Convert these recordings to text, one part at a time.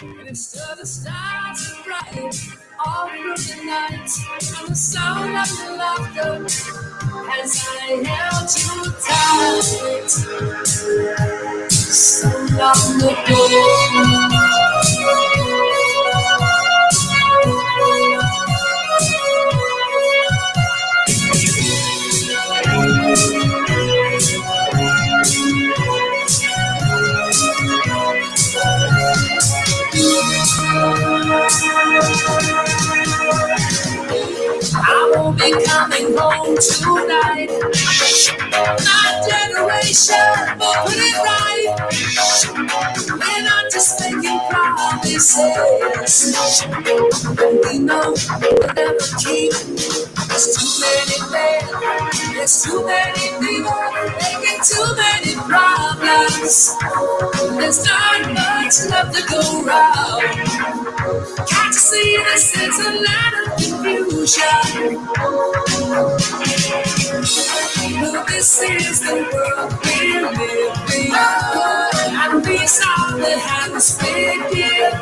And instead the stars are bright all through the night, and the sound of your laughter as I held you tight. So long I tonight. My generation put it right. We're not just making promises. We know we'll never keep. There's too many men, there's too many people making too many problems. There's not much left to go round. Can't you see this is a lot of confusion? Well, this is the world we live in. And these are the hands we give.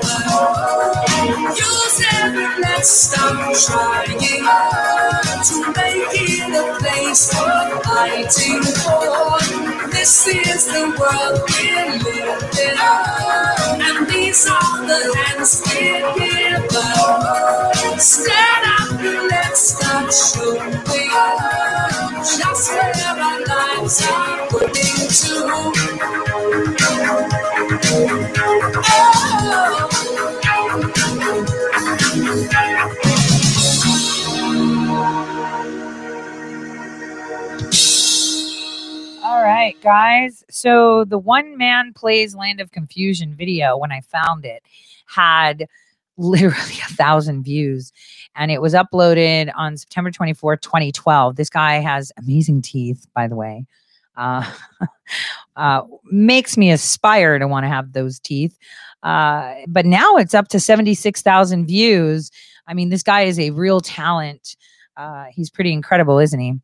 Use every let's stop trying to make it a place for fighting for. This is the world we live in. And these are the hands we give. Stand up and let's start showing just lives are putting to. All right, guys. So the one man plays Land of Confusion video, when I found it, had literally a thousand views and it was uploaded on September 24th, 2012. This guy has amazing teeth, by the way. Uh, uh, makes me aspire to want to have those teeth. Uh, but now it's up to 76,000 views. I mean, this guy is a real talent. Uh, he's pretty incredible, isn't he?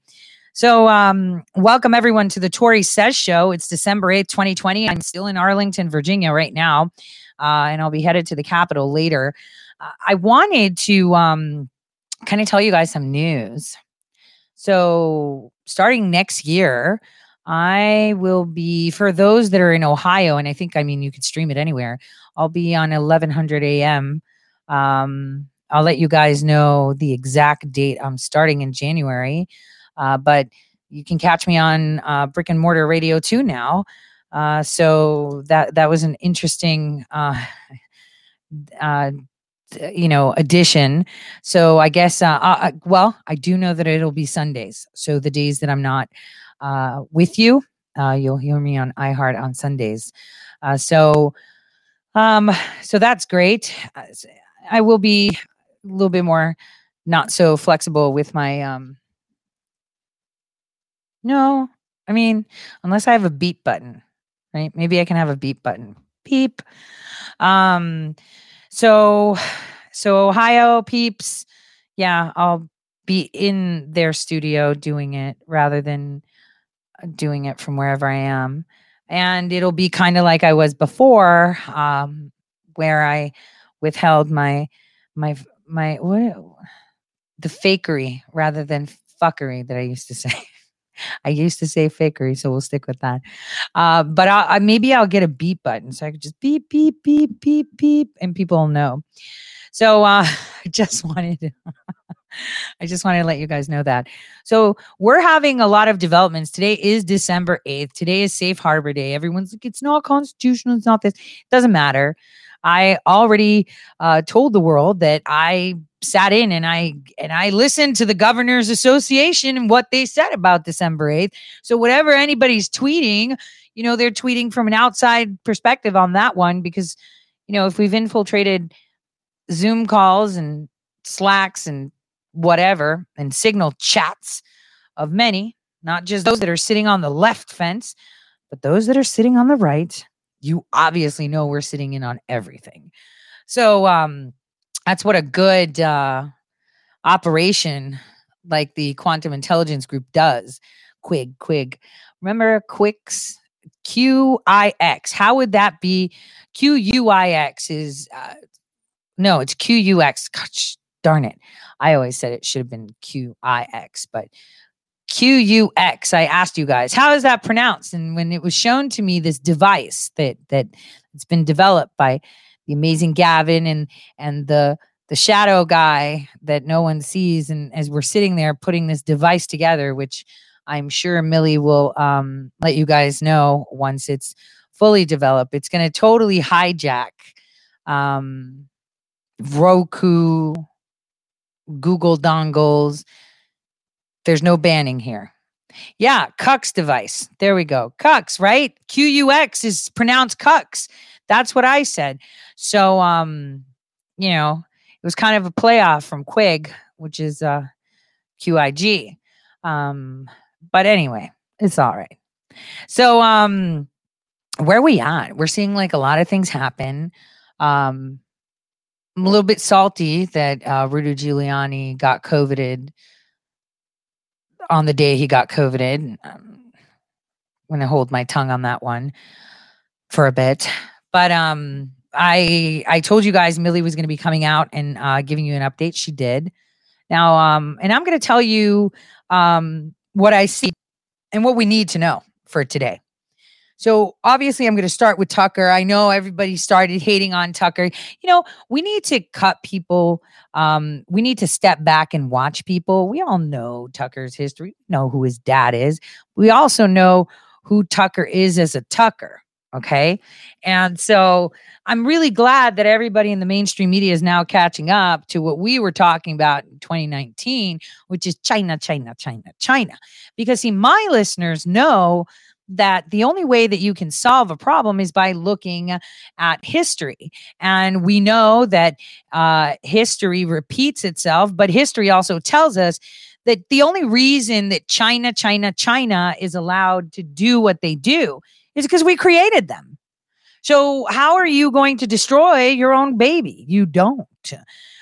So, um, welcome everyone to the Tori Says Show. It's December 8th, 2020. I'm still in Arlington, Virginia right now, uh, and I'll be headed to the Capitol later. I wanted to um, kind of tell you guys some news. So, starting next year, I will be, for those that are in Ohio, and I think, I mean, you could stream it anywhere, I'll be on 1100 a.m. Um, I'll let you guys know the exact date. I'm starting in January. Uh, but you can catch me on uh, Brick and Mortar Radio too now. Uh, so that that was an interesting, uh, uh, you know, addition. So I guess, uh, uh, well, I do know that it'll be Sundays. So the days that I'm not uh, with you, uh, you'll hear me on iHeart on Sundays. Uh, so, um, so that's great. i will be a little bit more not so flexible with my um, no, I mean, unless I have a beep button, right? Maybe I can have a beep button. Beep. Um, so so Ohio peeps, yeah, I'll be in their studio doing it rather than uh, doing it from wherever I am. And it'll be kind of like I was before, um, where I withheld my my my what the fakery rather than fuckery that I used to say. I used to say fakery, so we'll stick with that. Uh, but I, I, maybe I'll get a beep button so I could just beep, beep, beep, beep, beep, and people will know. So uh, I just wanted to, I just wanted to let you guys know that. So we're having a lot of developments. Today is December 8th. Today is Safe Harbor Day. Everyone's like, it's not constitutional. It's not this. It doesn't matter. I already uh, told the world that I sat in and I and I listened to the governors association and what they said about December 8th. So whatever anybody's tweeting, you know, they're tweeting from an outside perspective on that one because you know, if we've infiltrated Zoom calls and Slacks and whatever and signal chats of many, not just those that are sitting on the left fence, but those that are sitting on the right, you obviously know we're sitting in on everything. So um that's what a good uh operation like the quantum intelligence group does. Quig, Quig. Remember Quicks? QIX. How would that be? QUIX is uh, no, it's QUX. Gosh, darn it. I always said it should have been QIX, but QUX. I asked you guys, how is that pronounced? And when it was shown to me this device that that it's been developed by the amazing Gavin and and the the shadow guy that no one sees, and as we're sitting there putting this device together, which I'm sure Millie will um, let you guys know once it's fully developed. It's going to totally hijack um, Roku, Google dongles. There's no banning here. Yeah, Cux device. There we go. Cux, right? QUX is pronounced Cux. That's what I said. So um, you know, it was kind of a playoff from Quig, which is uh QIG. Um, but anyway, it's all right. So um where we at? We're seeing like a lot of things happen. Um I'm a little bit salty that uh Rudy Giuliani got COVIDed on the day he got COVIDed. Um, I'm gonna hold my tongue on that one for a bit. But um I I told you guys Millie was gonna be coming out and uh giving you an update. She did. Now um and I'm gonna tell you um what I see and what we need to know for today. So obviously, I'm going to start with Tucker. I know everybody started hating on Tucker. You know, we need to cut people. Um, we need to step back and watch people. We all know Tucker's history. know who his dad is. We also know who Tucker is as a Tucker. Okay. And so I'm really glad that everybody in the mainstream media is now catching up to what we were talking about in 2019, which is China, China, China, China. Because, see, my listeners know that the only way that you can solve a problem is by looking at history. And we know that uh, history repeats itself, but history also tells us that the only reason that China, China, China is allowed to do what they do is because we created them. So, how are you going to destroy your own baby? You don't.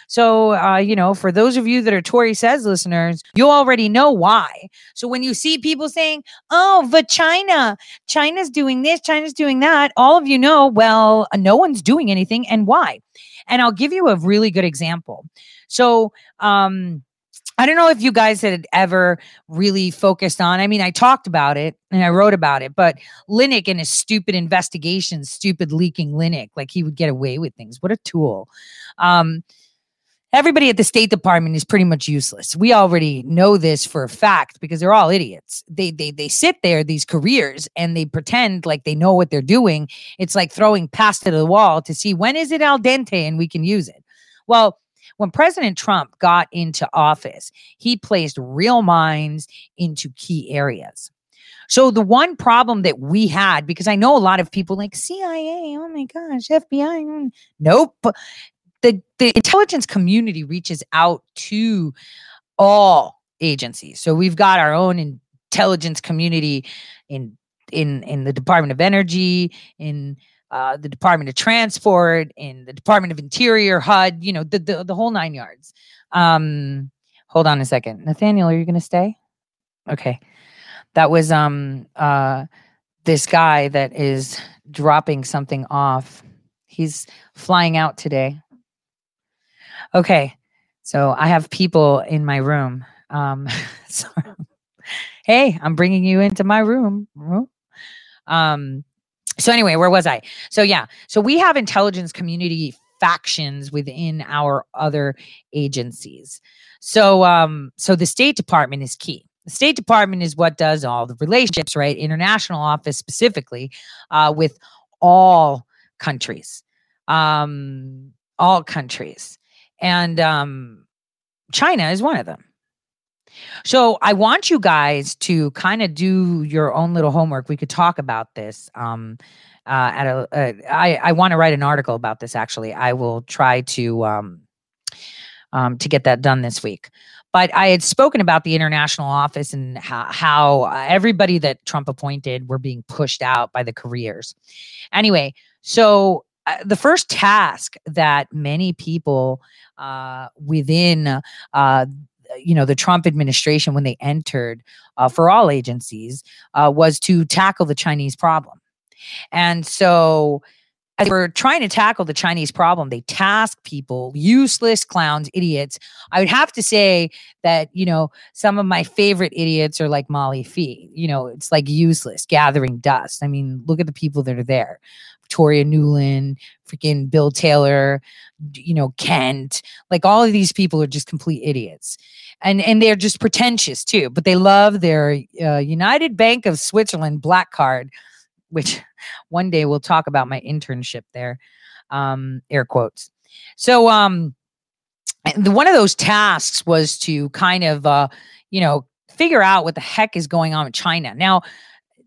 So, uh, you know, for those of you that are Tori Says listeners, you already know why. So, when you see people saying, oh, but China, China's doing this, China's doing that, all of you know, well, no one's doing anything and why. And I'll give you a really good example. So, um, I don't know if you guys had ever really focused on. I mean, I talked about it and I wrote about it, but Linick and his stupid investigations, stupid leaking Linick, like he would get away with things. What a tool. Um, everybody at the State Department is pretty much useless. We already know this for a fact because they're all idiots. They they they sit there these careers and they pretend like they know what they're doing. It's like throwing pasta to the wall to see when is it al dente and we can use it. Well, when President Trump got into office, he placed real minds into key areas. So the one problem that we had, because I know a lot of people like CIA, oh my gosh, FBI, mm, nope. The the intelligence community reaches out to all agencies. So we've got our own intelligence community in in in the Department of Energy, in uh, the Department of Transport, in the Department of Interior, HUD, you know, the, the, the whole nine yards. Um, hold on a second. Nathaniel, are you going to stay? Okay. That was um uh this guy that is dropping something off. He's flying out today. Okay. So I have people in my room. Um so, hey, I'm bringing you into my room. Um so anyway, where was I? So yeah, so we have intelligence community factions within our other agencies. So um so the State Department is key. The State Department is what does all the relationships, right? International office specifically uh, with all countries, um, all countries, and um, China is one of them. So I want you guys to kind of do your own little homework. We could talk about this. Um, uh, at a, uh, I, I want to write an article about this. Actually, I will try to um, um, to get that done this week. But I had spoken about the international office and how, how everybody that Trump appointed were being pushed out by the careers. Anyway, so uh, the first task that many people uh, within uh, you know the Trump administration when they entered uh, for all agencies uh, was to tackle the Chinese problem, and so as they were trying to tackle the Chinese problem, they task people, useless clowns, idiots. I would have to say that, you know, some of my favorite idiots are like Molly Phee. You know, it's like useless, gathering dust. I mean, look at the people that are there. Victoria Nuland, freaking Bill Taylor, you know, Kent. Like all of these people are just complete idiots. And and they're just pretentious too, but they love their uh, United Bank of Switzerland black card which one day we'll talk about my internship there. Um, air quotes. So um the, one of those tasks was to kind of uh, you know, figure out what the heck is going on with China. Now,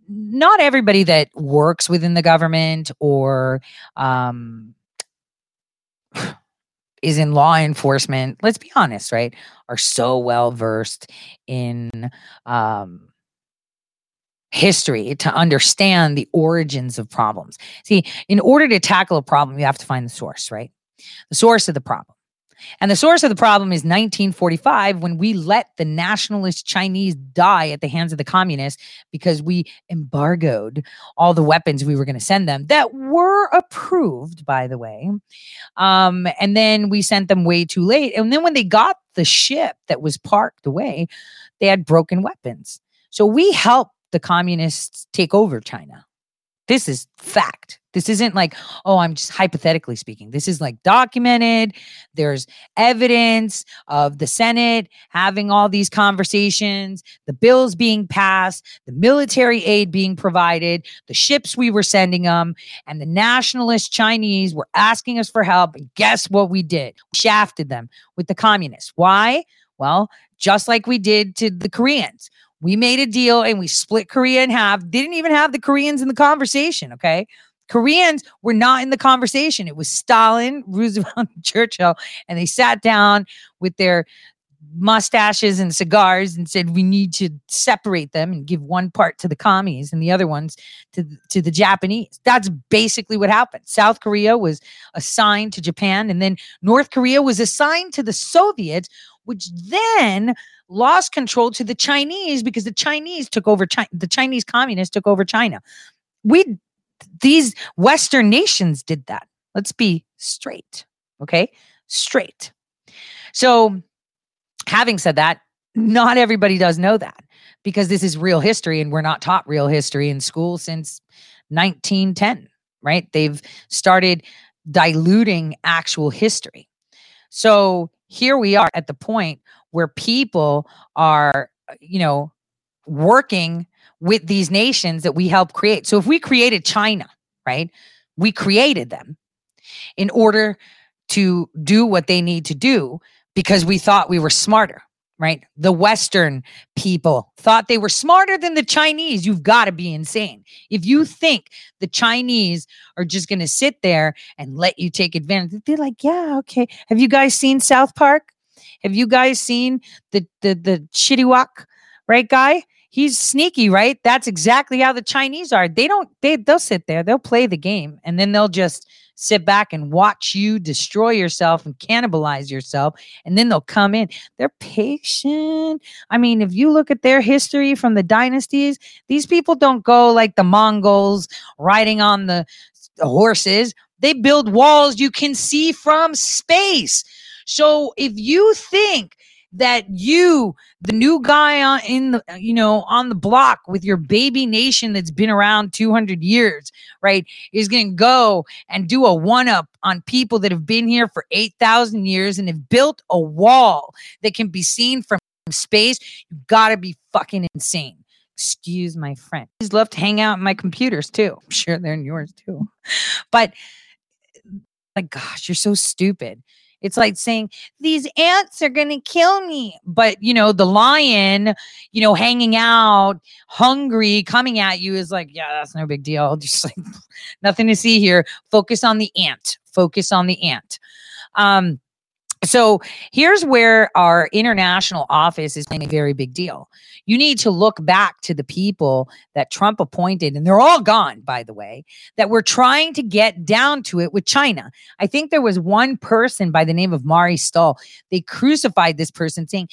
not everybody that works within the government or um is in law enforcement, let's be honest, right, are so well versed in um history to understand the origins of problems. See, in order to tackle a problem, you have to find the source, right? The source of the problem. And the source of the problem is 1945 when we let the nationalist Chinese die at the hands of the communists because we embargoed all the weapons we were going to send them that were approved, by the way. Um, and then we sent them way too late. And then when they got the ship that was parked away, they had broken weapons. So we helped the communists take over China. This is fact. This isn't like, oh, I'm just hypothetically speaking. This is like documented. There's evidence of the Senate having all these conversations, the bills being passed, the military aid being provided, the ships we were sending them, and the nationalist Chinese were asking us for help. And guess what we did? We shafted them with the communists. Why? Well, just like we did to the Koreans. We made a deal and we split Korea in half. Didn't even have the Koreans in the conversation. Okay. Koreans were not in the conversation. It was Stalin, Roosevelt, Churchill, and they sat down with their mustaches and cigars and said we need to separate them and give one part to the commies and the other ones to to the Japanese. That's basically what happened. South Korea was assigned to Japan and then North Korea was assigned to the Soviets which then lost control to the Chinese because the Chinese took over China, the Chinese communists took over China. We these Western nations did that. Let's be straight. Okay? Straight. So, having said that, not everybody does know that because this is real history and we're not taught real history in school since 1910, right? They've started diluting actual history. So, here we are at the point where people are, uh, you know, working with these nations that we help create. So if we created China, right? We created them in order to do what they need to do because we thought we were smarter, right? The Western people thought they were smarter than the Chinese. You've got to be insane. If you think the Chinese are just going to sit there and let you take advantage, they're like, yeah, okay. Have you guys seen South Park? Have you guys seen the the the Chittiwok, right guy? He's sneaky, right? That's exactly how the Chinese are. They don't they they'll sit there, they'll play the game, and then they'll just sit back and watch you destroy yourself and cannibalize yourself and then they'll come in. They're patient. I mean if you look at their history from the dynasties these people don't go like the mongols riding on the, the horses. They build walls you can see from space. So if you think that you, the new guy on in the you know on the block with your baby nation that's been around 200 years, right, is going to go and do a one up on people that have been here for 8,000 years and have built a wall that can be seen from space, you got to be fucking insane. Excuse my friend. He's love to hang out in my computers too. I'm sure they're in yours too. But like, gosh, you're so stupid. It's like saying these ants are going to kill me. But, you know, the lion, you know, hanging out, hungry, coming at you is like, yeah, that's no big deal. Just like nothing to see here. Focus on the ant. Focus on the ant. Um, So here's where our international office is playing a very big deal. You need to look back to the people that Trump appointed, and they're all gone, by the way, that were trying to get down to it with China. I think there was one person by the name of Mari Stull. They crucified this person saying,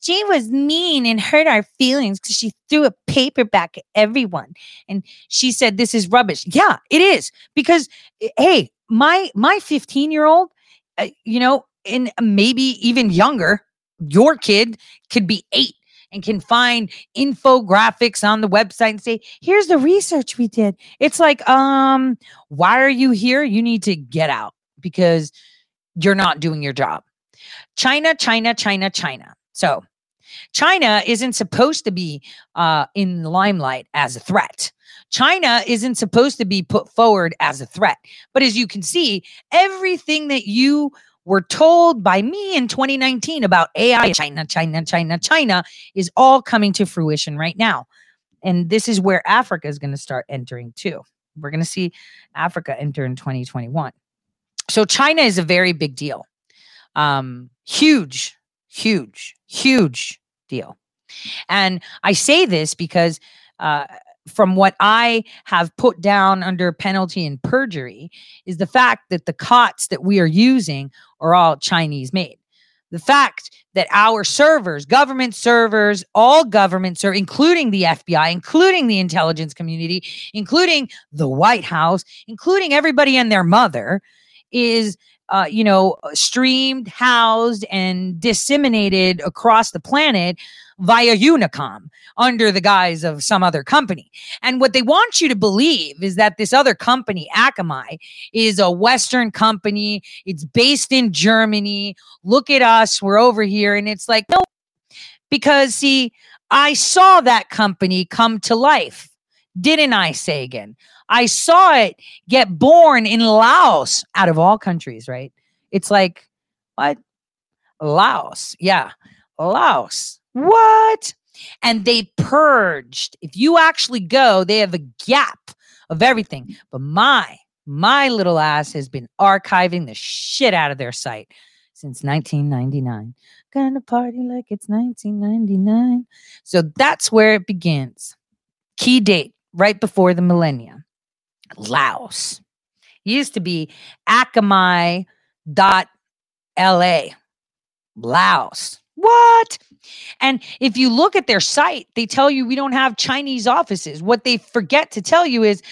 She was mean and hurt our feelings because she threw a paper back at everyone. And she said, This is rubbish. Yeah, it is. Because, eh, hey, my my 15 year old uh, you know and maybe even younger, your kid could be eight and can find infographics on the website and say, here's the research we did. It's like, um, why are you here? You need to get out because you're not doing your job. China, China, China, China. So China isn't supposed to be uh, in the limelight as a threat. China isn't supposed to be put forward as a threat. But as you can see, everything that you were told by me in 2019 about AI, China, China, China, China is all coming to fruition right now. And this is where Africa is going to start entering too. We're going to see Africa enter in 2021. So China is a very big deal. Um, huge, huge, huge deal. And I say this because uh, from what I have put down under penalty and perjury is the fact that the cots that we are using are all Chinese made. The fact that our servers, government servers, all governments are including the FBI, including the intelligence community, including the White House, including everybody and their mother, is uh, you know, streamed, housed, and disseminated across the planet via Unicom under the guise of some other company. And what they want you to believe is that this other company, Akamai, is a Western company. It's based in Germany. Look at us. We're over here. And it's like, no, because see, I saw that company come to life. Didn't I, Sagan? I saw it get born in Laos out of all countries, right? It's like, what? Laos. Yeah. Laos. What? And they purged. If you actually go, they have a gap of everything. But my, my little ass has been archiving the shit out of their site since 1999. Gonna party like it's 1999. So that's where it begins. Key date right before the millennium. Laos. It used to be Akamai.la. Laos. What? And if you look at their site, they tell you we don't have Chinese offices. What they forget to tell you is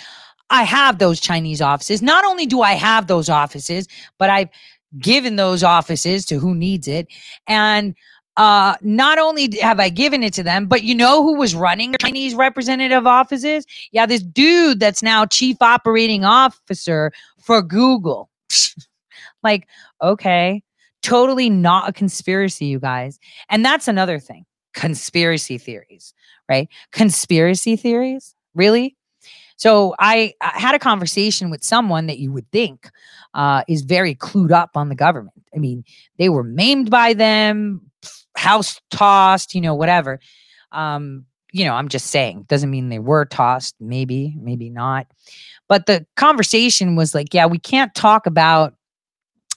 I have those Chinese offices. Not only do I have those offices, but I've given those offices to who needs it. And uh, not only have I given it to them, but you know who was running Chinese representative offices? Yeah, this dude that's now chief operating officer for Google. like, okay, totally not a conspiracy, you guys. And that's another thing conspiracy theories, right? Conspiracy theories, really? So I, I, had a conversation with someone that you would think uh, is very clued up on the government. I mean, they were maimed by them, house tossed, you know, whatever. Um, you know, I'm just saying, doesn't mean they were tossed, maybe, maybe not. But the conversation was like, yeah, we can't talk about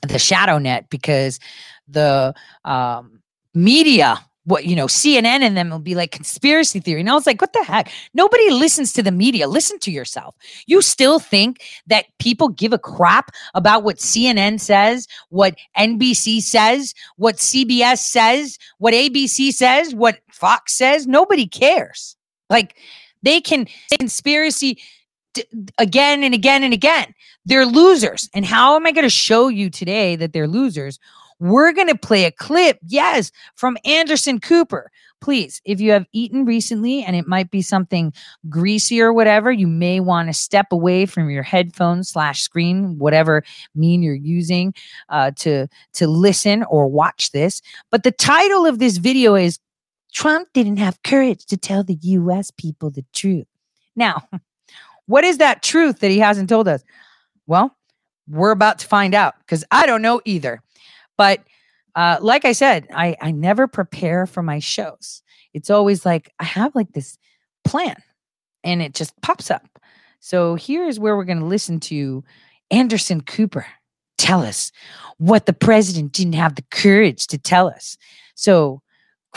the shadow net because the um, media what you know cnn and them will be like conspiracy theory. And i was like what the heck? Nobody listens to the media. Listen to yourself. You still think that people give a crap about what cnn says what nbc says what cbs says what abc says what fox says? Nobody cares. Like they can conspiracy again and again and again they're losers and how am i going to show you today that they're losers we're going to play a clip, yes, from Anderson Cooper. Please, if you have eaten recently and it might be something greasy or whatever, you may want to step away from your headphones slash screen, whatever mean you're using uh, to to listen or watch this. But the title of this video is Trump didn't have courage to tell the U.S. people the truth. Now, what is that truth that he hasn't told us? Well, we're about to find out because I don't know either. But uh, like I said, I, I never prepare for my shows. It's always like I have like this plan and it just pops up. So here's where we're going to listen to Anderson Cooper tell us what the president didn't have the courage to tell us. So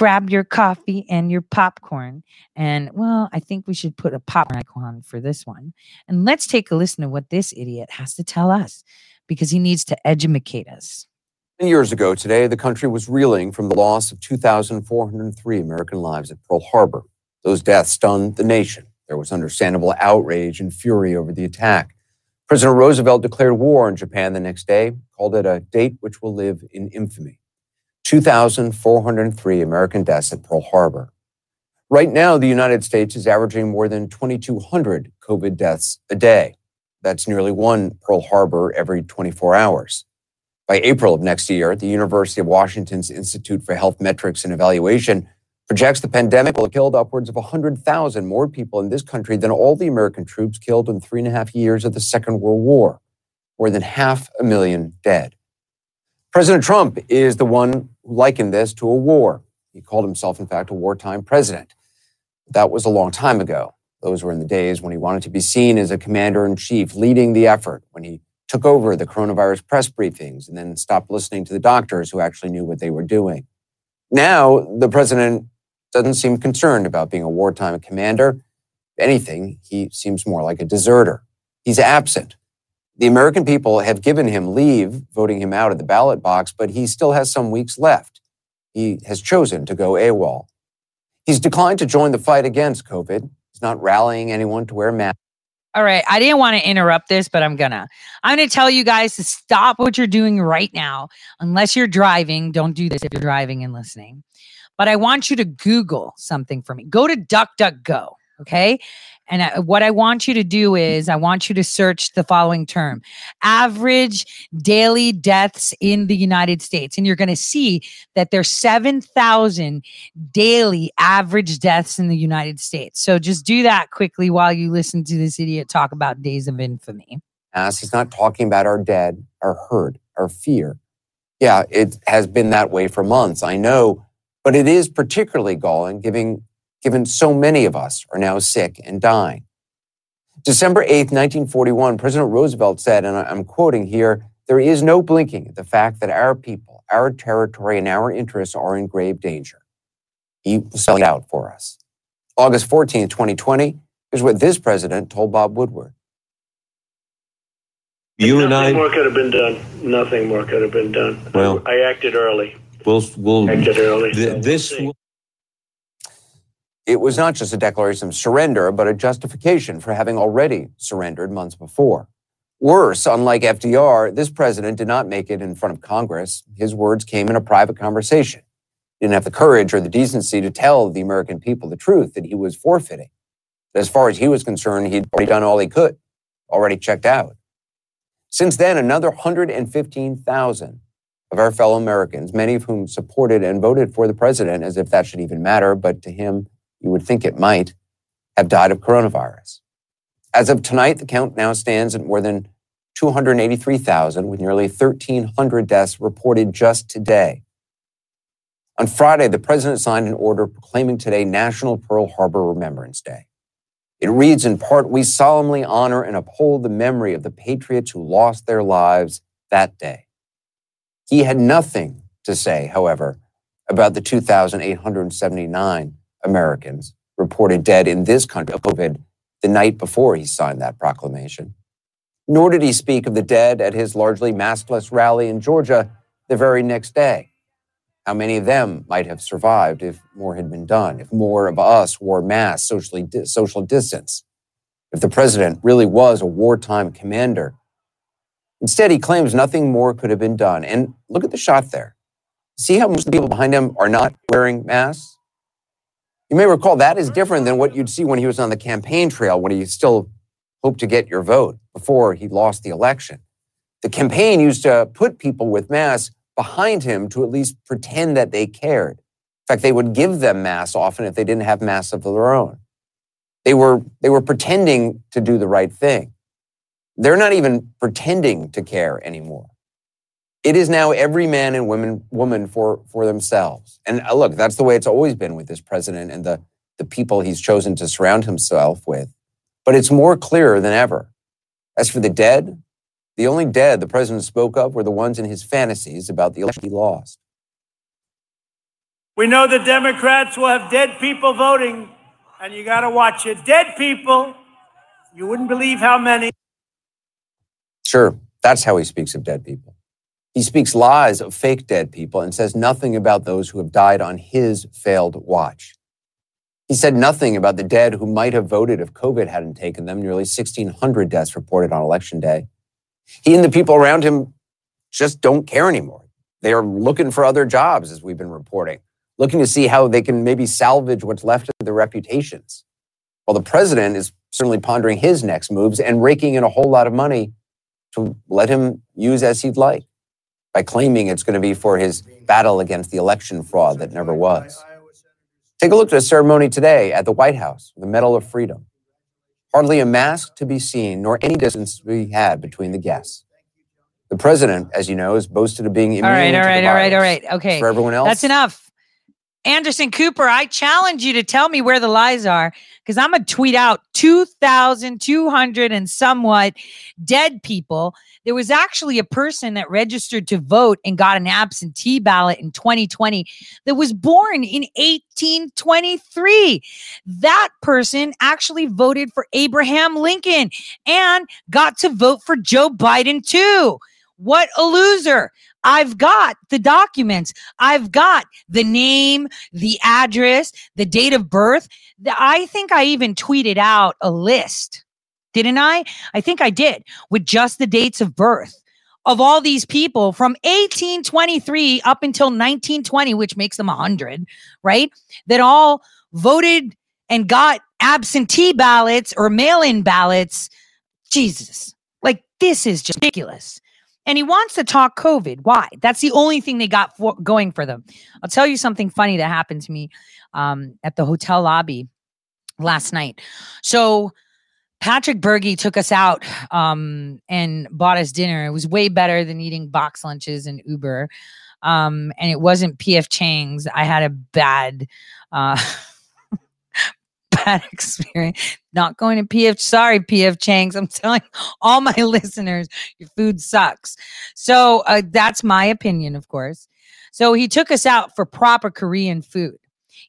grab your coffee and your popcorn. And well, I think we should put a popcorn icon for this one. And let's take a listen to what this idiot has to tell us because he needs to educate us. Years ago today, the country was reeling from the loss of 2,403 American lives at Pearl Harbor. Those deaths stunned the nation. There was understandable outrage and fury over the attack. President Roosevelt declared war on Japan the next day, called it a date which will live in infamy. 2,403 American deaths at Pearl Harbor. Right now, the United States is averaging more than 2,200 COVID deaths a day. That's nearly one Pearl Harbor every 24 hours. By April of next year, the University of Washington's Institute for Health Metrics and Evaluation projects the pandemic will have killed upwards of 100,000 more people in this country than all the American troops killed in three and a half years of the Second World War, more than half a million dead. President Trump is the one who likened this to a war. He called himself, in fact, a wartime president. That was a long time ago. Those were in the days when he wanted to be seen as a commander in chief leading the effort, when he took over the coronavirus press briefings and then stopped listening to the doctors who actually knew what they were doing. Now, the president doesn't seem concerned about being a wartime commander. If anything, he seems more like a deserter. He's absent. The American people have given him leave, voting him out of the ballot box, but he still has some weeks left. He has chosen to go AWOL. He's declined to join the fight against COVID. He's not rallying anyone to wear masks. All right. I didn't want to interrupt this, but I'm gonna. I'm gonna tell you guys to stop what you're doing right now. Unless you're driving, don't do this if you're driving and listening but I want you to Google something for me. Go to DuckDuckGo. Okay. And I, what I want you to do is, I want you to search the following term average daily deaths in the United States. And you're going to see that there's 7,000 daily average deaths in the United States. So just do that quickly while you listen to this idiot talk about days of infamy. As he's not talking about our dead, our hurt, our fear. Yeah, it has been that way for months. I know but it is particularly galling given, given so many of us are now sick and dying. December 8, 1941, President Roosevelt said, and I'm quoting here, there is no blinking at the fact that our people, our territory, and our interests are in grave danger. He was spelling out for us. August 14, 2020, is what this president told Bob Woodward. You and I. Nothing more could have been done. Nothing more could have been done. Well, I acted early. We'll, we'll, this will. It was not just a declaration of surrender, but a justification for having already surrendered months before. Worse, unlike FDR, this president did not make it in front of Congress. His words came in a private conversation. He didn't have the courage or the decency to tell the American people the truth that he was forfeiting. As far as he was concerned, he'd already done all he could, already checked out. Since then, another 115,000 of our fellow Americans, many of whom supported and voted for the president as if that should even matter, but to him, you would think it might, have died of coronavirus. As of tonight, the count now stands at more than 283,000, with nearly 1,300 deaths reported just today. On Friday, the president signed an order proclaiming today National Pearl Harbor Remembrance Day. It reads in part We solemnly honor and uphold the memory of the patriots who lost their lives that day. He had nothing to say, however, about the 2,879 Americans reported dead in this country of COVID the night before he signed that proclamation. Nor did he speak of the dead at his largely maskless rally in Georgia the very next day. How many of them might have survived if more had been done, if more of us wore masks, socially social distance, if the president really was a wartime commander Instead, he claims nothing more could have been done. And look at the shot there. See how most of the people behind him are not wearing masks? You may recall that is different than what you'd see when he was on the campaign trail, when he still hoped to get your vote before he lost the election. The campaign used to put people with masks behind him to at least pretend that they cared. In fact, they would give them masks often if they didn't have masks of their own. They were, they were pretending to do the right thing. They're not even pretending to care anymore. It is now every man and woman, woman for, for themselves. And uh, look, that's the way it's always been with this president and the, the people he's chosen to surround himself with. But it's more clear than ever. As for the dead, The only dead the president spoke of were the ones in his fantasies about the election he lost. We know the Democrats will have dead people voting, and you got to watch it. Dead people, you wouldn't believe how many. Sure, that's how he speaks of dead people. He speaks lies of fake dead people and says nothing about those who have died on his failed watch. He said nothing about the dead who might have voted if COVID hadn't taken them, nearly 1,600 deaths reported on election day. He and the people around him just don't care anymore. They are looking for other jobs, as we've been reporting, looking to see how they can maybe salvage what's left of their reputations. While the president is certainly pondering his next moves and raking in a whole lot of money to let him use as he'd like by claiming it's going to be for his battle against the election fraud that never was. Take a look at a ceremony today at the White House, the Medal of Freedom. Hardly a mask to be seen, nor any distance to be had between the guests. The president, as you know, is boasted of being immune. All right, all right, all right, all right. Okay. For everyone else, that's enough. Anderson Cooper, I challenge you to tell me where the lies are because I'm going to tweet out 2,200 and somewhat dead people. There was actually a person that registered to vote and got an absentee ballot in 2020 that was born in 1823. That person actually voted for Abraham Lincoln and got to vote for Joe Biden too. What a loser. I've got the documents. I've got the name, the address, the date of birth. I think I even tweeted out a list, didn't I? I think I did with just the dates of birth of all these people from 1823 up until 1920, which makes them 100, right? That all voted and got absentee ballots or mail in ballots. Jesus, like this is just ridiculous and he wants to talk COVID. Why? That's the only thing they got for, going for them. I'll tell you something funny that happened to me um, at the hotel lobby last night. So Patrick Berge took us out um, and bought us dinner. It was way better than eating box lunches and Uber. Um, and it wasn't PF Chang's. I had a bad. Uh, bad experience. Not going to PF. Sorry, PF Chang's. I'm telling all my listeners, your food sucks. So uh, that's my opinion, of course. So he took us out for proper Korean food.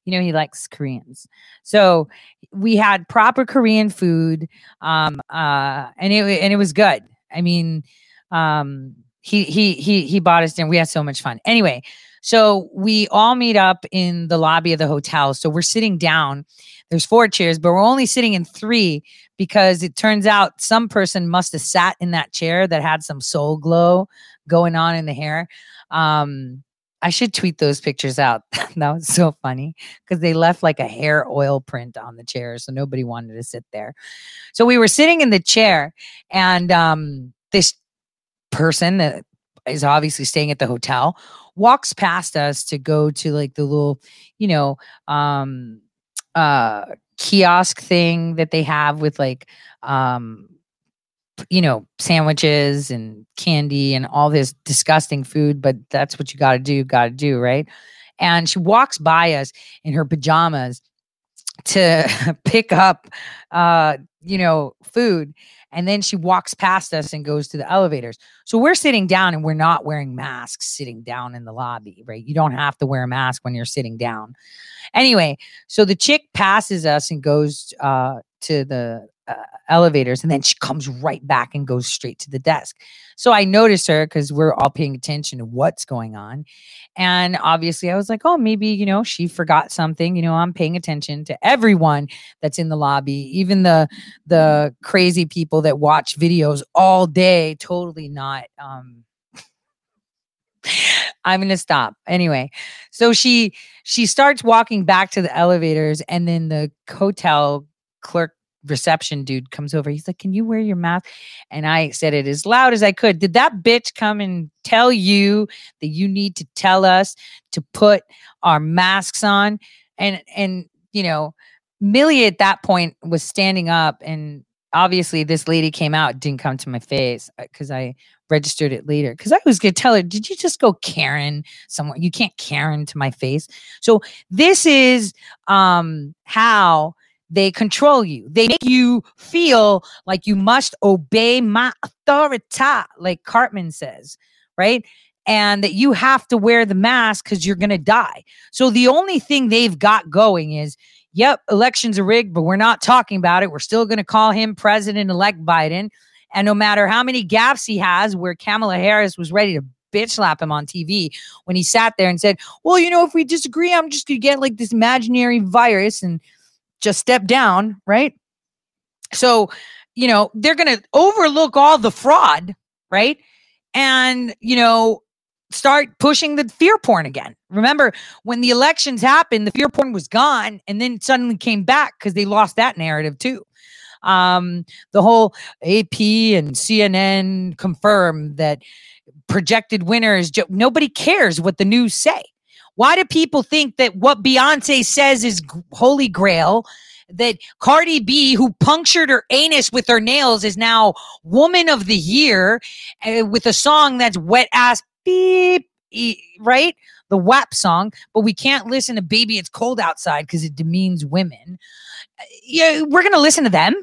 You know, he likes Koreans. So we had proper Korean food. Um, uh, and it and it was good. I mean, um, he he he he bought us dinner. We had so much fun. Anyway, so we all meet up in the lobby of the hotel. So we're sitting down. There's four chairs, but we're only sitting in three because it turns out some person must have sat in that chair that had some soul glow going on in the hair. Um, I should tweet those pictures out. that was so funny because they left like a hair oil print on the chair, so nobody wanted to sit there. So we were sitting in the chair, and um, this person that is obviously staying at the hotel walks past us to go to like the little, you know, um uh kiosk thing that they have with like um you know sandwiches and candy and all this disgusting food but that's what you got to do got to do right and she walks by us in her pajamas to pick up uh you know food and then she walks past us and goes to the elevators. So we're sitting down and we're not wearing masks sitting down in the lobby, right? You don't have to wear a mask when you're sitting down. Anyway, so the chick passes us and goes uh, to the uh, elevators and then she comes right back and goes straight to the desk. So I notice her because we're all paying attention to what's going on. And obviously, I was like, oh, maybe, you know, she forgot something. You know, I'm paying attention to everyone that's in the lobby, even the the crazy people that watch videos all day, totally not um I'm to stop. Anyway, so she she starts walking back to the elevators and then the hotel clerk reception dude comes over. He's like, Can you wear your mask? And I said it as loud as I could. Did that bitch come and tell you that you need to tell us to put our masks on? And, and, you know, Millie at that point was standing up and obviously this lady came out didn't come to my face because uh, i registered it later because i was to tell her did you just go karen somewhere you can't karen to my face so this is um how they control you. They make you feel like you must obey my authority, like Cartman says, right? And that you have to wear the mask because you're going to die. So the only thing they've got going is, yep, elections are rigged, but we're not talking about it. We're still going to call him President elect Biden. And no matter how many gaps he has, where Kamala Harris was ready to bitch slap him on TV when he sat there and said, Well, you know, if we disagree, I'm just going to get like this imaginary virus and just step down, right? So, you know, they're going to overlook all the fraud, right? And, you know, start pushing the fear porn again. Remember when the elections happened, the fear porn was gone and then suddenly came back because they lost that narrative too. Um, the whole AP and CNN confirm that projected winners, nobody cares what the news say. Why do people think that what Beyonce says is holy grail? That Cardi B, who punctured her anus with her nails, is now woman of the year uh, with a song that's wet ass beep, right? The WAP song, but we can't listen to Baby It's Cold Outside because it demeans women. Uh, yeah, we're going to listen to them.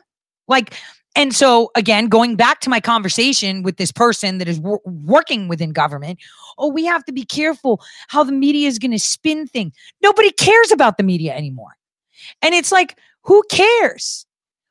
Like, and so, again, going back to my conversation with this person that is wor- working within government, oh, we have to be careful how the media is going to spin things. Nobody cares about the media anymore. And it's like, who cares?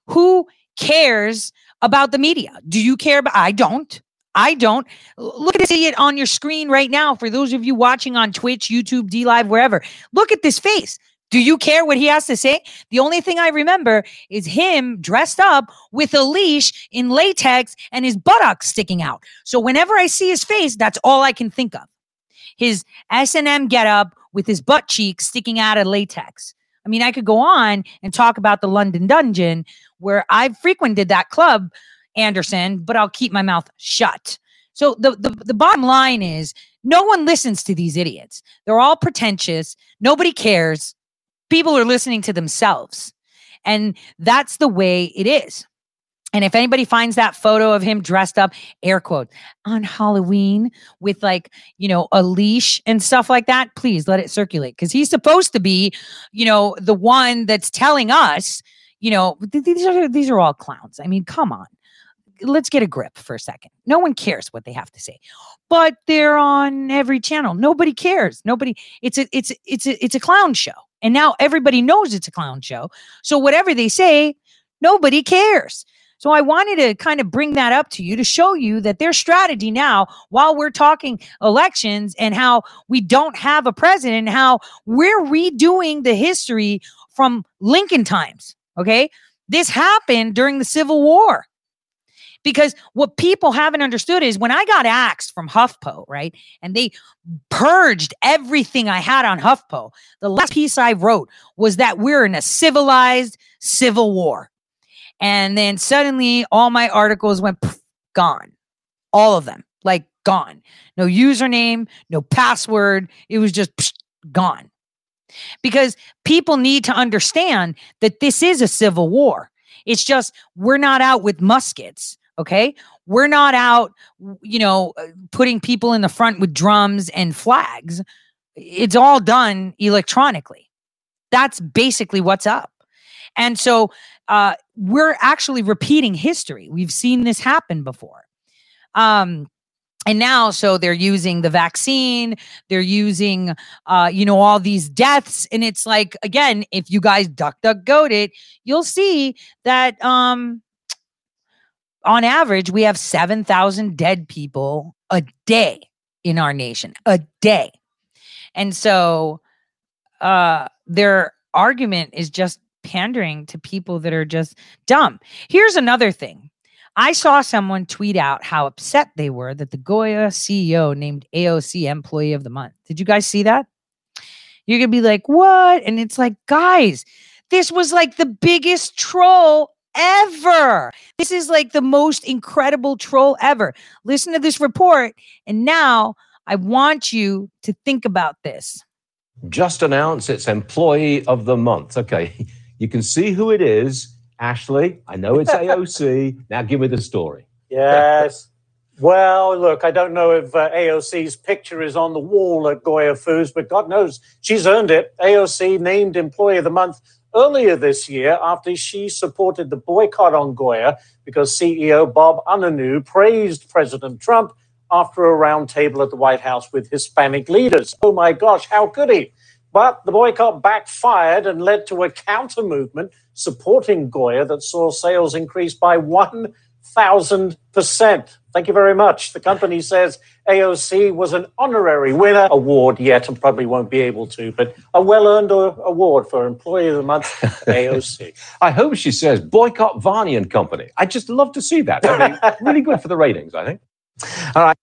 Who cares about the media? Do you care about? I don't. I don't. Look at this idiot on your screen right now. For those of you watching on Twitch, YouTube, DLive, wherever, look at this face. Do you care what he has to say? The only thing I remember is him dressed up with a leash in latex and his buttocks sticking out. So whenever I see his face, that's all I can think of. His S&M getup with his butt cheeks sticking out of latex. I mean, I could go on and talk about the London Dungeon where I've frequented that club, Anderson, but I'll keep my mouth shut. So the, the, the bottom line is no one listens to these idiots. They're all pretentious. Nobody cares people are listening to themselves. And that's the way it is. And if anybody finds that photo of him dressed up, air quote, on Halloween with like, you know, a leash and stuff like that, please let it circulate because he's supposed to be, you know, the one that's telling us, you know, these are these are all clowns. I mean, come on. Let's get a grip for a second. No one cares what they have to say. But they're on every channel. Nobody cares. Nobody it's a it's it's a, it's a clown show. And now everybody knows it's a clown show. So whatever they say, nobody cares. So I wanted to kind of bring that up to you to show you that their strategy now, while we're talking elections and how we don't have a president, how we're redoing the history from Lincoln times. Okay. This happened during the Civil War. Because what people haven't understood is when I got axed from HuffPo, right? And they purged everything I had on HuffPo, the last piece I wrote was that we're in a civilized civil war. And then suddenly all my articles went gone. All of them, like gone. No username, no password. It was just gone. Because people need to understand that this is a civil war. It's just we're not out with muskets. Okay. We're not out, you know, uh, putting people in the front with drums and flags. It's all done electronically. That's basically what's up. And so uh, we're actually repeating history. We've seen this happen before. Um, and now so they're using the vaccine they're using uh you know all these deaths and it's like again if you guys duck duck goat it you'll see that um on average, we have 7,000 dead people a day in our nation, a day. And so uh, their argument is just pandering to people that are just dumb. Here's another thing. I saw someone tweet out how upset they were that the Goya CEO named AOC Employee of the Month. Did you guys see that? You're going to be like, what? And it's like, guys, this was like the biggest troll ever. This is like the most incredible troll ever. Listen to this report. And now I want you to think about this. Just announced its employee of the month. Okay. You can see who it is. Ashley, I know it's AOC. now give me the story. Yes. Well, look, I don't know if uh, AOC's picture is on the wall at Goya Foods, but God knows she's earned it. AOC named Employee of the Month earlier this year after she supported the boycott on Goya because CEO Bob Unanue praised President Trump after a roundtable at the White House with Hispanic leaders. Oh my gosh, how could he? But the boycott backfired and led to a counter movement supporting Goya that saw sales increase by 1,000%. Thank you very much. The company says AOC was an honorary winner award yet and probably won't be able to, but a well earned award for Employee of the Month, AOC. I hope she says boycott Varney and Company. I'd just love to see that. I mean, really good for the ratings, I think. All right.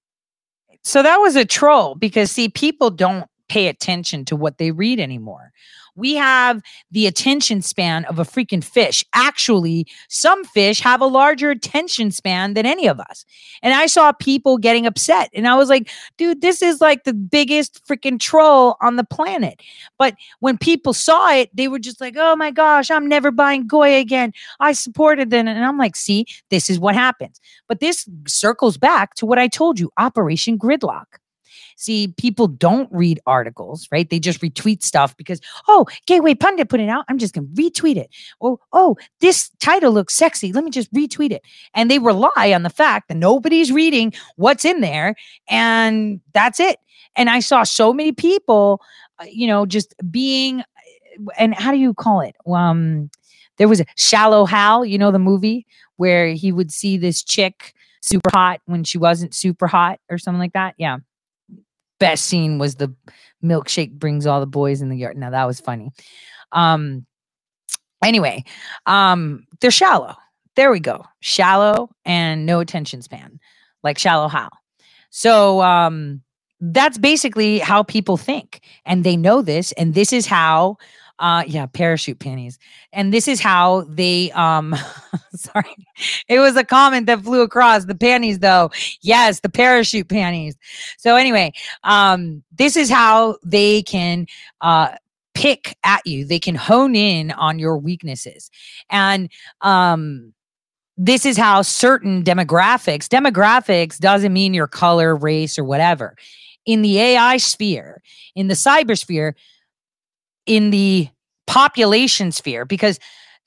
So that was a troll because, see, people don't pay attention to what they read anymore. We have the attention span of a freaking fish. Actually, some fish have a larger attention span than any of us. And I saw people getting upset. And I was like, dude, this is like the biggest freaking troll on the planet. But when people saw it, they were just like, oh my gosh, I'm never buying Goya again. I supported them. And I'm like, see, this is what happens. But this circles back to what I told you Operation Gridlock. See, people don't read articles, right? They just retweet stuff because, oh, Gateway Pundit put it out. I'm just going to retweet it. Or, oh, this title looks sexy. Let me just retweet it. And they rely on the fact that nobody's reading what's in there. And that's it. And I saw so many people, uh, you know, just being, and how do you call it? Um, there was a Shallow Hal, you know, the movie where he would see this chick super hot when she wasn't super hot or something like that. Yeah best scene was the milkshake brings all the boys in the yard. Now that was funny. Um anyway, um they're shallow. There we go. Shallow and no attention span. Like shallow Hal. So um that's basically how people think and they know this and this is how uh yeah parachute panties. And this is how they um sorry it was a comment that flew across. The panties though. Yes the parachute panties. So anyway um this is how they can uh pick at you. They can hone in on your weaknesses. And um this is how certain demographics demographics doesn't mean your color race or whatever. In the ai sphere in the cyber sphere in the population sphere because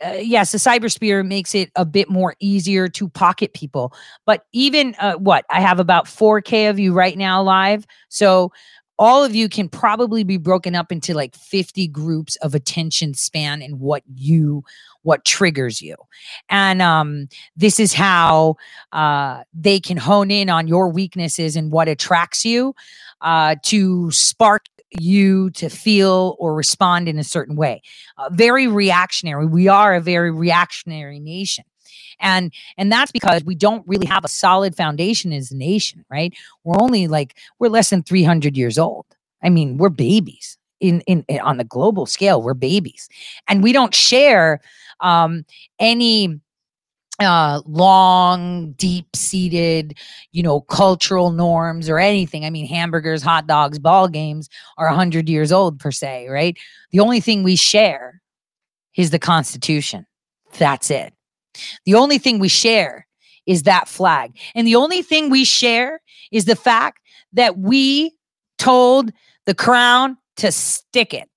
uh, yes, the cybersphere makes it a bit more easier to pocket people. But even uh, what I have about 4K of you right now live. So all of you can probably be broken up into like 50 groups of attention span and what you what triggers you and um, this is how uh, they can hone in on your weaknesses and what attracts you uh, to spark you to feel or respond in a certain way. Uh, very reactionary. We are a very reactionary nation. And and that's because we don't really have a solid foundation as a nation, right? We're only like we're less than 300 years old. I mean, we're babies. In, in, in on the global scale, we're babies, and we don't share um, any uh long deep seated you know cultural norms or anything. I mean hamburgers hot dogs ball games are 100 years old per se right? The only thing we share is the constitution. That's it. The only thing we share is that flag. And the only thing we share is the fact that we told the crown to stick it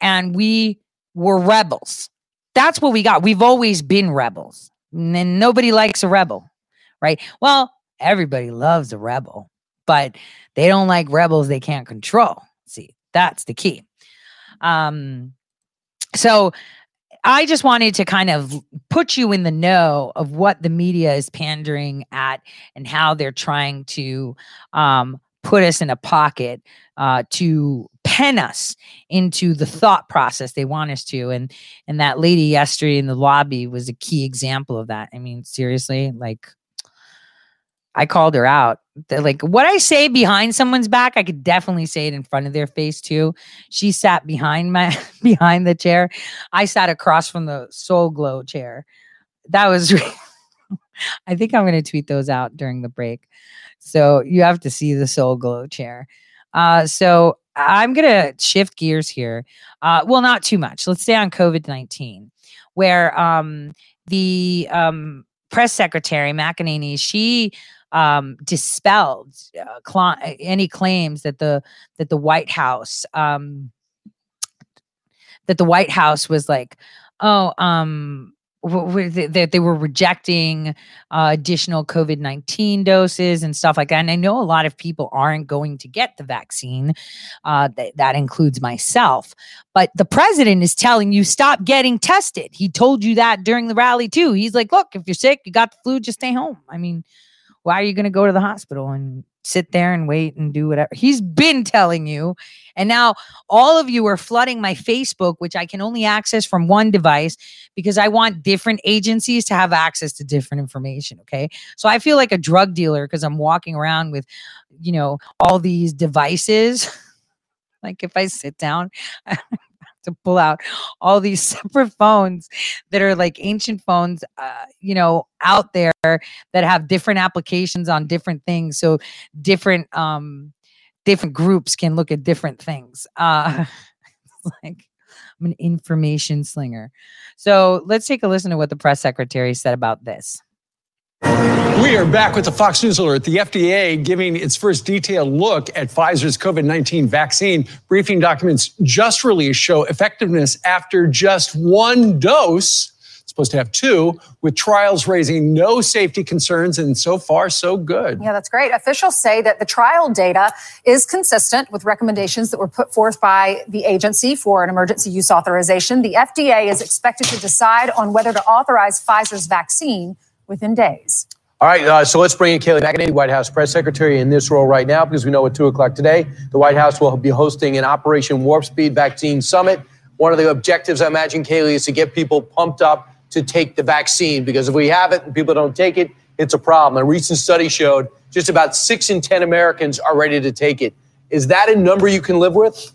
and we were rebels. That's what we got. We've always been rebels and nobody likes a rebel, right? Well, everybody loves a rebel, but they don't like rebels they can't control. See, that's the key. Um, so I just wanted to kind of put you in the know of what the media is pandering at and how they're trying to um, put us in a pocket uh, to pen us into the thought process they want us to and and that lady yesterday in the lobby was a key example of that. I mean seriously like i called her out like what i say behind someone's back i could definitely say it in front of their face too. She sat behind my behind the chair. I sat across from the soul glow chair. That was i think i'm going to tweet those out during the break so you have to see the soul glow chair uh, so I'm going to shift gears here. Uh, well, not too much. Let's stay on COVID 19, where um, the um, press secretary, McEnany, she um, dispelled uh, cl- any claims that the that the White House um, that the White House was like oh, um, that they were rejecting uh, additional COVID 19 doses and stuff like that. And I know a lot of people aren't going to get the vaccine. Uh, th- that includes myself. But the president is telling you stop getting tested. He told you that during the rally, too. He's like, look, if you're sick, you got the flu, just stay home. I mean, why are you going to go to the hospital and sit there and wait and do whatever. He's been telling you. And now all of you are flooding my Facebook, which I can only access from one device because I want different agencies to have access to different information. Okay. So I feel like a drug dealer because I'm walking around with, you know, all these devices. like if I sit down, to pull out all these separate phones that are like ancient phones, uh, you know, out there that have different applications on different things. So different, um, different groups can look at different things. Uh, like I'm an information slinger. So let's take a listen to what the press secretary said about this. We are back with the Fox News Alert. The FDA giving its first detailed look at Pfizer's COVID 19 vaccine. Briefing documents just released show effectiveness after just one dose. Supposed to have two, with trials raising no safety concerns, and so far, so good. Yeah, that's great. Officials say that the trial data is consistent with recommendations that were put forth by the agency for an emergency use authorization. The FDA is expected to decide on whether to authorize Pfizer's vaccine within days. All right, uh, so let's bring in Kayleigh McEnany, White House press secretary, in this role right now because we know at 2 o'clock today, the White House will be hosting an Operation Warp Speed Vaccine Summit. One of the objectives, I imagine, Kayleigh, is to get people pumped up to take the vaccine because if we have it and people don't take it, it's a problem. A recent study showed just about six in 10 Americans are ready to take it. Is that a number you can live with?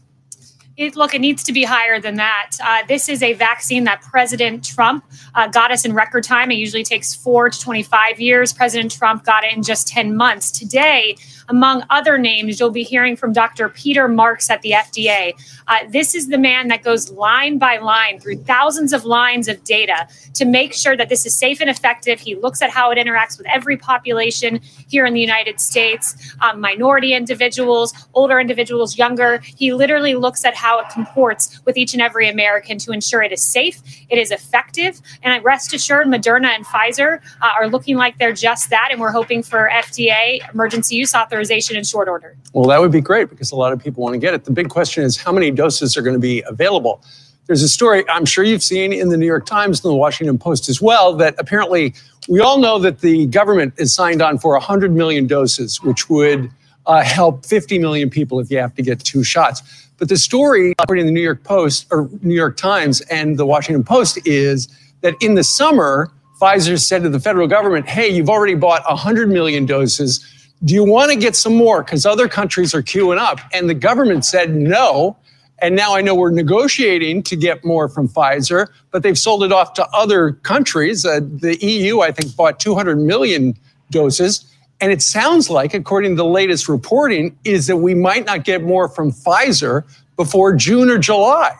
It, look, it needs to be higher than that. Uh, this is a vaccine that President Trump uh, got us in record time. It usually takes four to 25 years. President Trump got it in just 10 months. Today, among other names, you'll be hearing from Dr. Peter Marks at the FDA. Uh, this is the man that goes line by line through thousands of lines of data to make sure that this is safe and effective. He looks at how it interacts with every population here in the United States um, minority individuals, older individuals, younger. He literally looks at how it comports with each and every American to ensure it is safe, it is effective. And I rest assured, Moderna and Pfizer uh, are looking like they're just that. And we're hoping for FDA emergency use authorization authorization in short order? Well, that would be great because a lot of people want to get it. The big question is how many doses are going to be available? There's a story I'm sure you've seen in the New York Times and the Washington Post as well that apparently we all know that the government is signed on for 100 million doses, which would uh, help 50 million people if you have to get two shots. But the story, according to the New York Post or New York Times and the Washington Post, is that in the summer, Pfizer said to the federal government, hey, you've already bought 100 million doses do you want to get some more? Because other countries are queuing up. And the government said no. And now I know we're negotiating to get more from Pfizer, but they've sold it off to other countries. Uh, the EU, I think, bought 200 million doses. And it sounds like, according to the latest reporting, is that we might not get more from Pfizer before June or July.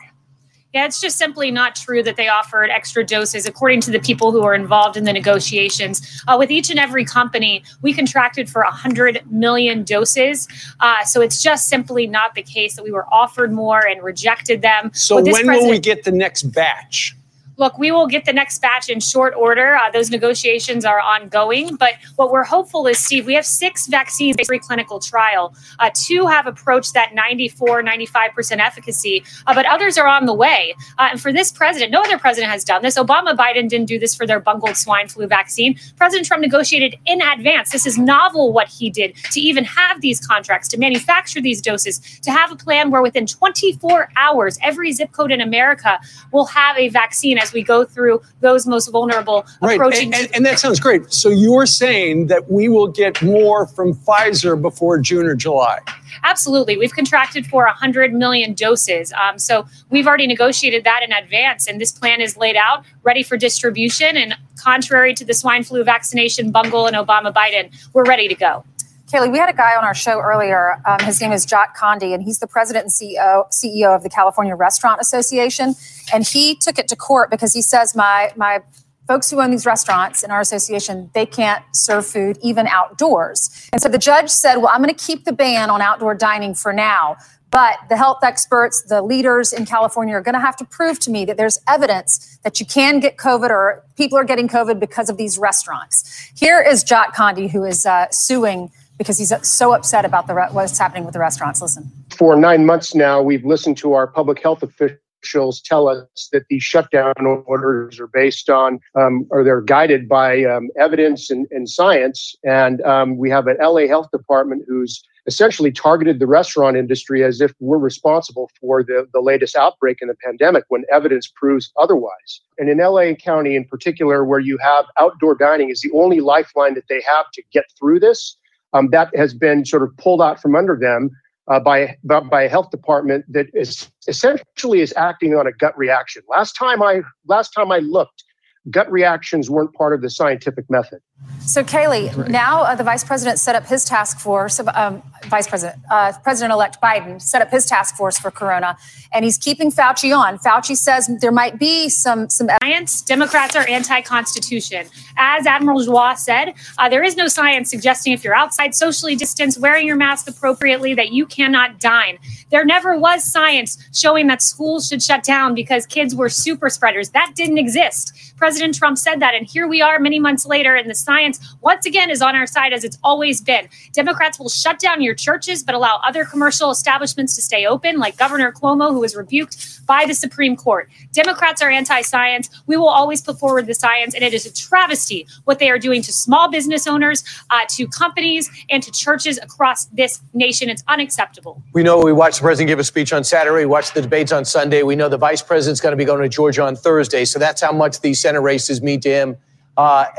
Yeah, it's just simply not true that they offered extra doses, according to the people who are involved in the negotiations. Uh, with each and every company, we contracted for 100 million doses. Uh, so it's just simply not the case that we were offered more and rejected them. So when will we get the next batch? Look, we will get the next batch in short order. Uh, those negotiations are ongoing. But what we're hopeful is, Steve, we have six vaccines based clinical trial. Uh, two have approached that 94, 95% efficacy, uh, but others are on the way. Uh, and for this president, no other president has done this. Obama, Biden didn't do this for their bungled swine flu vaccine. President Trump negotiated in advance. This is novel what he did to even have these contracts, to manufacture these doses, to have a plan where within 24 hours, every zip code in America will have a vaccine as we go through those most vulnerable right. approaching. And, and, and that sounds great. So you're saying that we will get more from Pfizer before June or July? Absolutely. We've contracted for 100 million doses. Um, so we've already negotiated that in advance, and this plan is laid out, ready for distribution. And contrary to the swine flu vaccination bungle and Obama Biden, we're ready to go. Kayleigh, we had a guy on our show earlier. Um, his name is Jot Condie, and he's the president and CEO, CEO of the California Restaurant Association. And he took it to court because he says my my folks who own these restaurants in our association they can't serve food even outdoors. And so the judge said, "Well, I'm going to keep the ban on outdoor dining for now." But the health experts, the leaders in California are going to have to prove to me that there's evidence that you can get COVID or people are getting COVID because of these restaurants. Here is Jot Condie, who is uh, suing because he's so upset about the re- what's happening with the restaurants. Listen. For nine months now, we've listened to our public health officials tell us that these shutdown orders are based on um, or they're guided by um, evidence and, and, science. And um, we have an LA Health Department who's essentially targeted the restaurant industry as if we're responsible for the, the latest outbreak in the pandemic when evidence proves otherwise. And in LA County in particular, where you have outdoor dining is the only lifeline that they have to get through this um, that has been sort of pulled out from under them uh, by, by a health department that is essentially is acting on a gut reaction. Last time I last time I looked, gut reactions weren't part of the scientific method. So, Kayleigh, right. now uh, the vice president set up his task force. Um, vice president, uh, President-elect Biden set up his task force for Corona, and he's keeping Fauci on. Fauci says there might be some some science. Democrats are anti-constitution, as Admiral Giroir said. Uh, there is no science suggesting if you're outside, socially distanced, wearing your mask appropriately, that you cannot dine. There never was science showing that schools should shut down because kids were super spreaders. That didn't exist. President Trump said that, and here we are, many months later, and the science once again is on our side as it's always been. Democrats will shut down your churches, but allow other commercial establishments to stay open, like Governor Cuomo, who was rebuked by the Supreme Court. Democrats are anti science. We will always put forward the science, and it is a travesty what they are doing to small business owners, uh, to companies, and to churches across this nation. It's unacceptable. We know we watched the president give a speech on Saturday, we watched the debates on Sunday. We know the vice president's going to be going to Georgia on Thursday. So that's how much these Senate races mean to him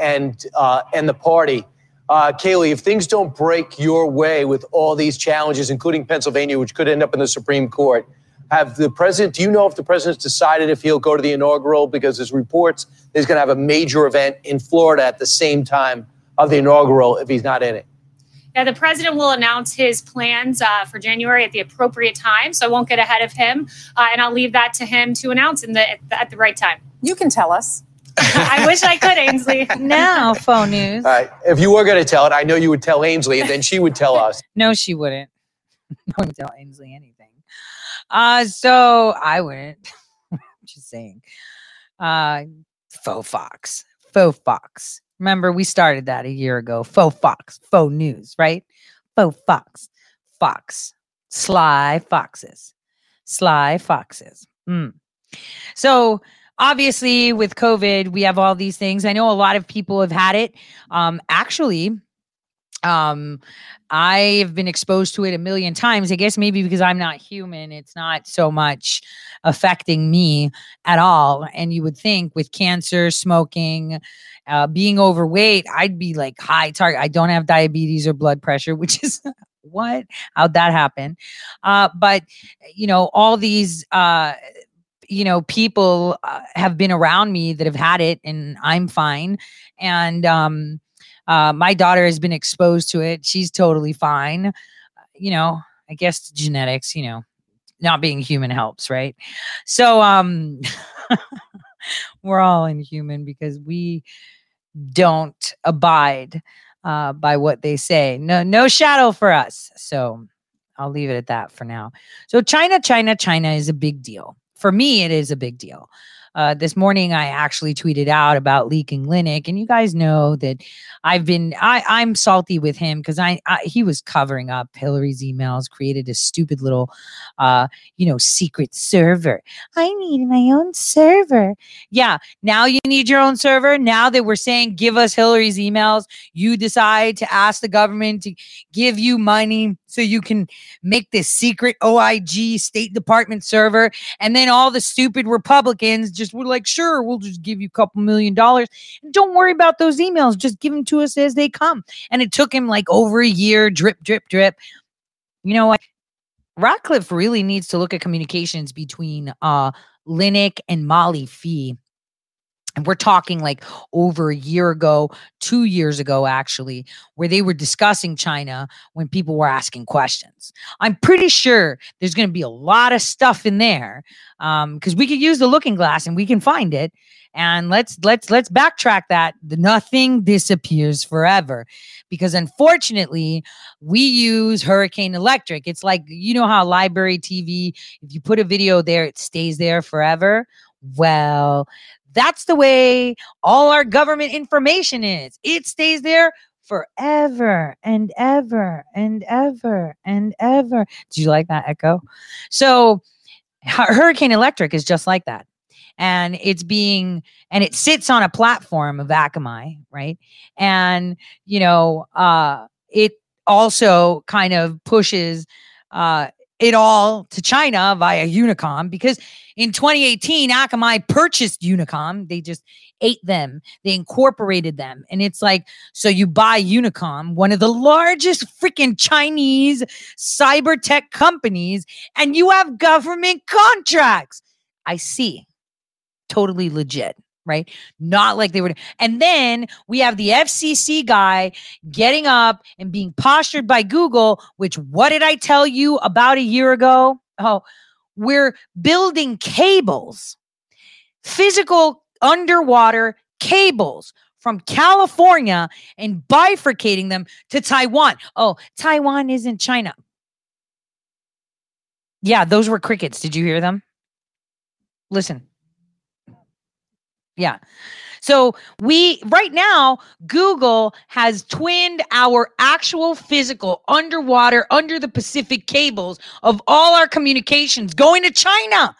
and uh, and the party. Uh, Kayleigh, if things don't break your way with all these challenges, including Pennsylvania, which could end up in the Supreme Court, have the president? Do you know if the president's decided if he'll go to the inaugural? Because there's reports he's going to have a major event in Florida at the same time of the inaugural if he's not in it. Yeah, the president will announce his plans uh, for January at the appropriate time, so I won't get ahead of him, uh, and I'll leave that to him to announce in the, at the, at the right time. You can tell us. I wish I could, Ainsley. now, phone news. All right. If you were going to tell it, I know you would tell Ainsley, and then she would tell us. no, she wouldn't. No one would tell Ainsley anything. Uh, so I wouldn't. Just saying. Uh, faux fox. Faux fox. Remember, we started that a year ago. Faux fox. Faux news, right? Faux fox. Fox. Sly foxes. Sly foxes. Mm. So obviously with covid we have all these things. I know a lot of people have had it. Um actually um i've been exposed to it a million times. I guess maybe because i'm not human it's not so much affecting me at all. And you would think with cancer smoking uh, being overweight i'd be like high target i don't have diabetes or blood pressure which is what? How'd that happen? Uh, but you know all these uh, you know people uh, have been around me that have had it and i'm fine. And um uh, my daughter has been exposed to it. She's totally fine. You know i guess genetics you know not being human helps right? So um we're all inhuman because we don't abide uh, by what they say. No no shadow for us. So i'll leave it at that for now. So china china china is a big deal for me, it is a big deal. Uh, this morning, I actually tweeted out about leaking Clinic, and you guys know that I've been I I'm salty with him because I, I, he was covering up Hillary's emails, created a stupid little, uh, you know, secret server. I need my own server. Yeah, now you need your own server. Now that we're saying give us Hillary's emails, you decide to ask the government to give you money so you can make this secret OIG State Department server, and then all the stupid Republicans just were like, sure, we'll just give you a couple million dollars. Don't worry about those emails. Just give them to us as they come. And it took him like over a year, drip, drip, drip. You know what? Ratcliffe really needs to look at communications between uh Linick and Molly Phee and we're talking like over a year ago, two years ago, actually, where they were discussing China when people were asking questions. I'm pretty sure there's going to be a lot of stuff in there because um, we could use the looking glass and we can find it. And let's let's let's backtrack that. Nothing disappears forever, because unfortunately, we use Hurricane Electric. It's like you know how library TV, if you put a video there, it stays there forever. Well, that's the way all our government information is. It stays there forever and ever and ever and ever. Do you like that echo? So, Hurricane Electric is just like that. And it's being, and it sits on a platform of Akamai, right? And, you know, uh, it also kind of pushes uh, it all to China via Unicom because in 2018, Akamai purchased Unicom. They just ate them, they incorporated them. And it's like, so you buy Unicom, one of the largest freaking Chinese cyber tech companies, and you have government contracts. I see. Totally legit right? Not like they were. And then we have the FCC guy getting up and being postured by Google, which what did I tell you about a year ago? Oh, we're building cables, physical underwater cables from California and bifurcating them to Taiwan. Oh, Taiwan isn't China. Yeah, those were crickets. Did you hear them? Listen. Yeah. So we right now Google has twinned our actual physical underwater under the Pacific cables of all our communications going to China.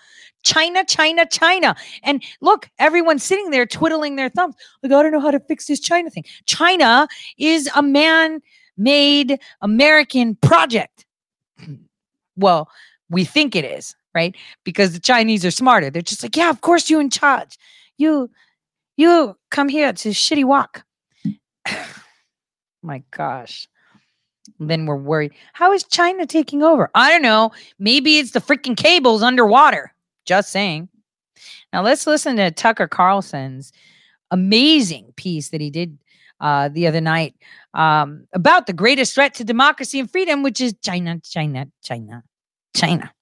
China, China, China. And look, everyone's sitting there twiddling their thumbs. Like, I don't know how to fix this China thing. China is a man made American project. Well, we think it is, right? Because the Chinese are smarter. They're just like, yeah, of course you're in charge you you come here to shitty walk. My gosh. Then we're worried. How is China taking over? I don't know. Maybe it's the freaking cables underwater. Just saying. Now let's listen to Tucker Carlson's amazing piece that he did uh, the other night um, about the greatest threat to democracy and freedom, which is China, China, China, China.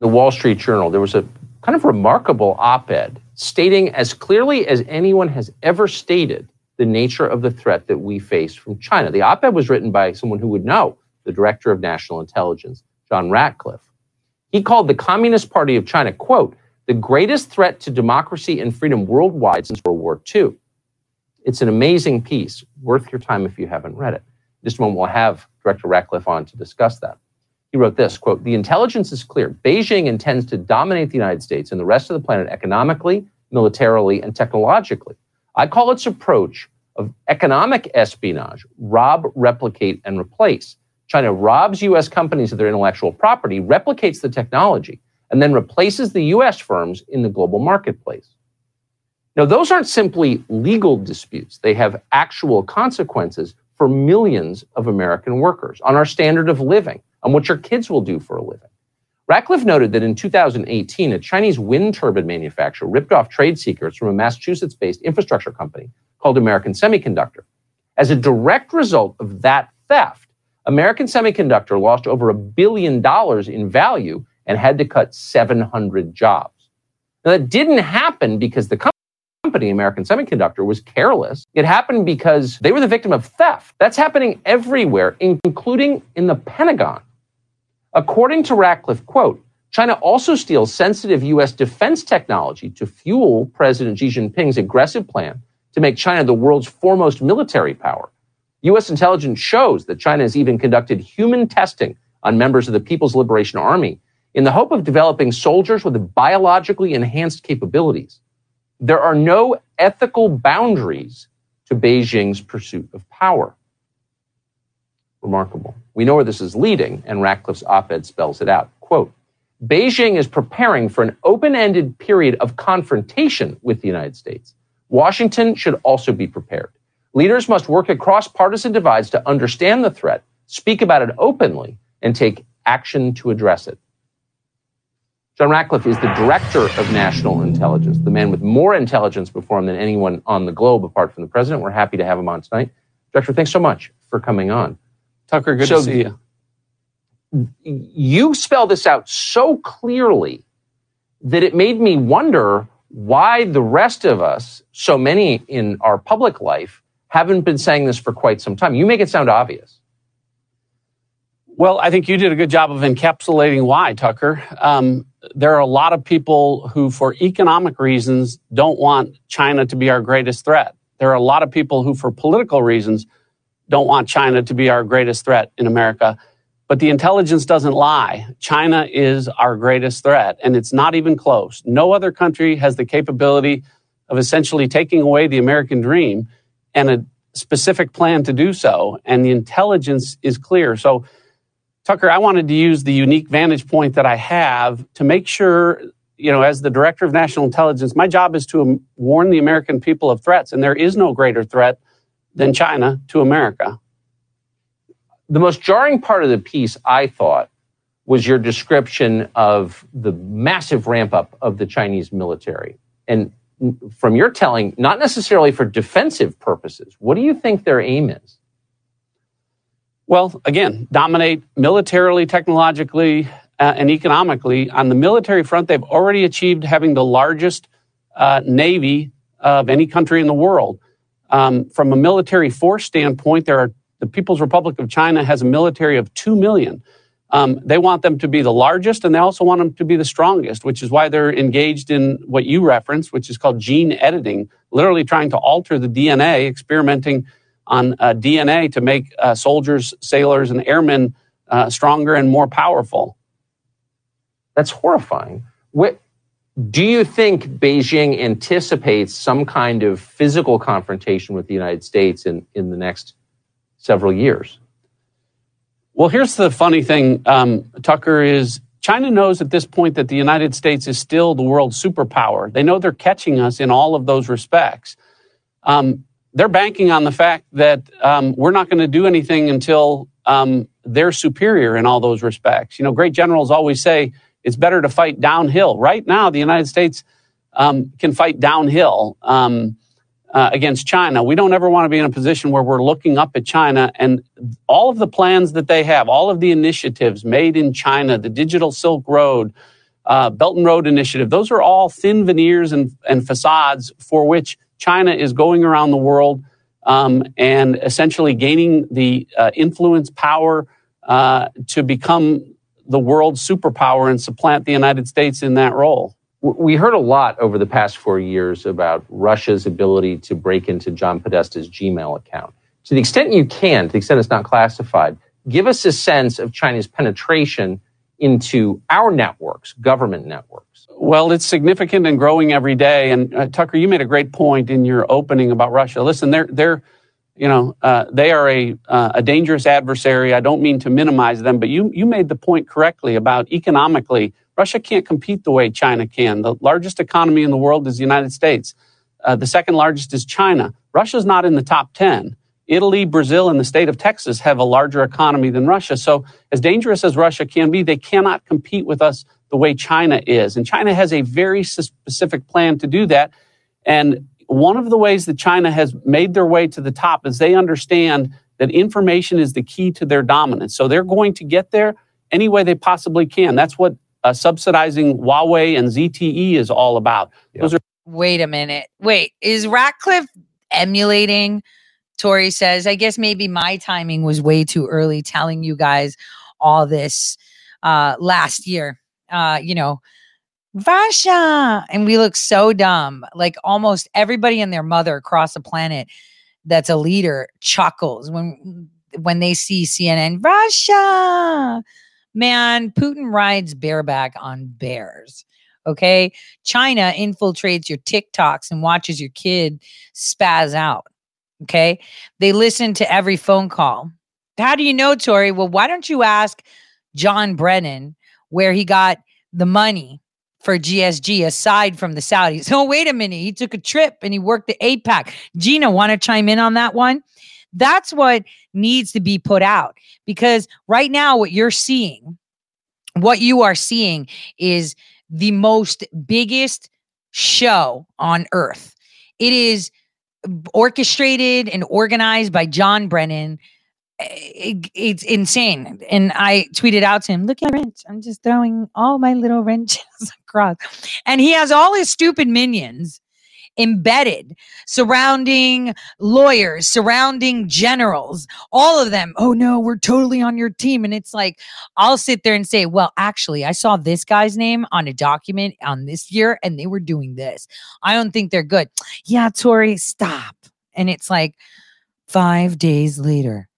The Wall Street Journal, there was a kind of remarkable op ed stating as clearly as anyone has ever stated the nature of the threat that we face from China. The op ed was written by someone who would know, the director of national intelligence, John Ratcliffe. He called the Communist Party of China, quote, the greatest threat to democracy and freedom worldwide since World War II. It's an amazing piece, worth your time if you haven't read it. Just a moment, we'll have Director Ratcliffe on to discuss that. He wrote this quote, the intelligence is clear. Beijing intends to dominate the United States and the rest of the planet economically, militarily, and technologically. I call its approach of economic espionage rob, replicate, and replace. China robs US companies of their intellectual property, replicates the technology, and then replaces the US firms in the global marketplace. Now, those aren't simply legal disputes, they have actual consequences for millions of American workers on our standard of living on what your kids will do for a living. Ratcliffe noted that in 2018, a Chinese wind turbine manufacturer ripped off trade secrets from a Massachusetts based infrastructure company called American Superconductor. As a direct result of that theft, American Superconductor lost over a billion dollars in value and had to cut 700 jobs. Now, that didn't happen because the company, American Superconductor, was careless. It happened because they were the victim of theft. That's happening everywhere, including in the Pentagon. According to Ratcliffe, quote, China also steals sensitive U.S. defense technology to fuel President Xi Jinping's aggressive plan to make China the world's foremost military power. U.S. intelligence shows that China has even conducted human testing on members of the People's Liberation Army in the hope of developing soldiers with biologically enhanced capabilities. There are no ethical boundaries to Beijing's pursuit of power remarkable. We know where this is leading, and Ratcliffe's op ed spells it out. Quote Beijing is preparing for an open ended period of confrontation with the United States. Washington should also be prepared. Leaders must work across partisan divides to understand the threat, speak about it openly, and take action to address it. John Ratcliffe is the director of national intelligence, the man with more intelligence before him than anyone on the globe apart from the president. We're happy to have him on tonight. Director, thanks so much for coming on. Tucker, good so, to see you. You spell this out so clearly that it made me wonder why the rest of us, so many in our public life, haven't been saying this for quite some time. You make it sound obvious. Well, I think you did a good job of encapsulating why, Tucker. Um, there are a lot of people who, for economic reasons, don't want China to be our greatest threat. There are a lot of people who, for political reasons, don't want China to be our greatest threat in America. But the intelligence doesn't lie. China is our greatest threat, and it's not even close. No other country has the capability of essentially taking away the American dream and a specific plan to do so. And the intelligence is clear. So, Tucker, I wanted to use the unique vantage point that I have to make sure, you know, as the director of national intelligence, my job is to warn the American people of threats. And there is no greater threat than China to America the most jarring part of the piece, I thought, was your description of the massive ramp up of the Chinese military. And from your telling, not necessarily for defensive purposes. What do you think their aim is? Well, again, dominate militarily, technologically, uh, and economically. On the military front, they've already achieved having the largest uh, navy of any country in the world. Um, from a military force standpoint, there are the People's Republic of China has a military of 2 million. Um, they want them to be the largest and they also want them to be the strongest, which is why they're engaged in what you referenced, which is called gene editing, literally trying to alter the DNA, experimenting on uh, DNA to make uh, soldiers, sailors, and airmen uh, stronger and more powerful. That's horrifying. Do you think Beijing anticipates some kind of physical confrontation with the United States in, in the next several years. Well, here's the funny thing, um, Tucker, is China knows at this point that the United States is still the world superpower. They know they're catching us in all of those respects. Um, they're banking on the fact that um, we're not going to do anything until um, they're superior in all those respects. You know, great generals always say it's better to fight downhill. Right now, the United States um, can fight downhill. Um, uh, against China. We don't ever want to be in a position where we're looking up at China and all of the plans that they have, all of the initiatives made in China, the Digital Silk Road, uh, Belt and Road Initiative, those are all thin veneers and, and facades for which China is going around the world um, and essentially gaining the uh, influence, power uh, to become the world superpower and supplant the United States in that role. We heard a lot over the past four years about Russia's ability to break into John Podesta's Gmail account. To the extent you can, to the extent it's not classified, give us a sense of China's penetration into our networks, government networks. Well, it's significant and growing every day. And uh, Tucker, you made a great point in your opening about Russia. Listen, they're they're you know uh, they are a uh, a dangerous adversary. I don't mean to minimize them, but you you made the point correctly about economically Russia can't compete the way China can. The largest economy in the world is the United States. Uh, the second largest is China. Russia's not in the top 10. Italy, Brazil, and the state of Texas have a larger economy than Russia. So, as dangerous as Russia can be, they cannot compete with us the way China is. And China has a very specific plan to do that. And one of the ways that China has made their way to the top is they understand that information is the key to their dominance. So, they're going to get there any way they possibly can. That's what uh, subsidizing Huawei and ZTE is all about. Those are. Wait a minute. Wait, is Ratcliffe emulating? Tori says, I guess maybe my timing was way too early telling you guys all this uh, last year. Uh, you know, Russia. And we look so dumb. Like almost everybody and their mother across the planet that's a leader chuckles when when they see CNN, Russia man, Putin rides bareback on bears. Okay. China infiltrates your TikToks and watches your kid spaz out. Okay. They listen to every phone call. How do you know, Tori? Well, why don't you ask John Brennan where he got the money for GSG aside from the Saudis? Oh, wait a minute. He took a trip and he worked the AIPAC. Gina, want to chime in on that one? That's what needs to be put out because right now, what you're seeing, what you are seeing is the most biggest show on earth. It is orchestrated and organized by John Brennan. It, it's insane. And I tweeted out to him, look at wrench. I'm just throwing all my little wrenches across. And he has all his stupid minions embedded surrounding lawyers, surrounding generals, all of them. Oh no, we're totally on your team. And it's like, I'll sit there and say, well, actually, I saw this guy's name on a document on this year and they were doing this. I don't think they're good. Yeah, Tori, stop. And it's like five days later.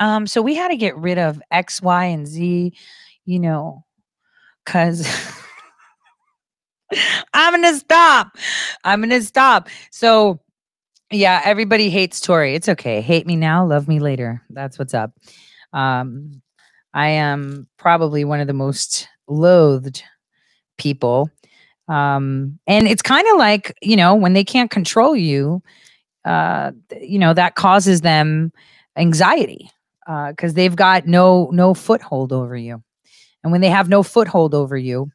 Um, so we had to get rid of X, Y, and Z, you know, because I'm gonna stop. I'm gonna stop. So yeah, everybody hates Tori. It's okay. Hate me now, love me later. That's what's up. Um, I am probably one of the most loathed people. Um, and it's kind of like, you know, when they can't control you, uh, you know, that causes them anxiety because uh, they've got no no foothold over you. And when they have no foothold over you,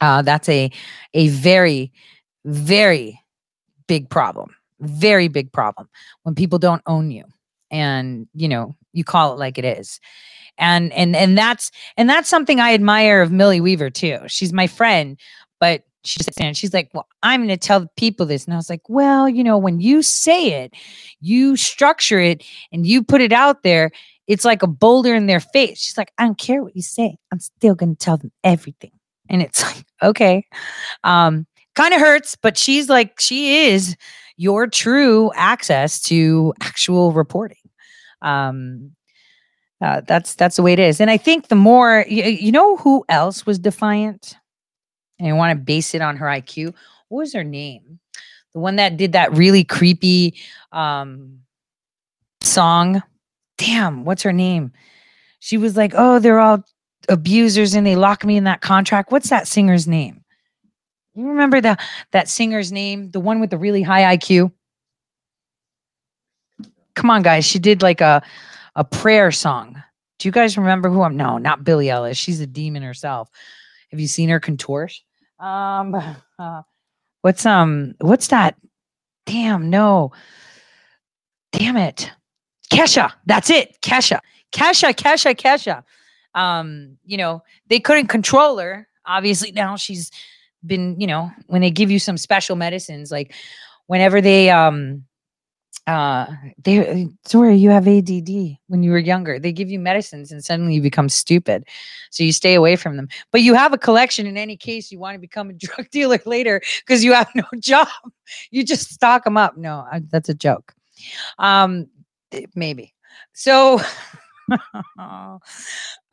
uh, that's a a very very big problem. Very big problem when people don't own you and you know you call it like it is and and and that's and that's something i admire of millie weaver too she's my friend but she there and she's like well i'm going to tell the people this and i was like well you know when you say it you structure it and you put it out there it's like a boulder in their face she's like i don't care what you say i'm still going to tell them everything and it's like, okay. Um, kind of hurts, but she's like, she is your true access to actual reporting. Um, uh, that's that's the way it is. And I think the more you, you know who else was defiant, and I want to base it on her IQ. What was her name? The one that did that really creepy um, song. Damn, what's her name? She was like, "Oh, they're all abusers and they lock me in that contract. What's that singer's name? You remember the that singer's name, the one with the really high IQ? Come on, guys. She did like a a prayer song. Do you guys remember who I'm? No, not Billie Eilish. She's a demon herself. Have you seen her contort? Um, uh, what's um, what's that? Damn, no. Damn it, Kesha. That's it, Kesha. Kesha, Kesha, Kesha um, you know, they couldn't control her. Obviously, now she's been, you know, when they give you some special medicines, like whenever they um uh they sorry you have add when you were younger. They give you medicines and suddenly you become stupid. So you stay away from them. But you have a collection in any case you want to become a drug dealer later because you have no job. You just stock them up. No I, that's a joke. Um maybe. So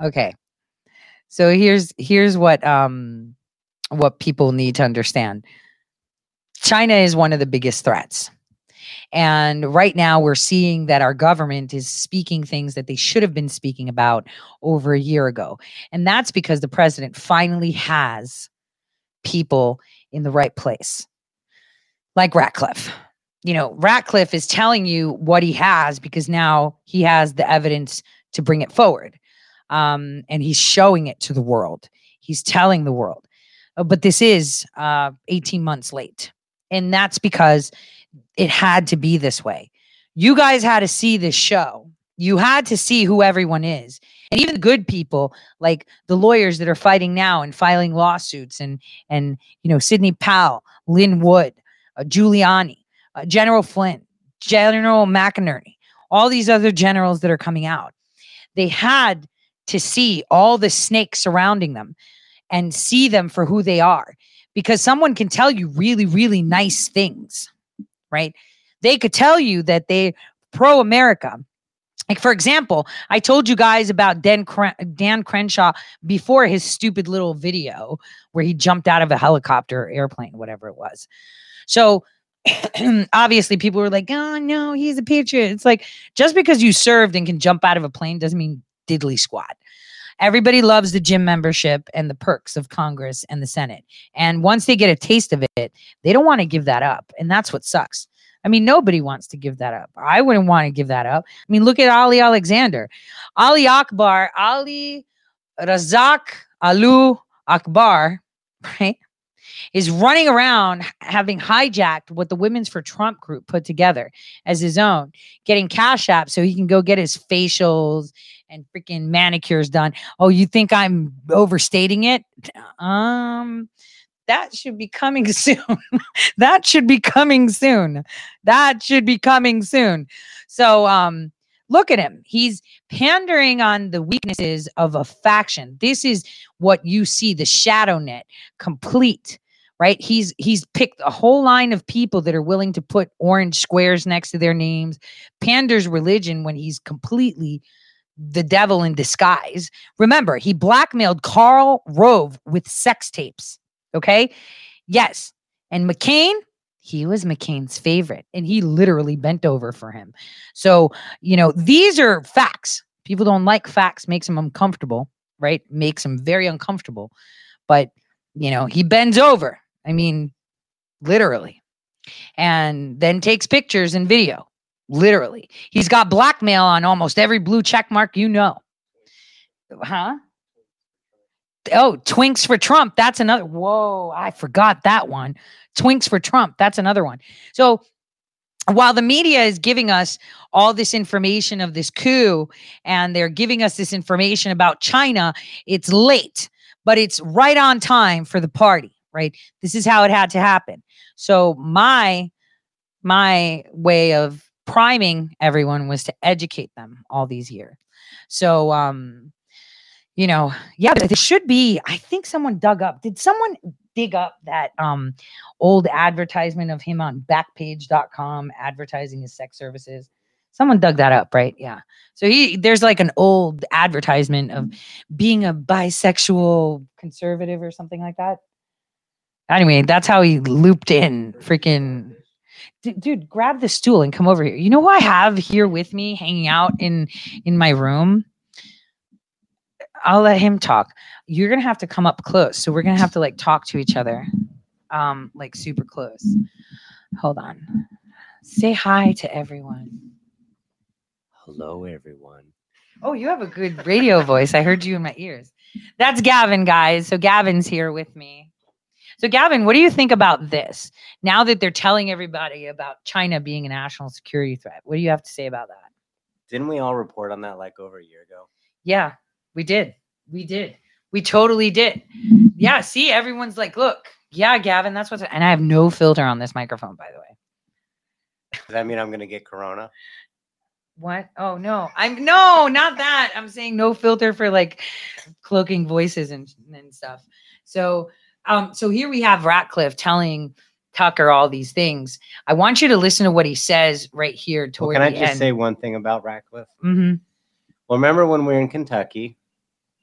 okay. So here's here's what um what people need to understand. China is one of the biggest threats. And right now, we're seeing that our government is speaking things that they should have been speaking about over a year ago. And that's because the president finally has people in the right place, like Ratcliffe. You know, Ratcliffe is telling you what he has because now he has the evidence to bring it forward. Um, and he's showing it to the world. He's telling the world. Uh, but this is uh, 18 months late. And that's because it had to be this way. You guys had to see this show. You had to see who everyone is. And even the good people, like the lawyers that are fighting now and filing lawsuits, and and you know Sidney Powell, Lin Wood, uh, Giuliani, uh, General Flynn, General McInerney, all these other generals that are coming out they had to see all the snakes surrounding them and see them for who they are because someone can tell you really really nice things right they could tell you that they pro america like for example i told you guys about dan, dan crenshaw before his stupid little video where he jumped out of a helicopter or airplane whatever it was so obviously people were like, oh no, he's a patriot. It's like just because you served and can jump out of a plane doesn't mean diddly squat. Everybody loves the gym membership and the perks of Congress and the Senate. And once they get a taste of it, they don't want to give that up. And that's what sucks. I mean, nobody wants to give that up. I wouldn't want to give that up. I mean, look at Ali Alexander. Ali Akbar, Ali Razak Alu Akbar right, is running around having hijacked what the Women's for Trump group put together as his own, getting cash app so he can go get his facials and freaking manicures done. Oh, you think I'm overstating it? Um, that should be coming soon. that should be coming soon. That should be coming soon. So, um, look at him. He's pandering on the weaknesses of a faction. This is what you see the shadow net complete right he's he's picked a whole line of people that are willing to put orange squares next to their names panders religion when he's completely the devil in disguise remember he blackmailed Karl Rove with sex tapes okay yes and mccain he was McCain's favorite and he literally bent over for him. So, you know, these are facts. People don't like facts, makes them uncomfortable, right? Makes them very uncomfortable. But, you know, he bends over. I mean, literally. And then takes pictures and video. Literally. He's got blackmail on almost every blue check mark you know. Huh? Oh, Twinks for Trump. That's another. Whoa, I forgot that one. Twinks for Trump. That's another one. So while the media is giving us all this information of this coup and they're giving us this information about China, it's late, but it's right on time for the party, right? This is how it had to happen. So my my way of priming everyone was to educate them all these years. So um you know, yeah, but it should be. I think someone dug up. Did someone dig up that um old advertisement of him on backpage.com advertising his sex services? Someone dug that up, right? Yeah. So he there's like an old advertisement of being a bisexual conservative or something like that. Anyway, that's how he looped in freaking dude grab the stool and come over here you know who i have here with me hanging out in in my room I'll let him talk. You're gonna have to come up close. So we're gonna have to like talk to each other, um, like super close. Hold on. Say hi to everyone. Hello, everyone. Oh, you have a good radio voice. I heard you in my ears. That's Gavin, guys. So Gavin's here with me. So, Gavin, what do you think about this? Now that they're telling everybody about China being a national security threat, what do you have to say about that? Didn't we all report on that like over a year ago? Yeah, we did. We did. We totally did. Yeah. See, everyone's like, look, yeah, Gavin, that's what's, and I have no filter on this microphone, by the way. Does that mean I'm going to get corona? What? Oh, no. I'm, no, not that. I'm saying no filter for like cloaking voices and, and stuff. So, um, so here we have Ratcliffe telling Tucker all these things. I want you to listen to what he says right here toward well, can I just end. say one thing about Ratcliffe? Mm-hmm. Well, remember when we were in Kentucky,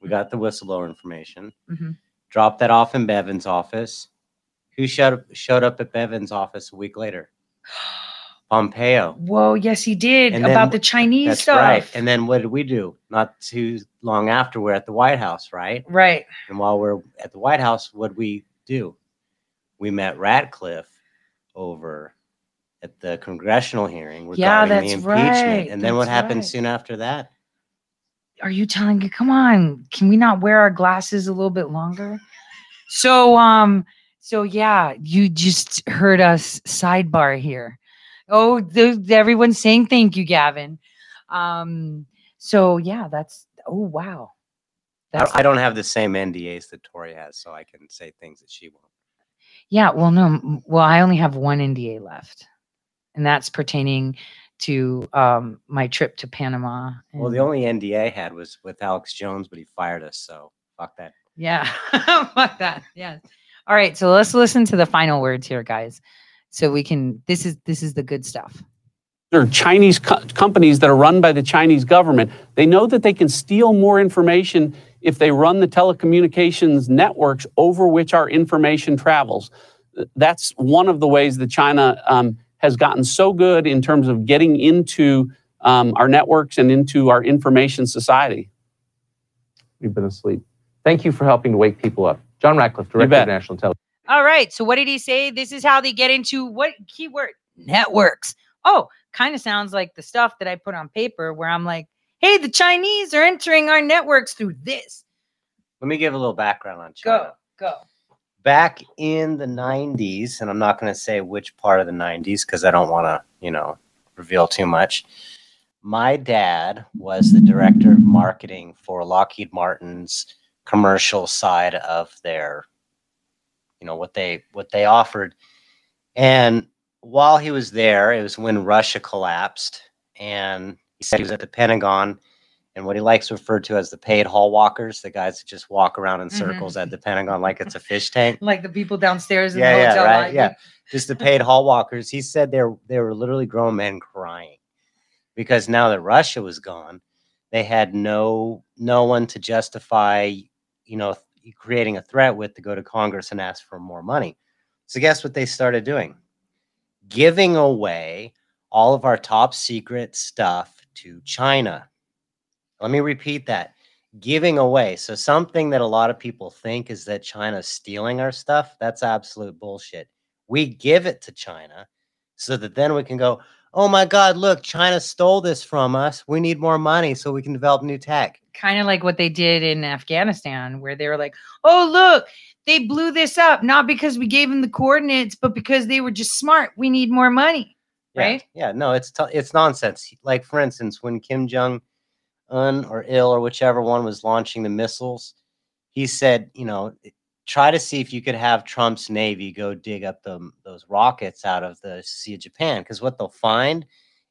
we got the whistleblower information, Mhm. dropped that off in Bevin's office. Who showed up, showed up at Bevin's office a week later? Pompeo. Whoa, yes, he did And then about the Chinese That's stuff. right. And then what did we do? Not too long after, we're at the White House, right? Right. And while we're at the White House, what we do? We met Ratcliffe over at the congressional hearing regarding Yeah, the that's impeachment. right. And then what happened right. soon after that? Are you telling you? Come on, can we not wear our glasses a little bit longer? So, um, so yeah, you just heard us sidebar here. Oh, the, everyone's saying thank you, Gavin. Um, so yeah, that's oh wow. I, I don't have the same NDAs that Tori has, so I can say things that she won't. Yeah, well, no, well, I only have one NDA left, and that's pertaining to um my trip to Panama. Well, the only NDA I had was with Alex Jones, but he fired us, so fuck that. Yeah, fuck that. Yeah. All right, so let's listen to the final words here, guys. So we can. This is this is the good stuff. There are Chinese co- companies that are run by the Chinese government. They know that they can steal more information if they run the telecommunications networks over which our information travels. That's one of the ways that China um, has gotten so good in terms of getting into um, our networks and into our information society. We've been asleep. Thank you for helping to wake people up. John Ratcliffe, Director of. National Intelligence. All right. So what did he say? This is how they get into what keyword networks. Oh, kind of sounds like the stuff that I put on paper where I'm like, hey, the Chinese are entering our networks through this. Let me give a little background on China. Go, go. back in the 90s, and I'm not going to say which part of the 90s because I don't want to, you know, reveal too much. My dad was the director of marketing for Lockheed Martin's commercial side of their, you know, what they what they offered. And while he was there, it was when Russia collapsed, and he said he was at the Pentagon and what he likes to refer to as the paid hall walkers, the guys that just walk around in Mhm. circles at the Pentagon like it's a fish tank. Like the people downstairs in yeah, the yeah, right, yeah. Just the paid hall walkers. He said they were they were literally grown men crying because now that Russia was gone, they had no no one to justify, you know, creating a threat with to go to Congress and ask for more money. So guess what they started doing? Giving away all of our top secret stuff to China. Let me repeat that. Giving away. So something that a lot of people think is that China's stealing our stuff, that's absolute bullshit. We give it to China so that then we can go, "Oh my god, look, China stole this from us. We need more money so we can develop new tech." kind of like what they did in Afghanistan, where they were like, "Oh, look, they blew this up not because we gave them the coordinates, but because they were just smart. We need more money." Yeah, Right? Yeah, no, it's t- it's nonsense. Like for instance, when Kim Jong Un or Il or whichever one was launching the missiles, he said, you know, try to see if you could have Trump's navy go dig up the, those rockets out of the Sea of Japan, because what they'll find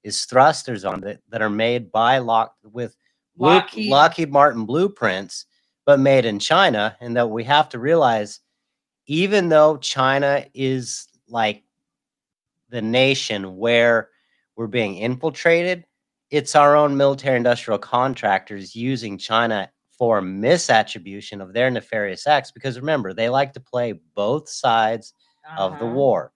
is thrusters on that that are made by Lock with Lockheed. Lockheed Martin blueprints, but made in China, and that we have to realize, even though China is like the nation where we're being infiltrated, it's our own military industrial contractors using China for misattribution of their nefarious acts. Because remember, they like to play both sides of the Uh-huh. war.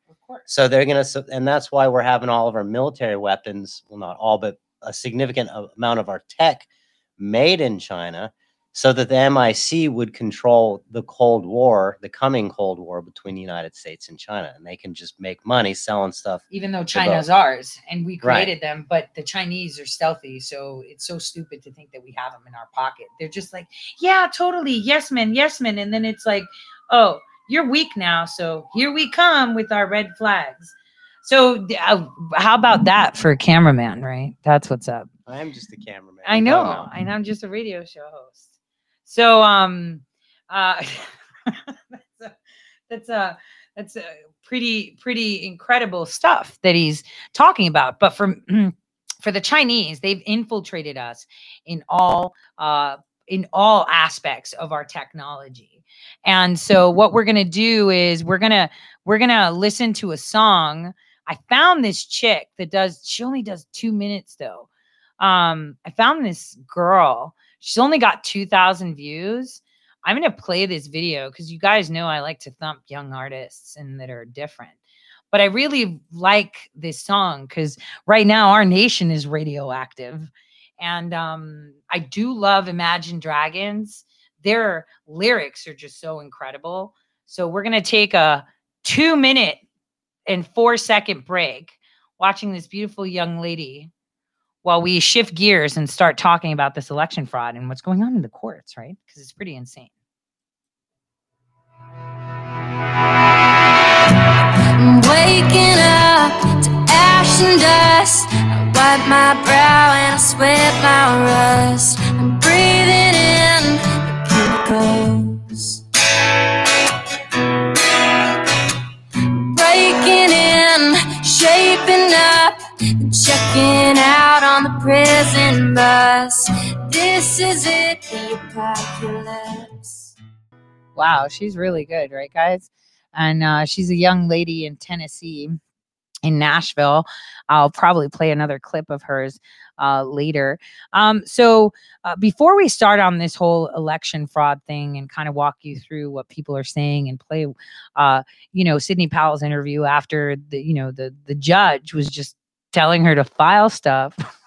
So they're going to, and that's why we're having all of our military weapons, well, not all, but a significant amount of our tech made in China so that the MIC would control the Cold War, the coming Cold War between the United States and China. And they can just make money selling stuff. Even though China's ours and we Right. created them, but the Chinese are stealthy, so it's so stupid to think that we have them in our pocket. They're just like, "Yeah, totally, yes, man, yes, man," and then it's like, "Oh, you're weak now, so here we come with our red flags." So, uh, how about that for a cameraman, right? That's what's up. I am just a cameraman. I know, know. and I'm just a radio show host. So, um, uh, that's a, that's a that's a pretty pretty incredible stuff that he's talking about. But for for the Chinese, they've infiltrated us in all uh in all aspects of our technology. And so what we're going to do is we're going to we're going to listen to a song. I found this chick that does she only does 2 minutes though. Um I found this girl. She's only got 2000 views. I'm going to play this video cuz you guys know I like to thump young artists and that are different. But I really like this song cuz right now our nation is radioactive and um I do love Imagine Dragons. Their lyrics are just so incredible. So we're going to take a 2 minute and 4 second break watching this beautiful young lady while we shift gears and start talking about this election fraud and what's going on in the courts, right? Because it's pretty insane. I'm waking up to ash and dust. I wipe my brow and I sweat my rust. I'm breathing in the chemicals. Breaking in, shaping up, checking out prison bus. This is it, the apocalypse. Wow, she's really good, right, guys? And uh, she's a young lady in Tennessee, in Nashville. I'll probably play another clip of hers uh, later. Um, so, uh, before we start on this whole election fraud thing and kind of walk you through what people are saying and play, uh, you know, Sidney Powell's interview after the, you know, the the judge was just telling her to file stuff.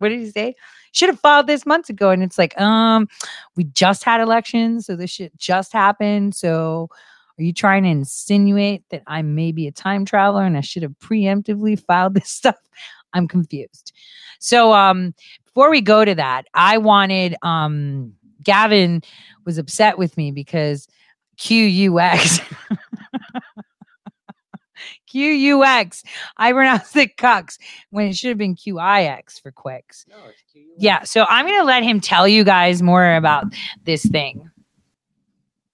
what did he say? Should have filed this months ago. And it's like, um, we just had elections, so this shit just happened. So are you trying to insinuate that I may be a time traveler and I should have preemptively filed this stuff? I'm confused. So um before we go to that, I wanted um Gavin was upset with me because QUX. QUX. I pronounced it Cux when it should have been QIX for quicks. Yeah, so I'm going to let him tell you guys more about this thing.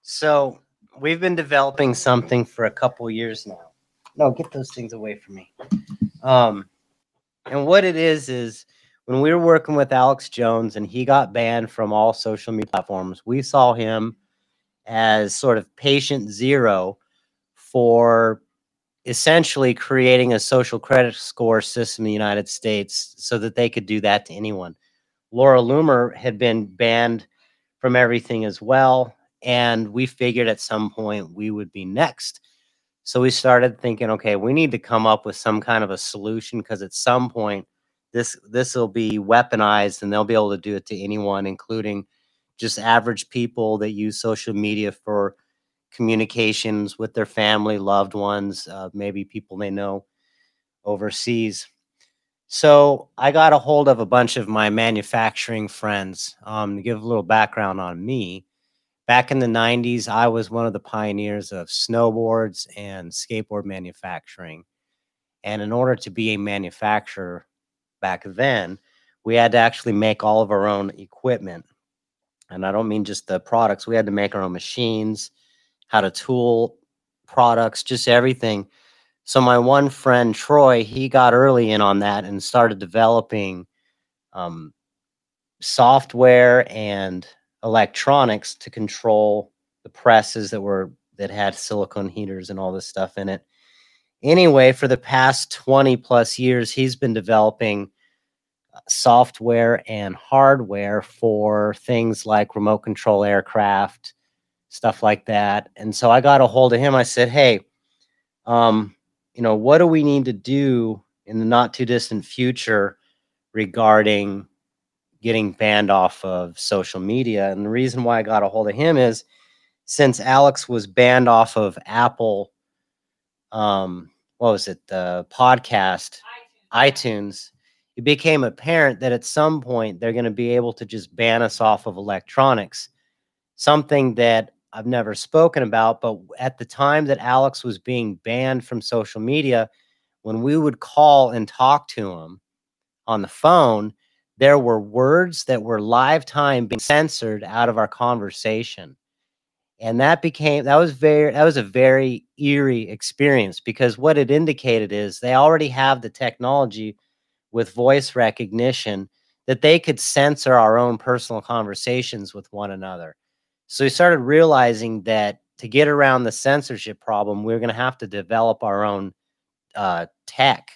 So we've been developing something for a couple years now. No, get those things away from me. Um, and what it is is when we were working with Alex Jones and he got banned from all social media platforms, we saw him as sort of patient zero for essentially creating a social credit score system in the United States so that they could do that to anyone. Laura Loomer had been banned from everything as well. And we figured at some point we would be next. So we started thinking, okay, we need to come up with some kind of a solution because at some point this this will be weaponized and they'll be able to do it to anyone, including just average people that use social media for communications with their family, loved ones, uh, maybe people they know overseas. So I got a hold of a bunch of my manufacturing friends um, to give a little background on me. Back in the 90s, I was one of the pioneers of snowboards and skateboard manufacturing. And in order to be a manufacturer back then, we had to actually make all of our own equipment. And I don't mean just the products, we had to make our own machines, how to tool products, just everything. So my one friend Troy, he got early in on that and started developing um, software and electronics to control the presses that were that had silicone heaters and all this stuff in it. Anyway, for the past 20 plus years, he's been developing uh, software and hardware for things like remote control aircraft, stuff like that. And so I got a hold of him. I said, Hey, um, you know, what do we need to do in the not too distant future regarding getting banned off of social media? And the reason why I got a hold of him is since Alex was banned off of Apple, um, what was it, the podcast, iTunes, iTunes it became apparent that at some point they're going to be able to just ban us off of electronics, something that I've never spoken about, but at the time that Alex was being banned from social media, when we would call and talk to him on the phone, there were words that were live time being censored out of our conversation. And that became that was very that was a very eerie experience because what it indicated is they already have the technology with voice recognition that they could censor our own personal conversations with one another. So we started realizing that to get around the censorship problem, we are going to have to develop our own uh, tech.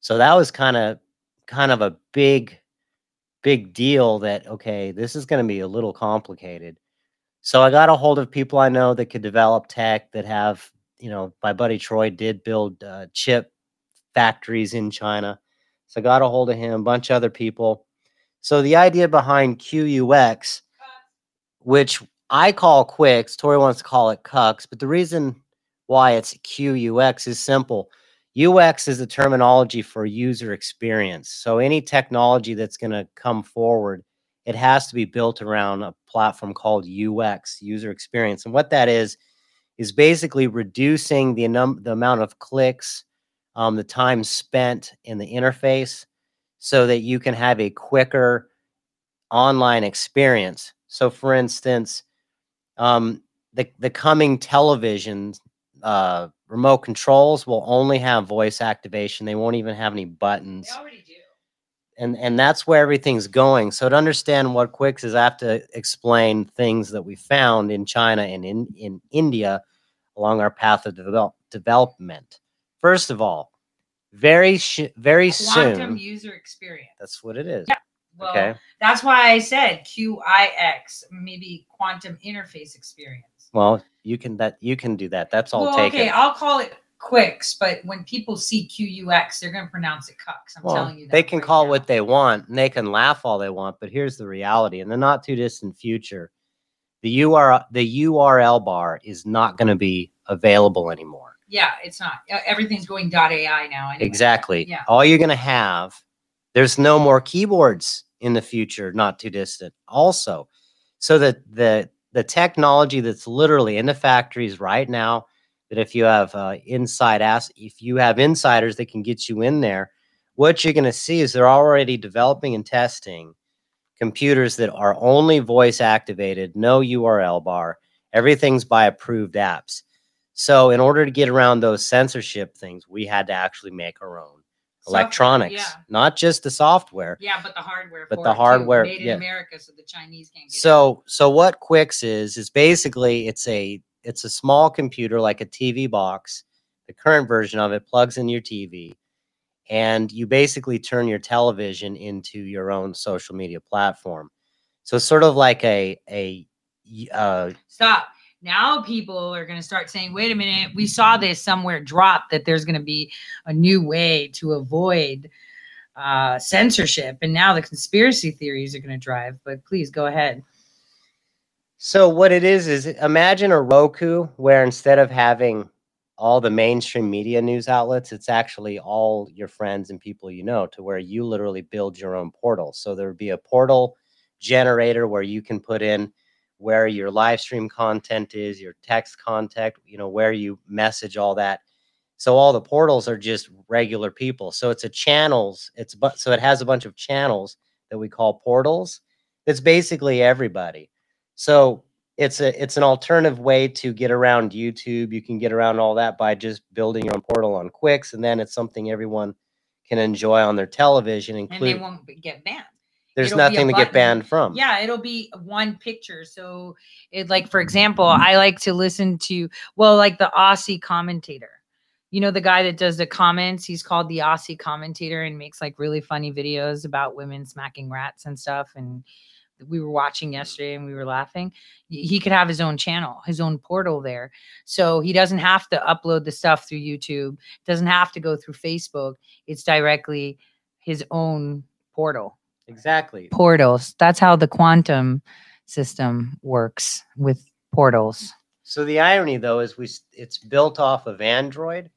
So that was kind of kind of a big, big deal. That okay, this is going to be a little complicated. So I got a hold of people I know that could develop tech that have, you know, my buddy Troy did build uh, chip factories in China. So I got a hold of him, a bunch of other people. So the idea behind QUX, which I call Quicks. Tori wants to call it Cucks, but the reason why it's QUX is simple. UX is the terminology for user experience. So any technology that's going to come forward, it has to be built around a platform called UX, user experience. And what that is, is basically reducing the, num- the amount of clicks, um, the time spent in the interface so that you can have a quicker online experience. So, for instance, um, the the coming television uh, remote controls will only have voice activation. They won't even have any buttons. They already do. And and that's where everything's going. So to understand what Quicks is, I have to explain things that we found in China and in in India along our path of develop, development. First of all, very sh- very Quantum soon. user experience. That's what it is. Yeah. Well, okay. that's why I said QIX, maybe quantum interface experience. Well, you can that you can do that. That's all well, taken. okay, I'll call it Quicks, but when people see QUX, they're going to pronounce it Cucks. I'm Well, telling you that. they can call what they want and they can laugh all they want, but here's the reality: in the not too distant future, the URL the URL bar is not going to be available anymore. Yeah, it's not. Everything's going .ai now. Anyway. Exactly. Yeah. All you're going to have, there's no more keyboards in the future, not too distant. Also, so that the the technology that's literally in the factories right now. That if you have uh, inside ass, if you have insiders that can get you in there, what you're going to see is they're already developing and testing computers that are only voice activated, no URL bar. Everything's by approved apps. So in order to get around those censorship things, we had to actually make our own electronics, yeah. not just the software. Yeah, but the hardware. But the it, too, hardware, made yeah. in America, so the Chinese can't. Get So so what Quix is is basically it's a it's a small computer like a TV box. The current version of it plugs in your TV, and you basically turn your television into your own social media platform. So it's sort of like a a uh, Stop. Now people are going to start saying, wait a minute, we saw this somewhere drop that there's going to be a new way to avoid uh, censorship. And now the conspiracy theories are going to drive. But please go ahead. So what it is is imagine a Roku where instead of having all the mainstream media news outlets, it's actually all your friends and people you know to where you literally build your own portal. So there would be a portal generator where you can put in where your live stream content is, your text content, you know, where you message all that. So all the portals are just regular people. So it's a channels, it's but so it has a bunch of channels that we call portals. It's basically everybody. So it's a it's an alternative way to get around YouTube. You can get around all that by just building your own portal on Quix, and then it's something everyone can enjoy on their television. And they won't get banned. There's nothing to get banned from. Yeah, it'll be one picture. So, it like for example, I like to listen to well, like the Aussie commentator. You know the guy that does the comments. He's called the Aussie commentator and makes like really funny videos about women smacking rats and stuff. And we were watching yesterday and we were laughing. He could have his own channel, his own portal there. So he doesn't have to upload the stuff through YouTube. Doesn't have to go through Facebook. It's directly his own portal Exactly. portals. That's how the quantum system works with portals. So the irony though is we it's built off of Android,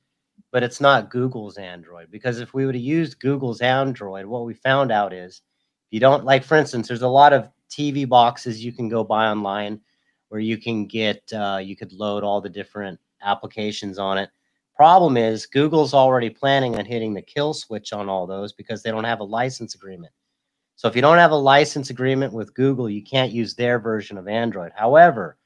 but it's not Google's Android because if we would have used Google's Android, what we found out is you don't like for instance, there's a lot of TV boxes you can go buy online where you can get uh, you could load all the different applications on it. Problem is Google's already planning on hitting the kill switch on all those because they don't have a license agreement. So if you don't have a license agreement with Google, you can't use their version of Android. However,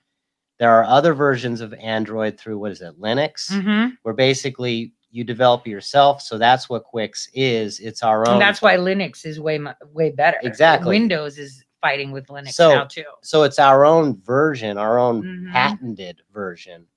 there are other versions of Android through what is it, Linux, Mhm. where basically you develop yourself. So that's what Quix is. It's our own. And that's why Linux is way way better. Exactly. Windows is fighting with Linux so, now too. So it's our own version, our own Mhm. patented version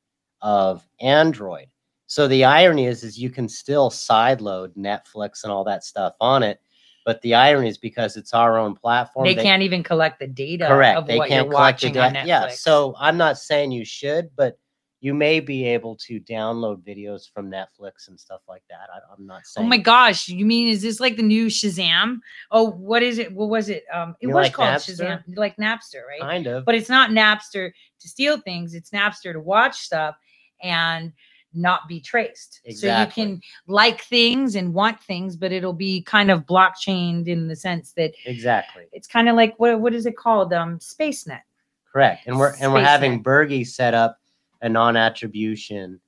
of Android. So the irony is, is you can still sideload Netflix and all that stuff on it, but the irony is because it's our own platform. They, can't even collect the data correct. They can't collect the data. Yeah. So I'm not saying you should, but you may be able to download videos from Netflix and stuff like that. I, I'm not saying. Oh my gosh! You mean is this like the new Shazam? Oh, what is it? What was it? Um, it You was like called Napster? Shazam, like Napster, right? Kind of. But it's not Napster to steal things. It's Napster to watch stuff and not be traced. Exactly. So you can like things and want things, but it'll be kind of blockchained in the sense that Exactly. it's kind of like what what is it called? Um, SpaceNet. Correct. And we're and we're having. Bergie set up a non-attribution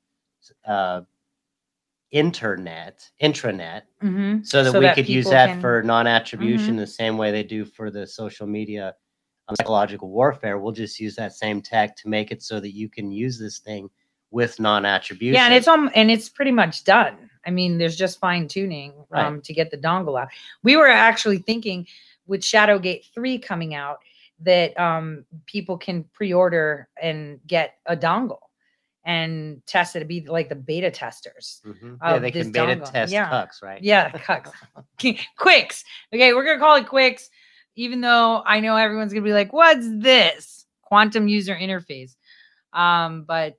uh internet intranet Mhm. so that So we that could use that can- for non-attribution Mhm. the same way they do for the social media um, psychological warfare. We'll just use that same tech to make it so that you can use this thing with non-attribution. Yeah, and it's um and it's pretty much done. I mean, there's just fine tuning Right. um to get the dongle out. We were actually thinking with Shadowgate 3 coming out that um people can pre-order and get a dongle and test it to be like the beta testers. Mhm. Yeah, they can beta dongle. test yeah. cucks, right? Yeah, cucks. Quicks. Okay, we're gonna call it Quicks, even though I know everyone's gonna be like, "What's this?" Quantum user interface. Um, but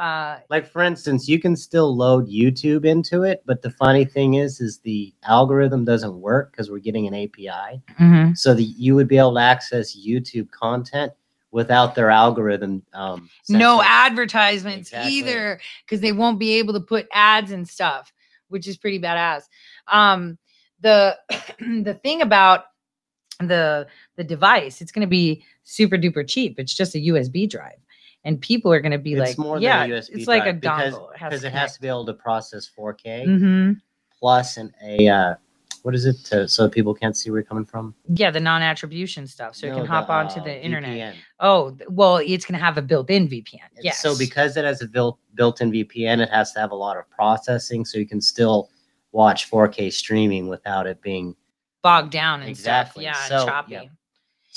uh, like for instance you can still load youtube into it but the funny thing is is the algorithm doesn't work because we're getting an api Mhm. so that you would be able to access youtube content without their algorithm um no advertisements Exactly. either because they won't be able to put ads and stuff which is pretty badass um the the thing about the the device it's going to be super duper cheap. It's just a USB drive. And people are going to be it's like, more yeah, than a USB it's like a because, dongle. It has because to it has to be able to process 4K hmm plus an a uh, what is it to, so people can't see where you're coming from? Yeah, the non-attribution stuff, so it No, can the, hop onto uh, the internet. VPN. Oh, well, it's going to have a built-in VPN. And Yes. So because it has a built built-in VPN, it has to have a lot of processing, so you can still watch 4K streaming without it being bogged down and exactly. stuff. Yeah, so, choppy. yeah.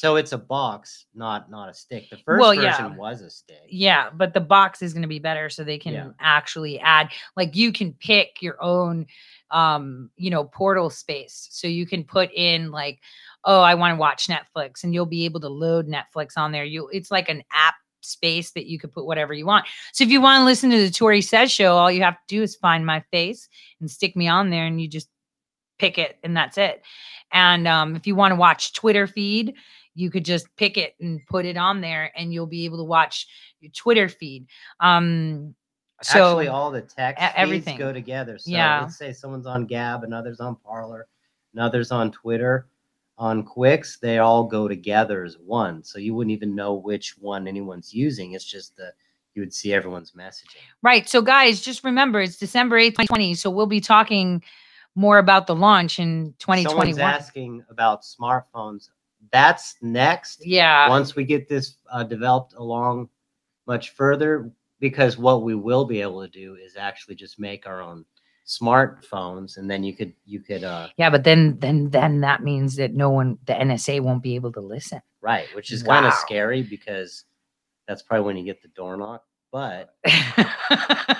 So it's a box, not not a stick. The first Well, yeah. version was a stick. Yeah, but the box is going to be better so they can Yeah. actually add like you can pick your own um, you know, portal space. So you can put in like oh, I want to watch Netflix and you'll be able to load Netflix on there. You it's like an app space that you could put whatever you want. So if you want to listen to the Tori Says show, all you have to do is find my face and stick me on there and you just pick it and that's it. And um, if you want to watch Twitter feed, you could just pick it and put it on there and you'll be able to watch your Twitter feed. Um, so Actually, all the text feeds everything. go together. So Yeah. let's say someone's on Gab, another's on Parler, another's on Twitter, on Quicks. They all go together as one. So you wouldn't even know which one anyone's using. It's just the you would see everyone's messaging. Right. So, guys, just remember it's December 8th, 2020. So, we'll be talking more about the launch in 2021. Someone's asking about smartphones. That's next. Yeah. Once we get this uh, developed along much further, because what we will be able to do is actually just make our own smartphones, and then you could you could uh Yeah, but then then then that means that no one the NSA won't be able to listen. right, which is kind of scary because that's probably when you get the door knock. But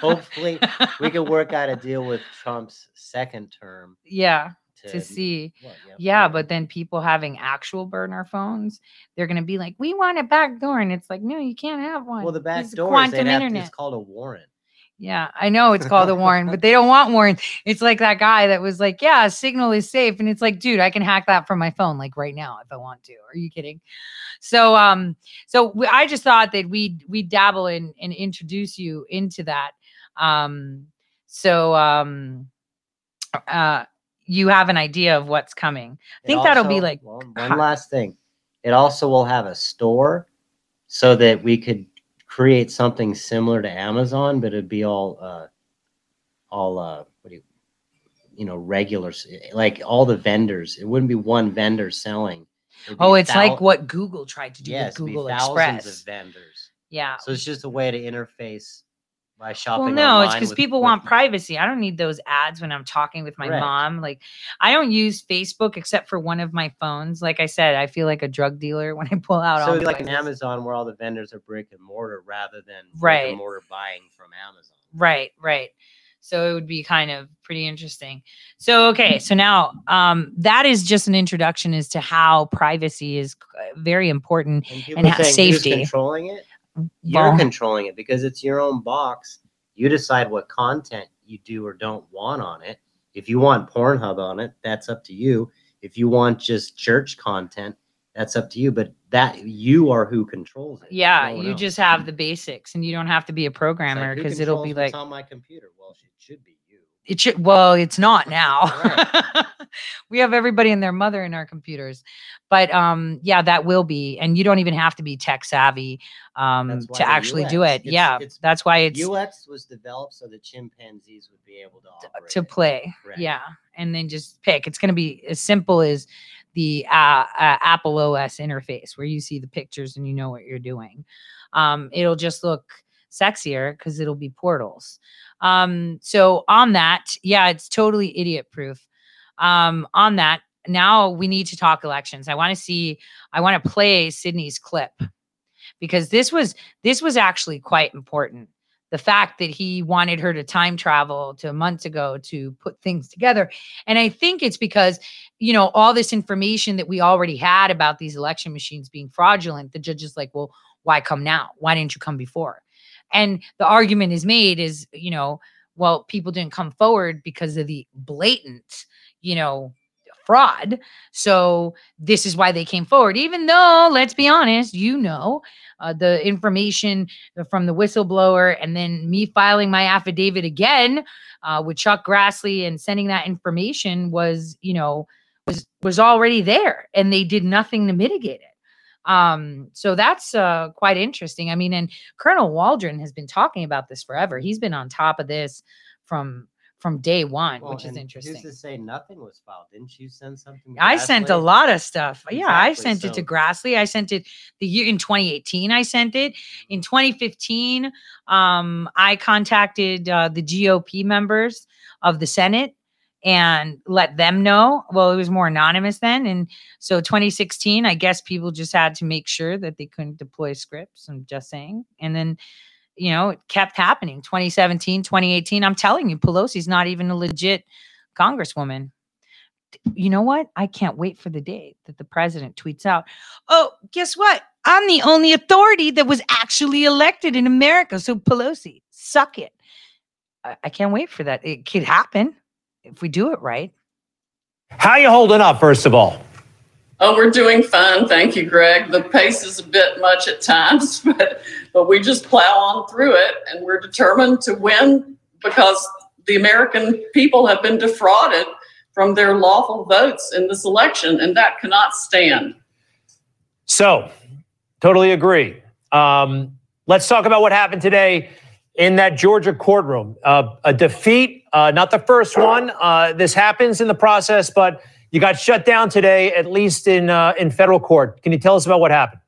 hopefully, we can work out a deal with Trump's second term. Yeah. To, To- see. What, yeah, Yeah, but then people having actual burner phones, they're gonna be like, "We want a back door," and it's like, "No, you can't have one." Well, the back door quantum internet. it's called a warrant. Yeah, I know it's called a warrant, but they don't want warrant. It's like that guy that was like, "Yeah, Signal is safe," and it's like, dude, I can hack that from my phone like right now if I want to. Are you kidding? So, um, so we, I just thought that we we dabble in and introduce you into that. Um, so, um, uh, you have an idea of what's coming. I think that'll be like well, one last thing. It also will have a store so that we could create something similar to Amazon, but it'd be all uh all uh what do you you know regulars like all the vendors. It wouldn't be one vendor selling. Oh, it's like what Google tried to do yes, with Google thousands Express. of vendors. Yeah. So it's just a way to interface by shopping. Well, no, it's because people with- want privacy. I don't need those ads when I'm talking with my mom. Like, I don't use Facebook except for one of my phones. Like I said, I feel like a drug dealer when I pull out So all like an. Amazon where all the vendors are brick and mortar rather than brick Right. and mortar buying from Amazon. Right, right. So it would be kind of pretty interesting. So okay, so now um, that is just an introduction as to how privacy is uh, very important And and how safety. controlling it. You're controlling it because it's your own box. You decide what content you do or don't want on it. If you want Pornhub on it, that's up to you. If you want just church content, that's up to you. But that you are who controls it. Yeah, no you else. just have the basics, and you don't have to be a programmer because it'll be like on my computer. Well, it should be. It should. Well, it's not now. we have everybody and their mother in our computers, but um, yeah, that will be, and you don't even have to be tech savvy um to the actually do it. it's- yeah, it's- that's why it's UX was developed so that chimpanzees would be able to to play. Correct. Yeah, and then just pick. It's going to be as simple as the uh, uh, Apple OS interface, where you see the pictures and you know what you're doing. Um, it'll just look sexier because it'll be portals. Um, so on that, yeah, it's totally idiot proof. Um, on that, now we need to talk elections. I want to see. I want to play Sidney's clip because this was this was actually quite important the fact that he wanted her to time travel to months ago to put things together. And I think it's because, you know, all this information that we already had about these election machines being fraudulent, the judge is like, well, why come now? Why didn't you come before? And the argument is made is, you know, well, people didn't come forward because of the blatant, you know, fraud. So this is why they came forward, even though, let's be honest, you know, uh, the information from the whistleblower and then me filing my affidavit again uh, with Chuck Grassley and sending that information was, you know, was was already there and they did nothing to mitigate it. Um, so that's uh, quite interesting. I mean, and Colonel Waldron has been talking about this forever. He's been on top of this from from day one, Well, which is interesting. Who's to say nothing was filed? Didn't you send something? I sent a lot of stuff. Yeah, I Exactly, sent it to Grassley. I sent it the year in 2018. I sent it in 2015. Um, I contacted uh, the GOP members of the Senate and let them know. Well, it was more anonymous then, and so 2016. I guess people just had to make sure that they couldn't deploy scripts. I'm just saying, and then. You know, it kept happening 2017, 2018. I'm telling you, Pelosi's not even a legit congresswoman you know what? I can't wait for the day that the president tweets out, Oh, guess what? I'm the only authority that was actually elected in America. So Pelosi, suck it. I, I can't wait for that. It could happen if we do it right. How you holding up, first of all? Oh, we're doing fine. Thank you, Greg. The pace is a bit much at times, but, but we just plow on through it and we're determined to win because the American people have been defrauded from their lawful votes in this election, and that cannot stand. So, totally agree. Um, let's talk about what happened today in that Georgia courtroom. Uh, a defeat, uh, not the first one. Uh, this happens in the process, but you got shut down today, at least in uh, in federal court. Can you tell us about what happened?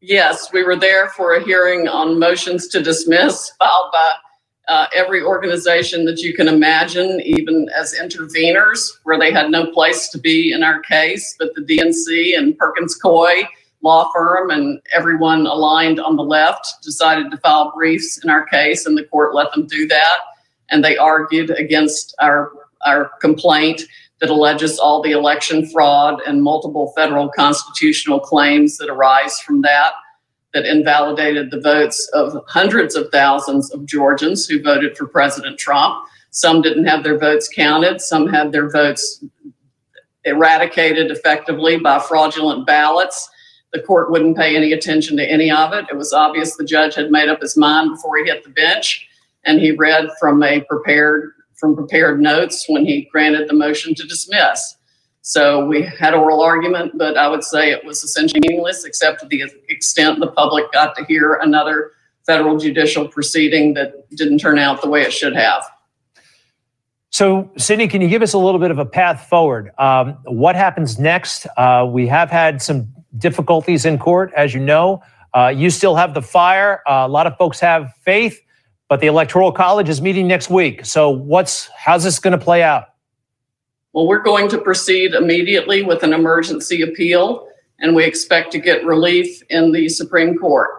Yes, we were there for a hearing on motions to dismiss filed by uh, every organization that you can imagine, even as interveners, where they had no place to be in our case. But the DNC and Perkins Coie law firm and everyone aligned on the left decided to file briefs in our case, and the court let them do that. And they argued against our our complaint that alleges all the election fraud and multiple federal constitutional claims that arise from that, that invalidated the votes of hundreds of thousands of Georgians who voted for President Trump. Some didn't have their votes counted, some had their votes eradicated effectively by fraudulent ballots. The court wouldn't pay any attention to any of it. It was obvious the judge had made up his mind before he hit the bench, and he read from a prepared from prepared notes when he granted the motion to dismiss. So we had oral argument, but I would say it was essentially meaningless, except to the extent the public got to hear another federal judicial proceeding that didn't turn out the way it should have. So, Sidney, can you give us a little bit of a path forward? Um, what happens next? Uh, we have had some difficulties in court, as you know. Uh, you still have the fire. Uh, a lot of folks have faith, but the Electoral College is meeting next week. So, what's how's this going to play out? Well, we're going to proceed immediately with an emergency appeal, and we expect to get relief in the Supreme Court.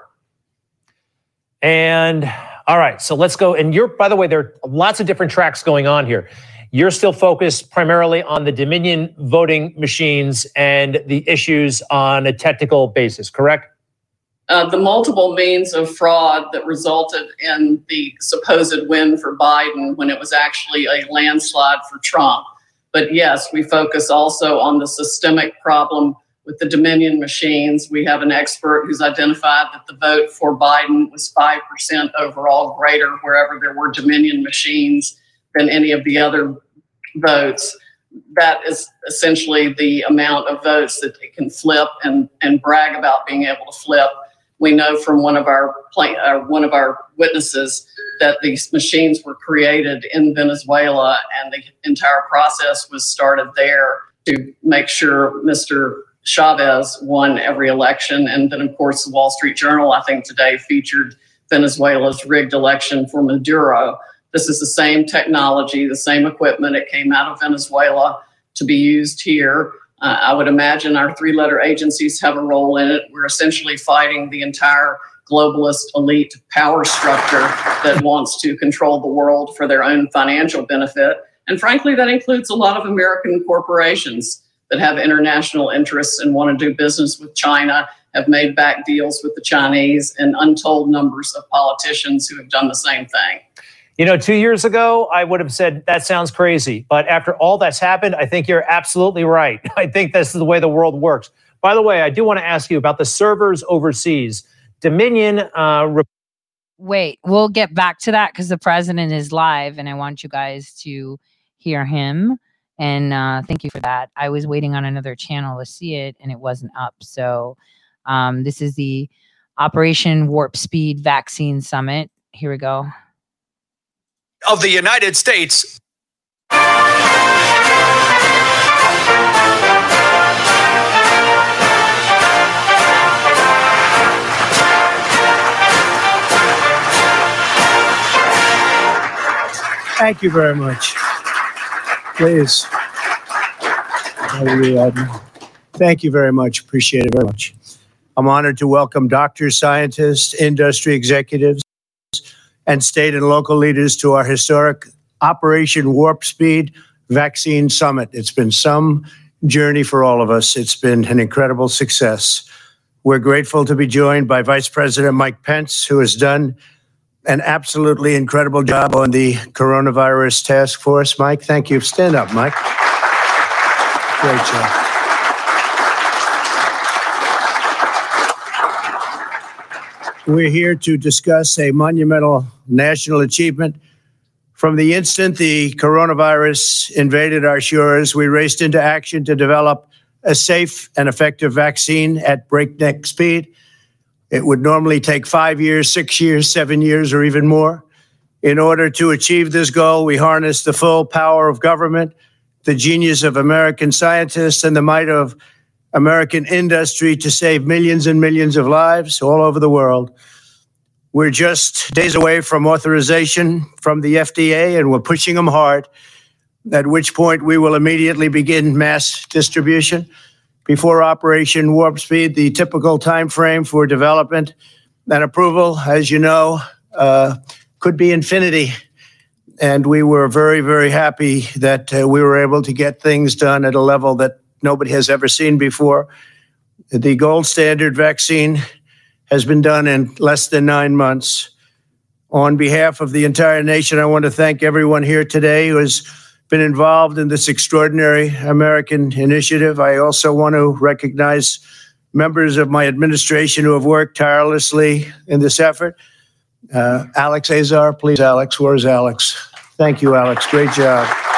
And all right, so let's go. And you're, by the way, there are lots of different tracks going on here. You're still focused primarily on the Dominion voting machines and the issues on a technical basis, correct? Uh, the multiple means of fraud that resulted in the supposed win for Biden when it was actually a landslide for Trump. But yes, we focus also on the systemic problem with the Dominion machines. We have an expert who's identified that the vote for Biden was 5% overall greater wherever there were Dominion machines than any of the other votes. That is essentially the amount of votes that they can flip and, and brag about being able to flip we know from one of our uh, one of our witnesses that these machines were created in Venezuela, and the entire process was started there to make sure Mr. Chavez won every election. And then, of course, the Wall Street Journal, I think today, featured Venezuela's rigged election for Maduro. This is the same technology, the same equipment. It came out of Venezuela to be used here. Uh, I would imagine our three letter agencies have a role in it. We're essentially fighting the entire globalist elite power structure that wants to control the world for their own financial benefit. And frankly, that includes a lot of American corporations that have international interests and want to do business with China, have made back deals with the Chinese, and untold numbers of politicians who have done the same thing. You know, two years ago, I would have said that sounds crazy. But after all that's happened, I think you're absolutely right. I think this is the way the world works. By the way, I do want to ask you about the servers overseas. Dominion. Uh, re- Wait, we'll get back to that because the president is live and I want you guys to hear him. And uh, thank you for that. I was waiting on another channel to see it and it wasn't up. So Um, this is the Operation Warp Speed Vaccine Summit. Here we go. Of the United States. Thank you very much. Please. Thank you very much. Appreciate it very much. I'm honored to welcome doctors, scientists, industry executives, and state and local leaders to our historic Operation Warp Speed Vaccine Summit. It's been some journey for all of us. It's been an incredible success. We're grateful to be joined by Vice President Mike Pence, who has done an absolutely incredible job on the coronavirus task force. Mike, thank you. Stand up, Mike. Great job. We're here to discuss a monumental national achievement. From the instant the coronavirus invaded our shores, we raced into action to develop a safe and effective vaccine at breakneck speed. It would normally take five years, six years, seven years, or even more. In order to achieve this goal, we harnessed the full power of government, the genius of American scientists, and the might of American industry to save millions and millions of lives all over the world. We're just days away from authorization from the FDA, and we're pushing them hard, at which point we will immediately begin mass distribution before Operation Warp Speed, the typical time frame for development and approval, as you know, uh, could be infinity. And we were very, very happy that uh, we were able to get things done at a level that nobody has ever seen before. The gold standard vaccine has been done in less than nine months. On behalf of the entire nation, I want to thank everyone here today who has been involved in this extraordinary American initiative. I also want to recognize members of my administration who have worked tirelessly in this effort. Uh, Alex Azar, please, Alex. Where's Alex? Thank you, Alex. Great job.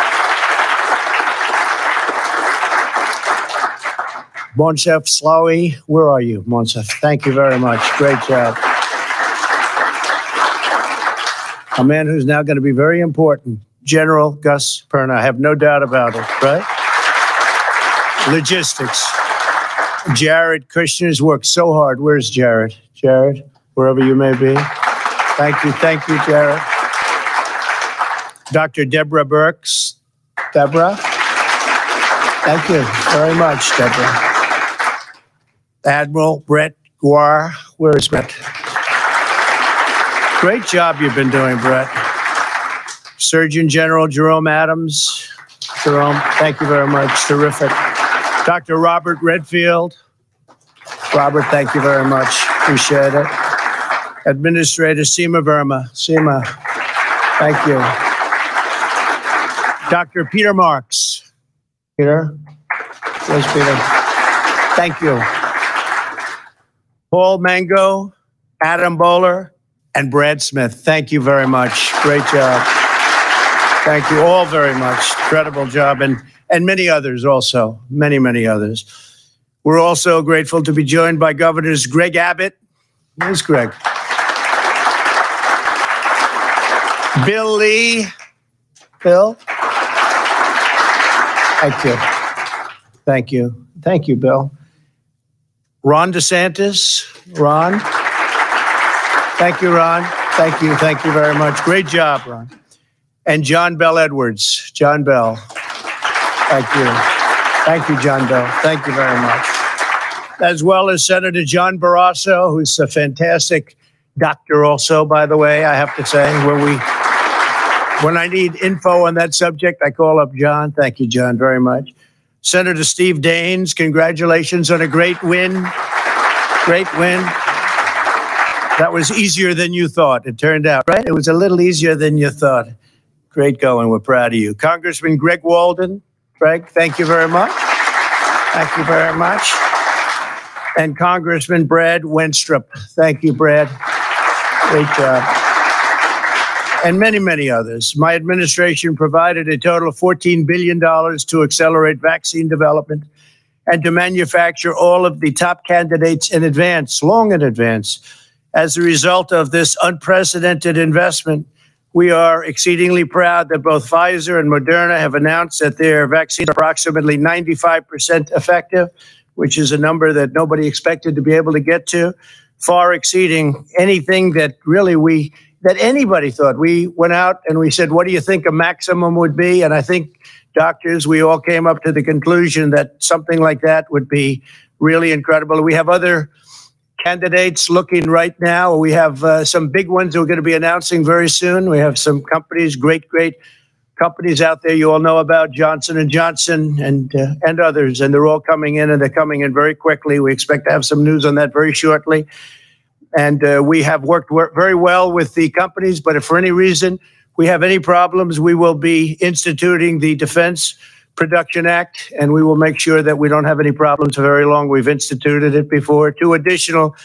Moncef Slaoui, where are you, Moncef? Thank you very much. Great job. A man who's now going to be very important General Gus Perna. I have no doubt about it, right? Logistics. Jared Kushner's worked so hard. Where's Jared? Jared, wherever you may be. Thank you. Thank you, Jared. Dr. Deborah Birx. Deborah? Thank you very much, Deborah. Admiral Brett Giroir. Where is Brett? Great job you've been doing, Brett. Surgeon General Jerome Adams. Jerome, thank you very much. Terrific. Dr. Robert Redfield. Robert, thank you very much. Appreciate it. Administrator Seema Verma. Seema, thank you. Dr. Peter Marks. Peter? Where's Peter? Thank you. Paul Mango, Adam Boehler, and Brad Smith. Thank you very much. Great job. Thank you all very much. Incredible job. And, and many others also, many, many others. We're also grateful to be joined by Governors Greg Abbott. Where's Greg? Bill Lee. Bill? Thank you. Thank you. Thank you, Bill. Ron DeSantis. Ron. Thank you, Ron. Thank you. Thank you very much. Great job, Ron and John Bel Edwards. John Bel. Thank you. Thank you, John Bel. Thank you very much. As well as Senator John Barrasso, who's a fantastic doctor, also, by the way, I have to say, when we when I need info on that subject, I call up John. Thank you, John, very much. Senator Steve Daines, congratulations on a great win. Great win. That was easier than you thought, it turned out, right? It was a little easier than you thought. Great going. We're proud of you. Congressman Greg Walden. Greg, thank you very much. Thank you very much. And Congressman Brad Wenstrup. Thank you, Brad. Great job. And many, many others. My administration provided a total of $14 billion to accelerate vaccine development and to manufacture all of the top candidates in advance, long in advance. As a result of this unprecedented investment, we are exceedingly proud that both Pfizer and Moderna have announced that their vaccines are approximately 95% effective, which is a number that nobody expected to be able to get to, far exceeding anything that really we that anybody thought. We went out and we said, "What do you think a maximum would be?" And I think doctors, we all came up to the conclusion that something like that would be really incredible. We have other candidates looking right now. We have uh, some big ones we're going to be announcing very soon. We have some companies, great, great companies out there you all know about, Johnson and Johnson and uh, and others, and they're all coming in and they're coming in very quickly. We expect to have some news on that very shortly. And uh, we have worked wor- very well with the companies, but if for any reason we have any problems, we will be instituting the Defense Production Act, and we will make sure that we don't have any problems for very long. We've instituted it before. Two additional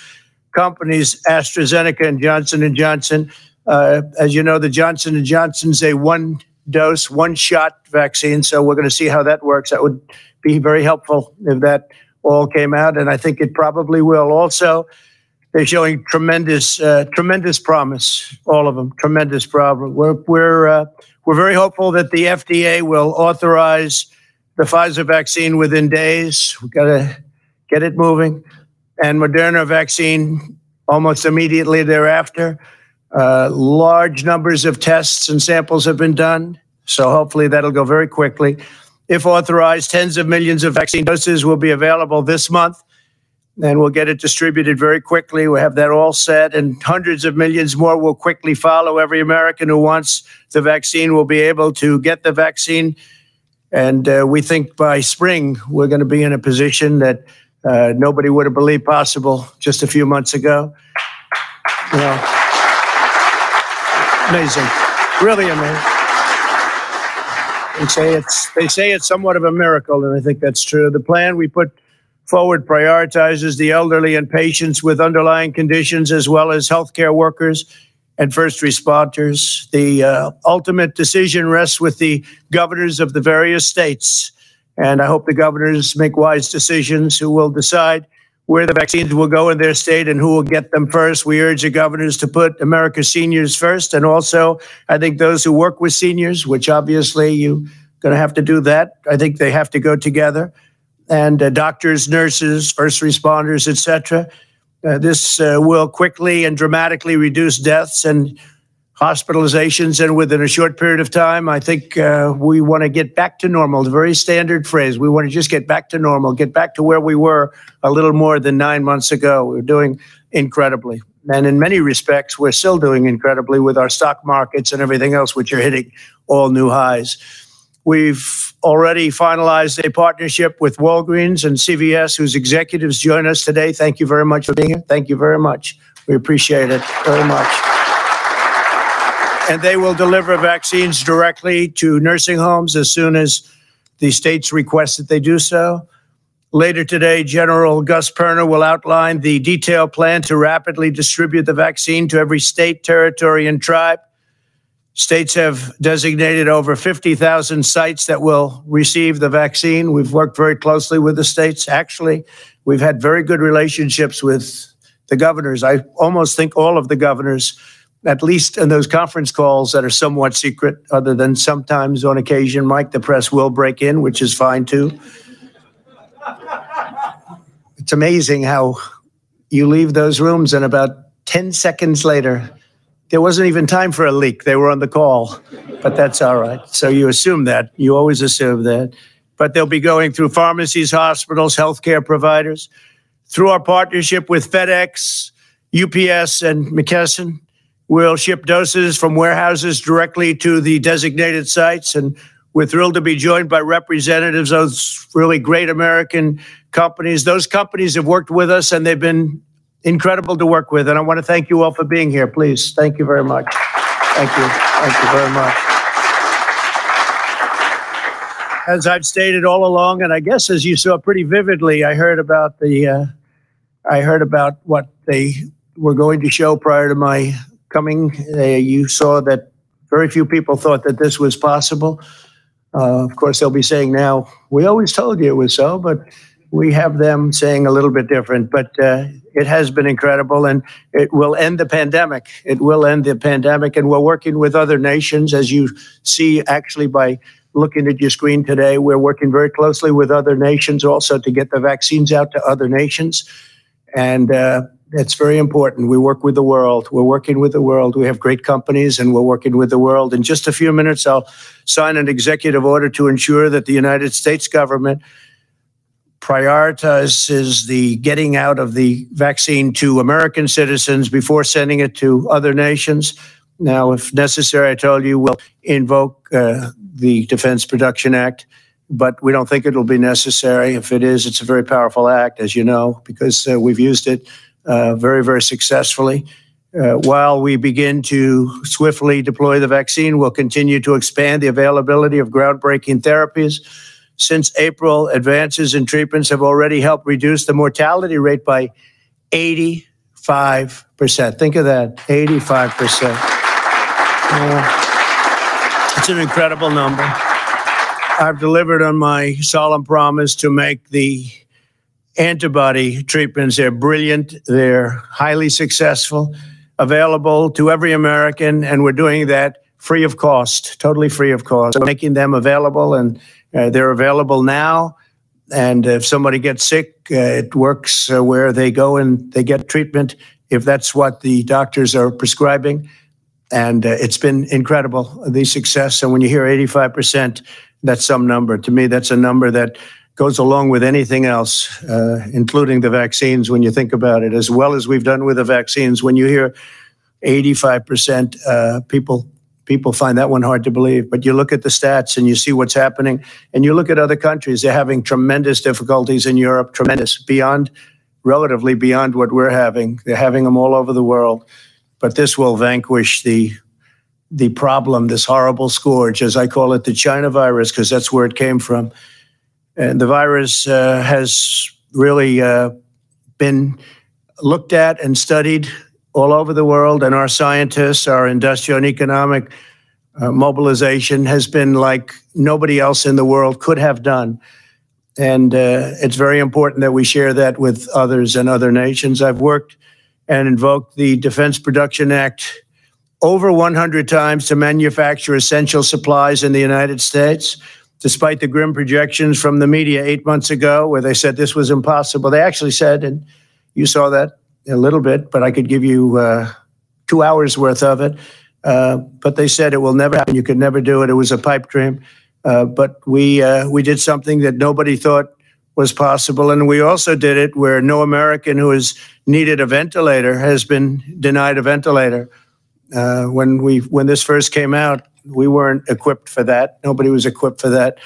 companies, AstraZeneca and Johnson and Johnson. Uh, as you know, the Johnson and Johnson's a one dose, one shot vaccine. So we're going to see how that works. That would be very helpful if that all came out, and I think it probably will. Also, they're showing tremendous, uh, tremendous promise. All of them, tremendous problem. We're we're uh, we're very hopeful that the FDA will authorize the Pfizer vaccine within days. We've got to get it moving, and Moderna vaccine almost immediately thereafter. Uh, large numbers of tests and samples have been done, so hopefully that'll go very quickly. If authorized, tens of millions of vaccine doses will be available this month and we'll get it distributed very quickly. We'll have that all set, and hundreds of millions more will quickly follow. Every American who wants the vaccine will be able to get the vaccine. And uh, we think by spring, we're going to be in a position that uh, nobody would have believed possible just a few months ago. You know, amazing, really amazing. They say it's they say it's somewhat of a miracle, and I think that's true. The plan we put forward prioritizes the elderly and patients with underlying conditions, as well as healthcare workers and first responders. The uh, ultimate decision rests with the governors of the various states. And I hope the governors make wise decisions who will decide where the vaccines will go in their state and who will get them first. We urge the governors to put America's seniors first. And also, I think those who work with seniors, which obviously you're going to have to do that, I think they have to go together and uh, doctors, nurses, first responders, etc. Uh, this uh, will quickly and dramatically reduce deaths and hospitalizations, and within a short period of time, I think uh, we want to get back to normal. The very standard phrase: we want to just get back to normal, get back to where we were a little more than nine months ago. We're doing incredibly. And in many respects, we're still doing incredibly with our stock markets and everything else, which are hitting all new highs. We've already finalized a partnership with Walgreens and CVS, whose executives join us today. Thank you very much for being here. Thank you very much. We appreciate it very much. And they will deliver vaccines directly to nursing homes as soon as the states request that they do so. Later today, General Gus Perna will outline the detailed plan to rapidly distribute the vaccine to every state, territory, and tribe. States have designated over 50,000 sites that will receive the vaccine. We've worked very closely with the states. Actually, we've had very good relationships with the governors. I almost think all of the governors, at least in those conference calls that are somewhat secret, other than sometimes on occasion, Mike, the press will break in, which is fine too. It's amazing how you leave those rooms and about 10 seconds later, there wasn't even time for a leak. They were on the call, but that's all right. So you assume that. You always assume that. But they'll be going through pharmacies, hospitals, healthcare providers. Through our partnership with FedEx, UPS, and McKesson, we'll ship doses from warehouses directly to the designated sites. And we're thrilled to be joined by representatives of those really great American companies. Those companies have worked with us and they've been incredible to work with. And I want to thank you all for being here. Please, thank you very much. Thank you. Thank you very much. As I've stated all along, and I guess as you saw pretty vividly, I heard about the, uh, I heard about what they were going to show prior to my coming. Uh, you saw that very few people thought that this was possible. Uh, of course, they'll be saying now, we always told you it was so, but we have them saying a little bit different, but uh, it has been incredible and it will end the pandemic. It will end the pandemic. And we're working with other nations, as you see actually by looking at your screen today. We're working very closely with other nations also to get the vaccines out to other nations. And uh, it's very important. We work with the world. We're working with the world. We have great companies and we're working with the world. In just a few minutes, I'll sign an executive order to ensure that the United States government prioritizes the getting out of the vaccine to American citizens before sending it to other nations. Now, if necessary, I told you we'll invoke uh, the Defense Production Act, but we don't think it'll be necessary. If it is, it's a very powerful act, as you know, because uh, we've used it uh, very, very successfully. Uh, while we begin to swiftly deploy the vaccine, we'll continue to expand the availability of groundbreaking therapies since April, advances in treatments have already helped reduce the mortality rate by 85%. Think of that 85%. Uh, it's an incredible number. I've delivered on my solemn promise to make the antibody treatments, they're brilliant, they're highly successful, available to every American, and we're doing that free of cost, totally free of cost. So making them available and uh, they're available now. And if somebody gets sick, uh, it works uh, where they go and they get treatment if that's what the doctors are prescribing. And uh, it's been incredible, the success. And when you hear 85%, that's some number. To me, that's a number that goes along with anything else, uh, including the vaccines, when you think about it, as well as we've done with the vaccines. When you hear 85% uh, people people find that one hard to believe. But you look at the stats and you see what's happening, and you look at other countries. They're having tremendous difficulties in Europe, tremendous, beyond, relatively beyond what we're having. They're having them all over the world. But this will vanquish the the problem, this horrible scourge, as I call it, the China virus, because that's where it came from. And the virus uh, has really uh, been looked at and studied all over the world, and our scientists, our industrial and economic uh, mobilization has been like nobody else in the world could have done. And uh, it's very important that we share that with others and other nations. I've worked and invoked the Defense Production Act over 100 times to manufacture essential supplies in the United States, despite the grim projections from the media eight months ago, where they said this was impossible. They actually said, and you saw that a little bit, but I could give you uh, two hours worth of it. Uh, but they said it will never happen. You could never do it. It was a pipe dream. Uh, but we uh, we did something that nobody thought was possible, and we also did it where no American who has needed a ventilator has been denied a ventilator. Uh, when we when this first came out, we weren't equipped for that. Nobody was equipped for that,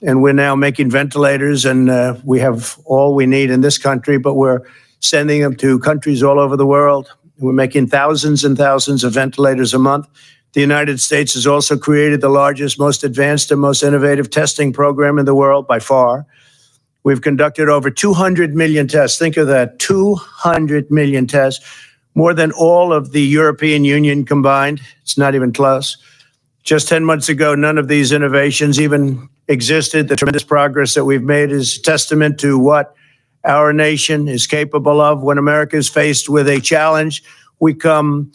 and we're now making ventilators, and uh, we have all we need in this country. But we're sending them to countries all over the world. We're making thousands and thousands of ventilators a month. The United States has also created the largest, most advanced, and most innovative testing program in the world by far. We've conducted over 200 million tests. Think of that 200 million tests, more than all of the European Union combined. It's not even close. Just 10 months ago, none of these innovations even existed. The tremendous progress that we've made is testament to what our nation is capable of. When America is faced with a challenge, we come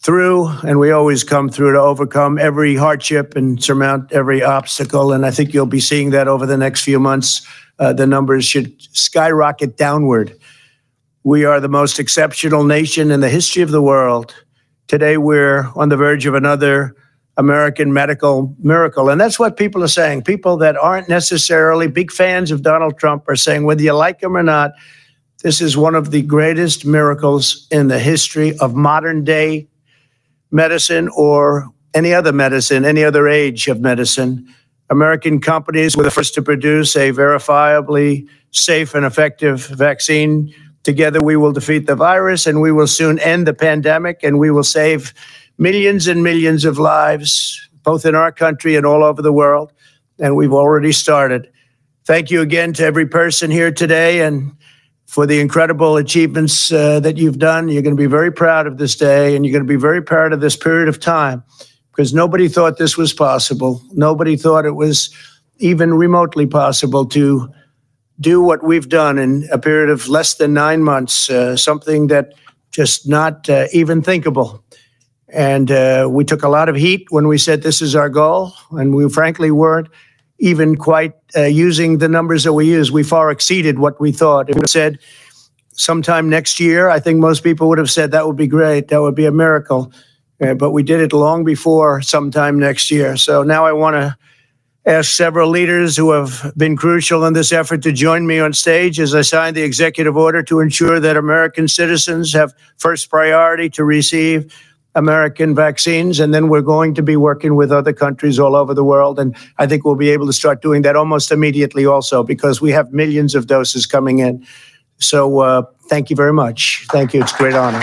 through and we always come through to overcome every hardship and surmount every obstacle. And I think you'll be seeing that over the next few months. Uh, the numbers should skyrocket downward. We are the most exceptional nation in the history of the world. Today, we're on the verge of another American medical miracle. And that's what people are saying. People that aren't necessarily big fans of Donald Trump are saying, whether you like him or not, this is one of the greatest miracles in the history of modern day medicine or any other medicine, any other age of medicine. American companies were the first to produce a verifiably safe and effective vaccine. Together, we will defeat the virus and we will soon end the pandemic and we will save millions and millions of lives, both in our country and all over the world. And we've already started. Thank you again to every person here today and for the incredible achievements uh, that you've done. You're going to be very proud of this day and you're going to be very proud of this period of time because nobody thought this was possible. Nobody thought it was even remotely possible to do what we've done in a period of less than nine months, uh, something that just not uh, even thinkable. And uh, we took a lot of heat when we said this is our goal, and we frankly weren't even quite uh, using the numbers that we use. We far exceeded what we thought. If we said sometime next year, I think most people would have said that would be great. That would be a miracle. Uh, but we did it long before sometime next year. So now I want to ask several leaders who have been crucial in this effort to join me on stage as I sign the executive order to ensure that American citizens have first priority to receive American vaccines. And then we're going to be working with other countries all over the world. And I think we'll be able to start doing that almost immediately also because we have millions of doses coming in. So uh, thank you very much. Thank you. It's a great honor.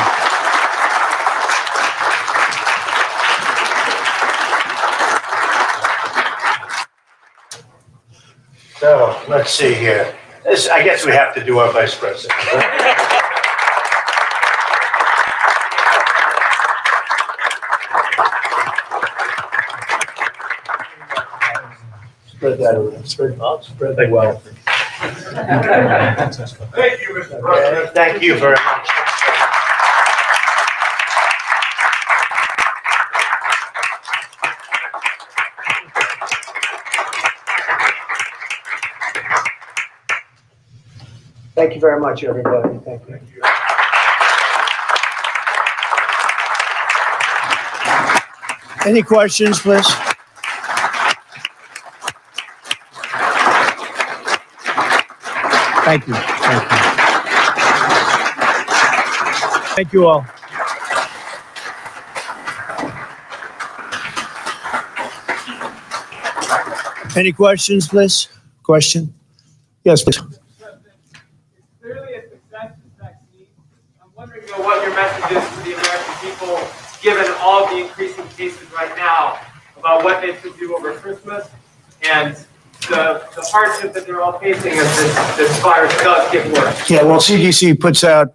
So let's see here. This, I guess we have to do our vice president. Spread that around. Spread, spread that well. Thank you, Mr. President. Thank you very much. Thank you very much, everybody. Thank you. Any questions, please? Thank you. Thank you. Thank you all. Any questions, please? Question? Yes, please. wondering you know, what your message is to the American people, given all of the increasing cases right now, about what they should do over Christmas and the, the hardship that they're all facing as this, this virus does get worse. Yeah, well, CDC puts out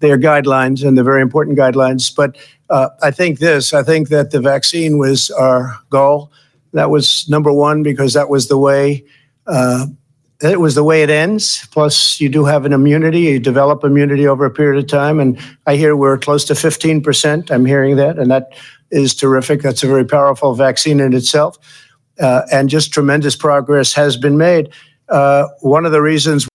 their guidelines and they're very important guidelines. But uh, I think this I think that the vaccine was our goal. That was number one because that was the way. Uh, it was the way it ends. Plus, you do have an immunity. You develop immunity over a period of time. And I hear we're close to 15%. I'm hearing that. And that is terrific. That's a very powerful vaccine in itself uh, and just tremendous progress has been made. Uh, one of the reasons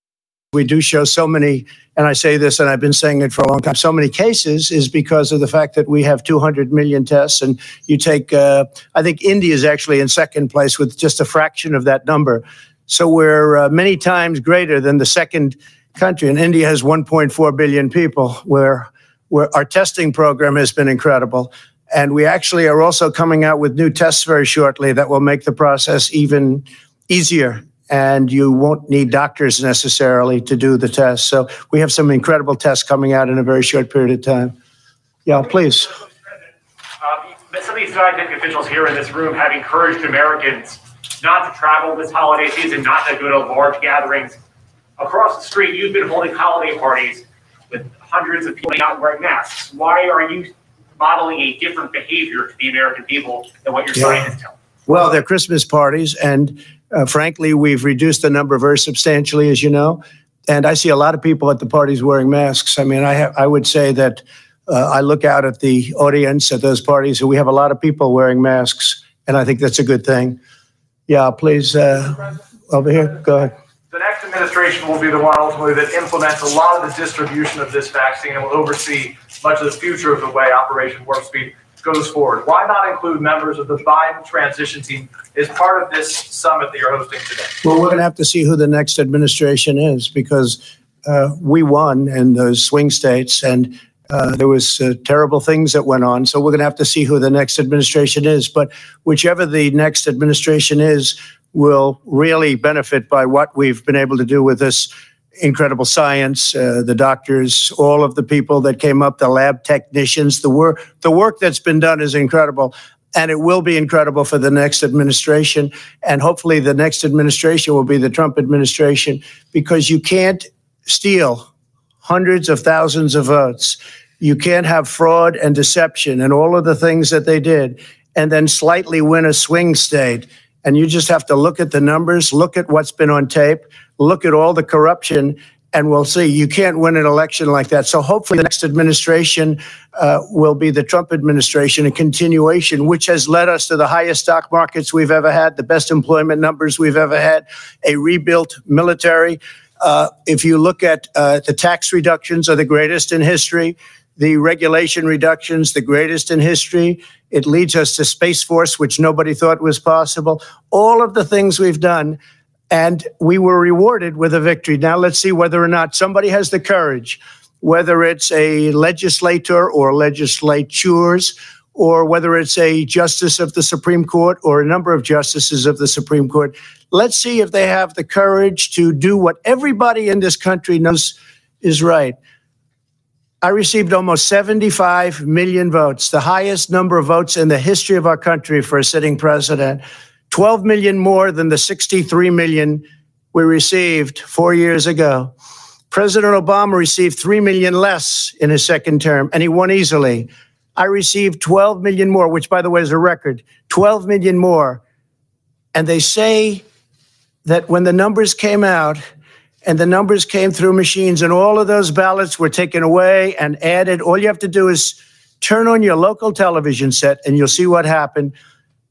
we do show so many, and I say this, and I've been saying it for a long time, so many cases is because of the fact that we have 200 million tests. And you take, uh, I think India is actually in second place with just a fraction of that number. So we're uh, many times greater than the second country. And India has 1.4 billion people, where, where our testing program has been incredible. And we actually are also coming out with new tests very shortly that will make the process even easier. And you won't need doctors necessarily to do the test. So we have some incredible tests coming out in a very short period of time. Yeah, please. Uh, some of these scientific officials here in this room have encouraged Americans not to travel this holiday season, not to go to large gatherings. Across the street, you've been holding holiday parties with hundreds of people not wearing masks. Why are you modeling a different behavior to the American people than what your yeah. scientists tell. Well, they're Christmas parties, and uh, frankly, we've reduced the number very substantially, as you know. And I see a lot of people at the parties wearing masks. I mean, I have, I would say that uh, I look out at the audience at those parties, and we have a lot of people wearing masks, and I think that's a good thing. Yeah, please, uh, over here, go ahead the next administration will be the one ultimately that implements a lot of the distribution of this vaccine and will oversee much of the future of the way Operation Warp Speed goes forward. Why not include members of the Biden transition team as part of this summit that you're hosting today? Well, we're going to have to see who the next administration is because uh, we won in those swing states and uh, there was uh, terrible things that went on. So we're going to have to see who the next administration is. But whichever the next administration is, will really benefit by what we've been able to do with this incredible science, uh, the doctors, all of the people that came up, the lab technicians, the work, the work that's been done is incredible. And it will be incredible for the next administration. And hopefully, the next administration will be the Trump administration because you can't steal hundreds of thousands of votes. You can't have fraud and deception and all of the things that they did and then slightly win a swing state And you just have to look at the numbers, look at what's been on tape, look at all the corruption, and we'll see. You can't win an election like that. So hopefully, the next administration uh, will be the Trump administration, a continuation, which has led us to the highest stock markets we've ever had, the best employment numbers we've ever had, a rebuilt military. Uh, if you look at uh, the tax reductions, are the greatest in history. The regulation reductions, the greatest in history. It leads us to Space Force, which nobody thought was possible. All of the things we've done and we were rewarded with a victory. Now let's see whether or not somebody has the courage, whether it's a legislator or legislatures, or whether it's a justice of the Supreme Court or a number of justices of the Supreme Court. Let's see if they have the courage to do what everybody in this country knows is right. I received almost 75 million votes, the highest number of votes in the history of our country for a sitting president. 12 million more than the 63 million we received four years ago. President Obama received 3 million less in his second term, and he won easily. I received 12 million more, which, by the way, is a record 12 million more. And they say that when the numbers came out, and the numbers came through machines, and all of those ballots were taken away and added. All you have to do is turn on your local television set, and you'll see what happened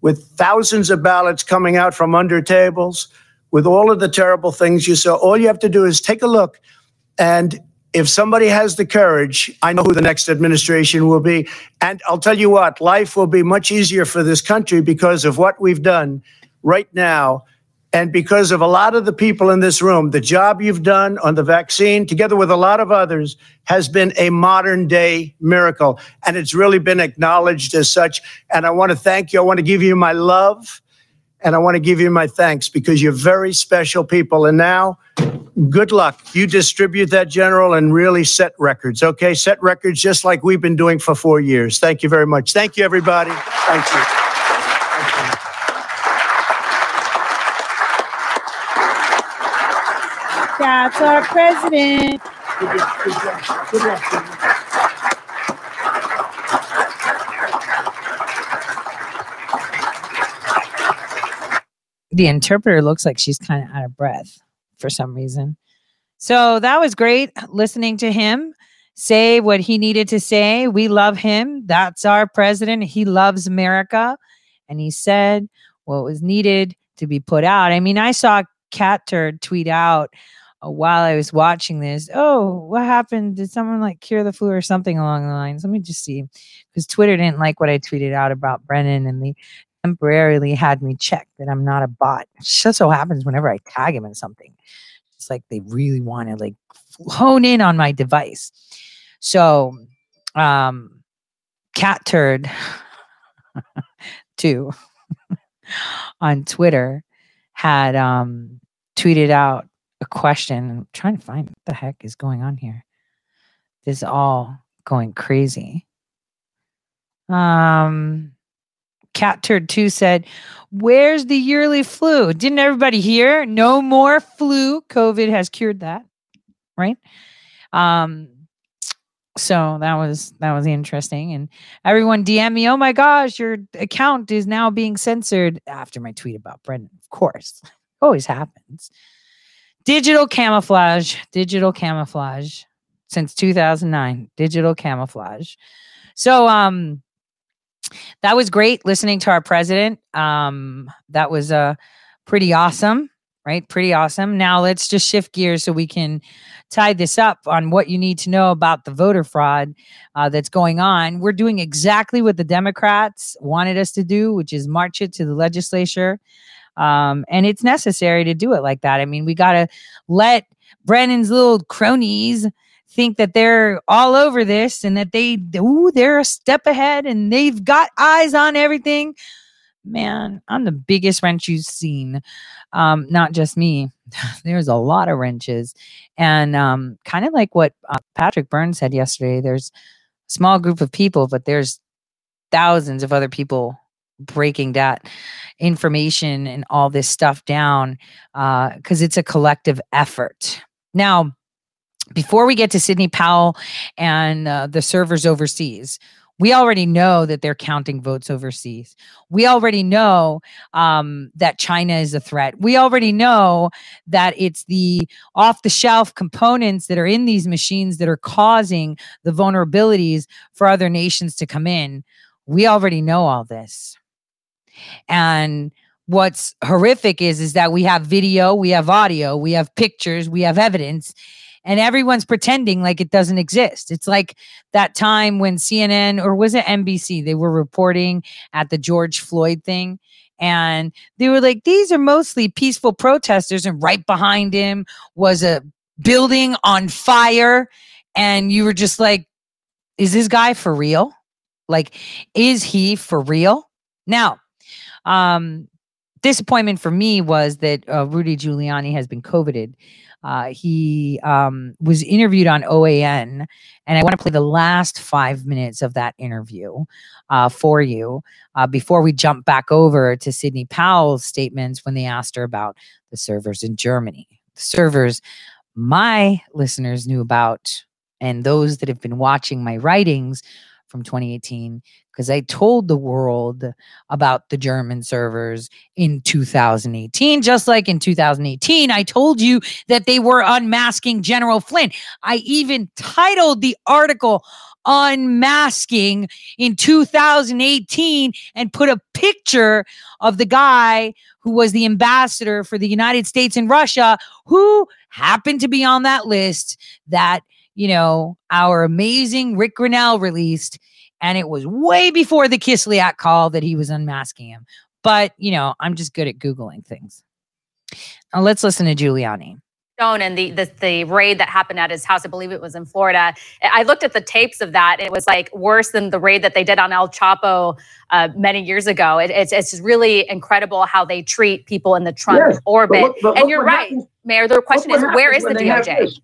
with thousands of ballots coming out from under tables, with all of the terrible things you saw. All you have to do is take a look. And if somebody has the courage, I know who the next administration will be. And I'll tell you what, life will be much easier for this country because of what we've done right now and because of a lot of the people in this room, the job you've done on the vaccine, together with a lot of others, has been a modern day miracle. And it's really been acknowledged as such. And I want to thank you. I want to give you my love and I want to give you my thanks because you're very special people. And now, good luck. You distribute that, General, and really set records, okay? Set records just like we've been doing for four years. Thank you very much. Thank you, everybody. Thank you. That's our president. The interpreter looks like she's kind of out of breath for some reason. So that was great listening to him say what he needed to say. We love him. That's our president. He loves America. And he said what was needed to be put out. I mean, I saw Cat Turd tweet out while I was watching this, oh, what happened? Did someone like cure the flu or something along the lines? Let me just see. Because Twitter didn't like what I tweeted out about Brennan and they temporarily had me check that I'm not a bot. It just so happens whenever I tag him in something, it's like they really want to like hone in on my device. So, um, cat turd too on Twitter had um tweeted out a question. I'm trying to find what the heck is going on here. This is all going crazy. Um, Cat Turd 2 said, Where's the yearly flu? Didn't everybody hear? No more flu. COVID has cured that. Right? Um, so that was that was interesting. And everyone DM me, oh my gosh, your account is now being censored after my tweet about Brennan. Of course. Always happens digital camouflage, digital camouflage since 2009, digital camouflage. So, um, that was great listening to our president. Um, that was uh, pretty awesome, right? Pretty awesome. Now let's just shift gears so we can tie this up on what you need to know about the voter fraud uh, that's going on. We're doing exactly what the Democrats wanted us to do, which is march it to the legislature. Um, and it's necessary to do it like that. I mean, we got to let Brennan's little cronies think that they're all over this and that they, ooh, they're a step ahead and they've got eyes on everything. Man, I'm the biggest wrench you've seen. Um, not just me. there's a lot of wrenches. And um, kind of like what uh, Patrick Burns said yesterday, there's a small group of people, but there's thousands of other people breaking that information and all this stuff down because uh, it's a collective effort. Now, before we get to Sidney Powell and uh, the servers overseas, We already know that they're counting votes overseas. We already know um, that China is a threat. We already know that it's the off the shelf components that are in these machines that are causing the vulnerabilities for other nations to come in. We already know all this. And what's horrific is is that we have video, we have audio, we have pictures, we have evidence and everyone's pretending like it doesn't exist. It's like that time when CNN or was it NBC they were reporting at the George Floyd thing and they were like these are mostly peaceful protesters and right behind him was a building on fire and you were just like is this guy for real? Like is he for real? Now, um disappointment for me was that uh, Rudy Giuliani has been coveted. Uh, he um, was interviewed on OAN, and I want to play the last five minutes of that interview uh, for you uh, before we jump back over to Sidney Powell's statements when they asked her about the servers in Germany. The servers my listeners knew about, and those that have been watching my writings from 2018 because I told the world about the German servers in 2018. Just like in 2018, I told you that they were unmasking General Flynn. I even titled the article Unmasking in 2018 and put a picture of the guy who was the ambassador for the United States in Russia who happened to be on that list that you know, our amazing Rick Grinnell released. And it was way before the Kislyak call that he was unmasking him. But, you know, I'm just good at Googling things. Now let's listen to Giuliani and the, the, the raid that happened at his house. I believe it was in Florida. I looked at the tapes of that. It was like worse than the raid that they did on El Chapo uh, many years ago. It, it's it's really incredible how they treat people in the Trump yes, orbit. But look, but and you're right, happens, Mayor. The question is, where is the DOJ?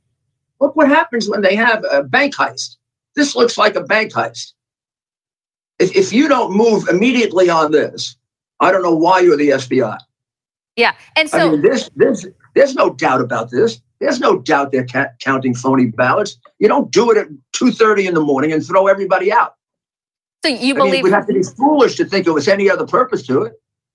Look what happens when they have a bank heist. This looks like a bank heist. If, if you don't move immediately on this, I don't know why you're the FBI. Yeah, and so I mean, this, this, there's no doubt about this. There's no doubt they're ca- counting phony ballots. You don't do it at two thirty in the morning and throw everybody out. So you I believe mean, we have to be foolish to think it was any other purpose to it.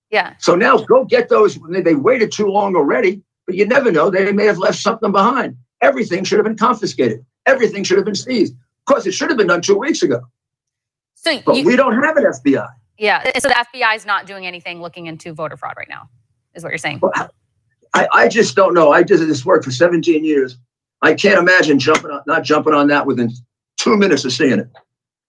Yeah. So now go get those. They waited too long already, but you never know. They may have left something behind. Everything should have been confiscated. Everything should have been seized. Of course, it should have been done two weeks ago. So but you, we don't have an FBI. Yeah. So the FBI is not doing anything looking into voter fraud right now, is what you're saying. Well, I, I just don't know. I did this work for 17 years. I can't imagine jumping on, not jumping on that within two minutes of seeing it.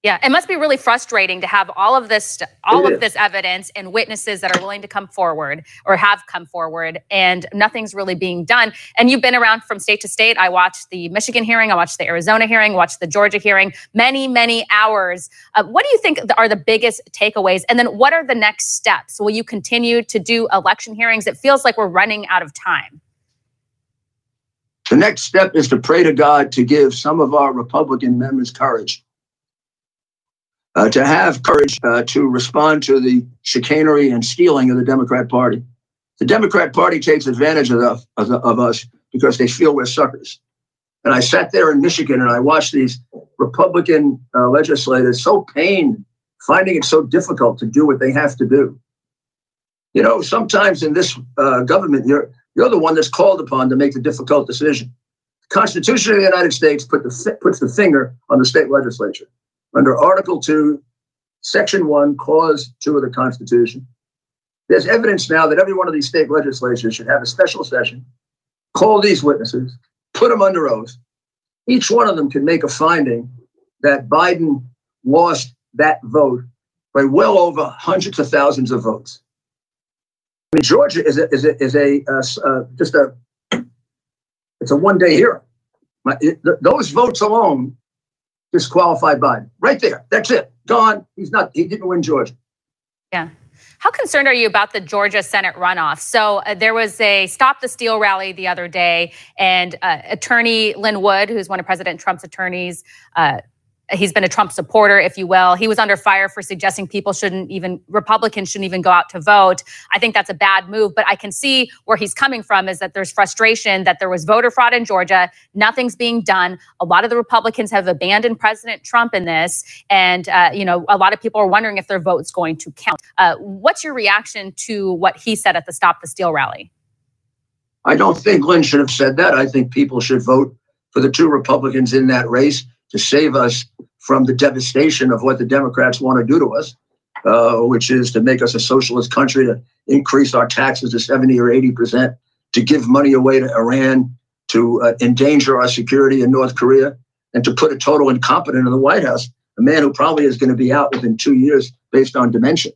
Yeah, it must be really frustrating to have all of this all it of is. this evidence and witnesses that are willing to come forward or have come forward and nothing's really being done. And you've been around from state to state. I watched the Michigan hearing, I watched the Arizona hearing, watched the Georgia hearing, many many hours. Uh, what do you think are the biggest takeaways? And then what are the next steps? Will you continue to do election hearings? It feels like we're running out of time. The next step is to pray to God to give some of our Republican members courage uh, to have courage uh, to respond to the chicanery and stealing of the Democrat Party. The Democrat Party takes advantage of, the, of, the, of us because they feel we're suckers. And I sat there in Michigan and I watched these Republican uh, legislators so pained, finding it so difficult to do what they have to do. You know, sometimes in this uh, government, you're you're the one that's called upon to make the difficult decision. The Constitution of the United States put the, puts the finger on the state legislature under Article 2, Section 1, Clause 2 of the Constitution. There's evidence now that every one of these state legislatures should have a special session, call these witnesses, put them under oath. Each one of them can make a finding that Biden lost that vote by well over hundreds of thousands of votes. I mean, Georgia is a, is a, is a uh, uh, just a it's a one day hearing. It, th- those votes alone disqualified Biden. Right there. That's it. Gone. He's not, he didn't win Georgia. Yeah. How concerned are you about the Georgia Senate runoff? So uh, there was a Stop the Steal rally the other day, and uh, attorney Lin Wood, who's one of President Trump's attorneys, uh, He's been a Trump supporter, if you will. He was under fire for suggesting people shouldn't even, Republicans shouldn't even go out to vote. I think that's a bad move, but I can see where he's coming from is that there's frustration that there was voter fraud in Georgia. Nothing's being done. A lot of the Republicans have abandoned President Trump in this. And, uh, you know, a lot of people are wondering if their vote's going to count. Uh, what's your reaction to what he said at the Stop the Steal rally? I don't think Lin should have said that. I think people should vote for the two Republicans in that race to save us from the devastation of what the Democrats want to do to us, uh, which is to make us a socialist country, to increase our taxes to 70 or 80 percent, to give money away to Iran, to uh, endanger our security in North Korea, and to put a total incompetent in the White House, a man who probably is going to be out within two years based on dementia.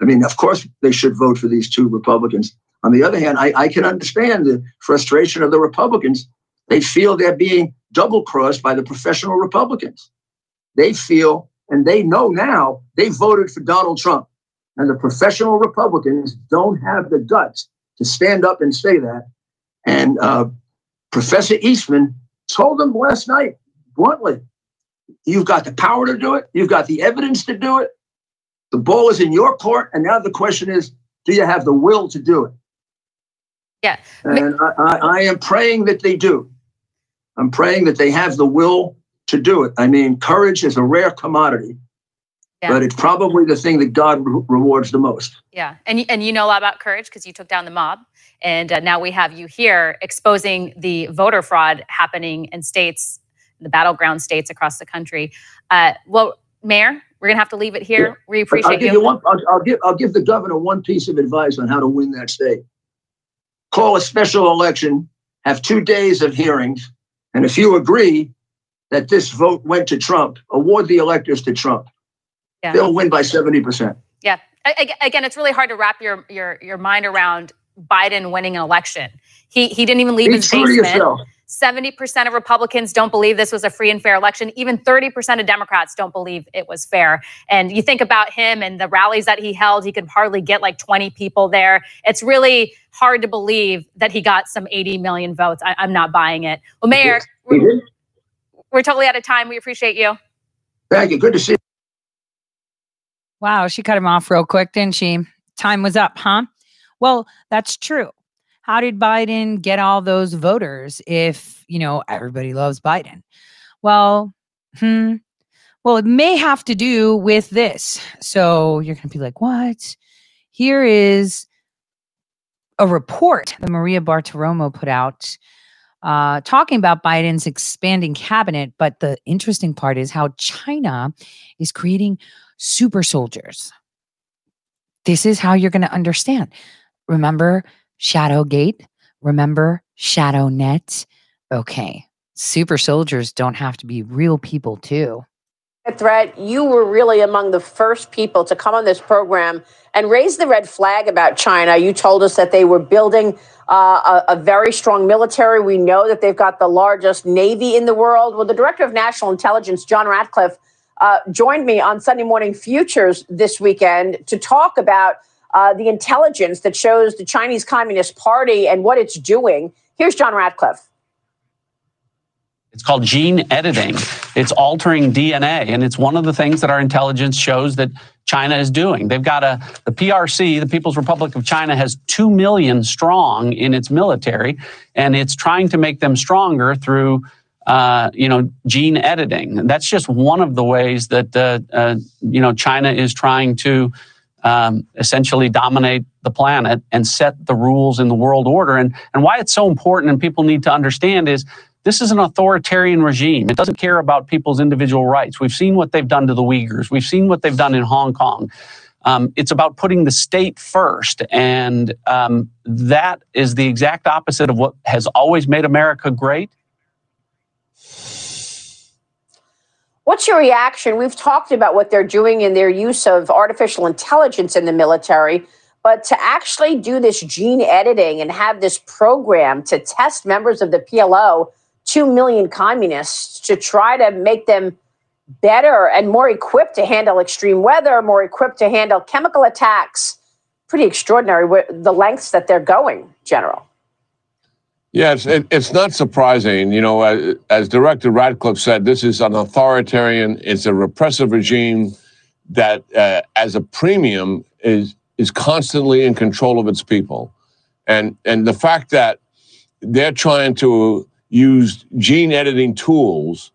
I mean, of course, they should vote for these two Republicans. On the other hand, I, I can understand the frustration of the Republicans. They feel they're being double crossed by the professional Republicans. They feel and they know now they voted for Donald Trump. And the professional Republicans don't have the guts to stand up and say that. And uh, Professor Eastman told them last night bluntly you've got the power to do it, you've got the evidence to do it. The ball is in your court. And now the question is do you have the will to do it? Yeah. And I, I, I am praying that they do. I'm praying that they have the will to do it. I mean, courage is a rare commodity, Yeah. but it's probably the thing that God re- rewards the most. Yeah, and and you know a lot about courage because you took down the mob, and uh, now we have you here exposing the voter fraud happening in states, the battleground states across the country. Uh, well, Mayor, we're gonna have to leave it here. We But I'll appreciate give you. you one. I'll, I'll give. I'll give the governor one piece of advice on how to win that state. Call a special election. Have two days of hearings, and if you agree that this vote went to Trump, award the electors to Trump. Yeah. They'll win by seventy percent. Yeah. A- Again, it's really hard to wrap your your your mind around Biden winning an election. He he didn't even leave Be his basement. yourself. Seventy percent of Republicans don't believe this was a free and fair election. Even thirty percent of Democrats don't believe it was fair. And you think about him and the rallies that he held, he could hardly get like twenty people there. It's really hard to believe that he got some eighty million votes. I, I'm not buying it. Well, Mayor, He did. we're totally out of time. We appreciate you. Thank you. Good to see. you. Wow, she cut him off real quick, didn't she? Time was up, huh? Well, that's true. How did Biden get all those voters if, you know, everybody loves Biden? Well, hmm. Well, it may have to do with this. So you're going to be like, what? Here is a report that Maria Bartiromo put out uh, talking about Biden's expanding cabinet. But the interesting part is how China is creating super soldiers. This is how you're going to understand. Remember Shadowgate? Remember ShadowNet? Okay. Super soldiers don't have to be real people, too. threat, you were really among the first people to come on this program and raise the red flag about China. You told us that they were building uh, a, a very strong military. We know that they've got the largest navy in the world. Well, the director of national intelligence, John Ratcliffe, uh, joined me on Sunday Morning Futures this weekend to talk about uh, the intelligence that shows the Chinese Communist Party and what it's doing. Here's John Ratcliffe. It's called gene editing. It's altering DNA. And it's one of the things that our intelligence shows that China is doing. They've got a, the PRC, the People's Republic of China, has 2 million strong in its military, and it's trying to make them stronger through. Uh, you know, gene editing. And that's just one of the ways that uh, uh, you know China is trying to um, essentially dominate the planet and set the rules in the world order. And and why it's so important and people need to understand is this is an authoritarian regime. It doesn't care about people's individual rights. We've seen what they've done to the Uyghurs. We've seen what they've done in Hong Kong. Um, it's about putting the state first. And um, that is the exact opposite of what has always made America great. What's your reaction? We've talked about what they're doing in their use of artificial intelligence in the military, but to actually do this gene editing and have this program to test members of the PLO, 2 million communists, to try to make them better and more equipped to handle extreme weather, more equipped to handle chemical attacks. Pretty extraordinary the lengths that they're going, General. Yeah, it's, it, it's not surprising. You know, uh, as Director Ratcliffe said, this is an authoritarian, it's a repressive regime that, uh, as a premium, is is constantly in control of its people, and and the fact that they're trying to use gene editing tools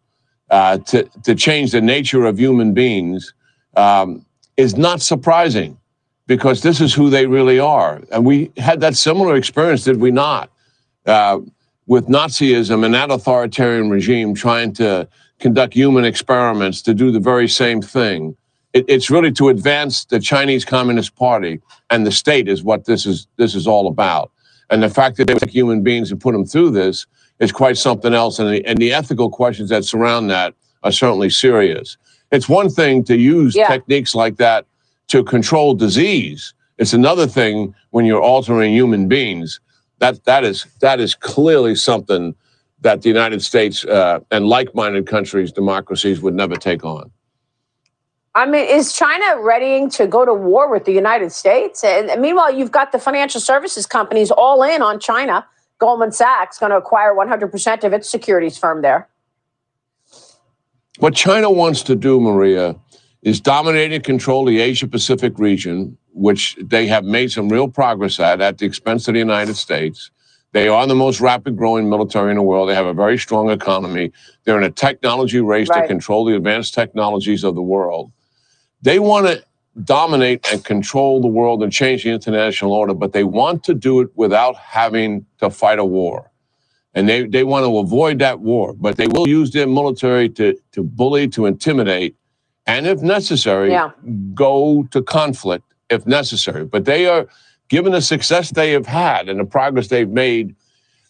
uh, to to change the nature of human beings um, is not surprising, because this is who they really are, and we had that similar experience, did we not? Uh, with Nazism and that authoritarian regime trying to conduct human experiments to do the very same thing. It, it's really to advance the Chinese Communist Party and the state is what this is this is all about. And the fact that they take human beings and put them through this is quite something else. And the, and the ethical questions that surround that are certainly serious. It's one thing to use Yeah. techniques like that to control disease. It's another thing when you're altering human beings. That that is that is clearly something that the United States uh, and like-minded countries, democracies, would never take on. I mean, is China readying to go to war with the United States? And meanwhile, you've got the financial services companies all in on China. Goldman Sachs going to acquire 100% of its securities firm there. What China wants to do, Maria, is dominate and control the Asia Pacific region, which they have made some real progress at at the expense of the United States. They are the most rapid growing military in the world. They have a very strong economy. They're in a technology race to control the advanced technologies of the world. They want to dominate and control the world and change the international order, but they want to do it without having to fight a war and they, they want to avoid that war, but they will use their military to, to bully, to intimidate, and if necessary, Yeah. go to conflict if necessary. But they are, given the success they have had and the progress they've made,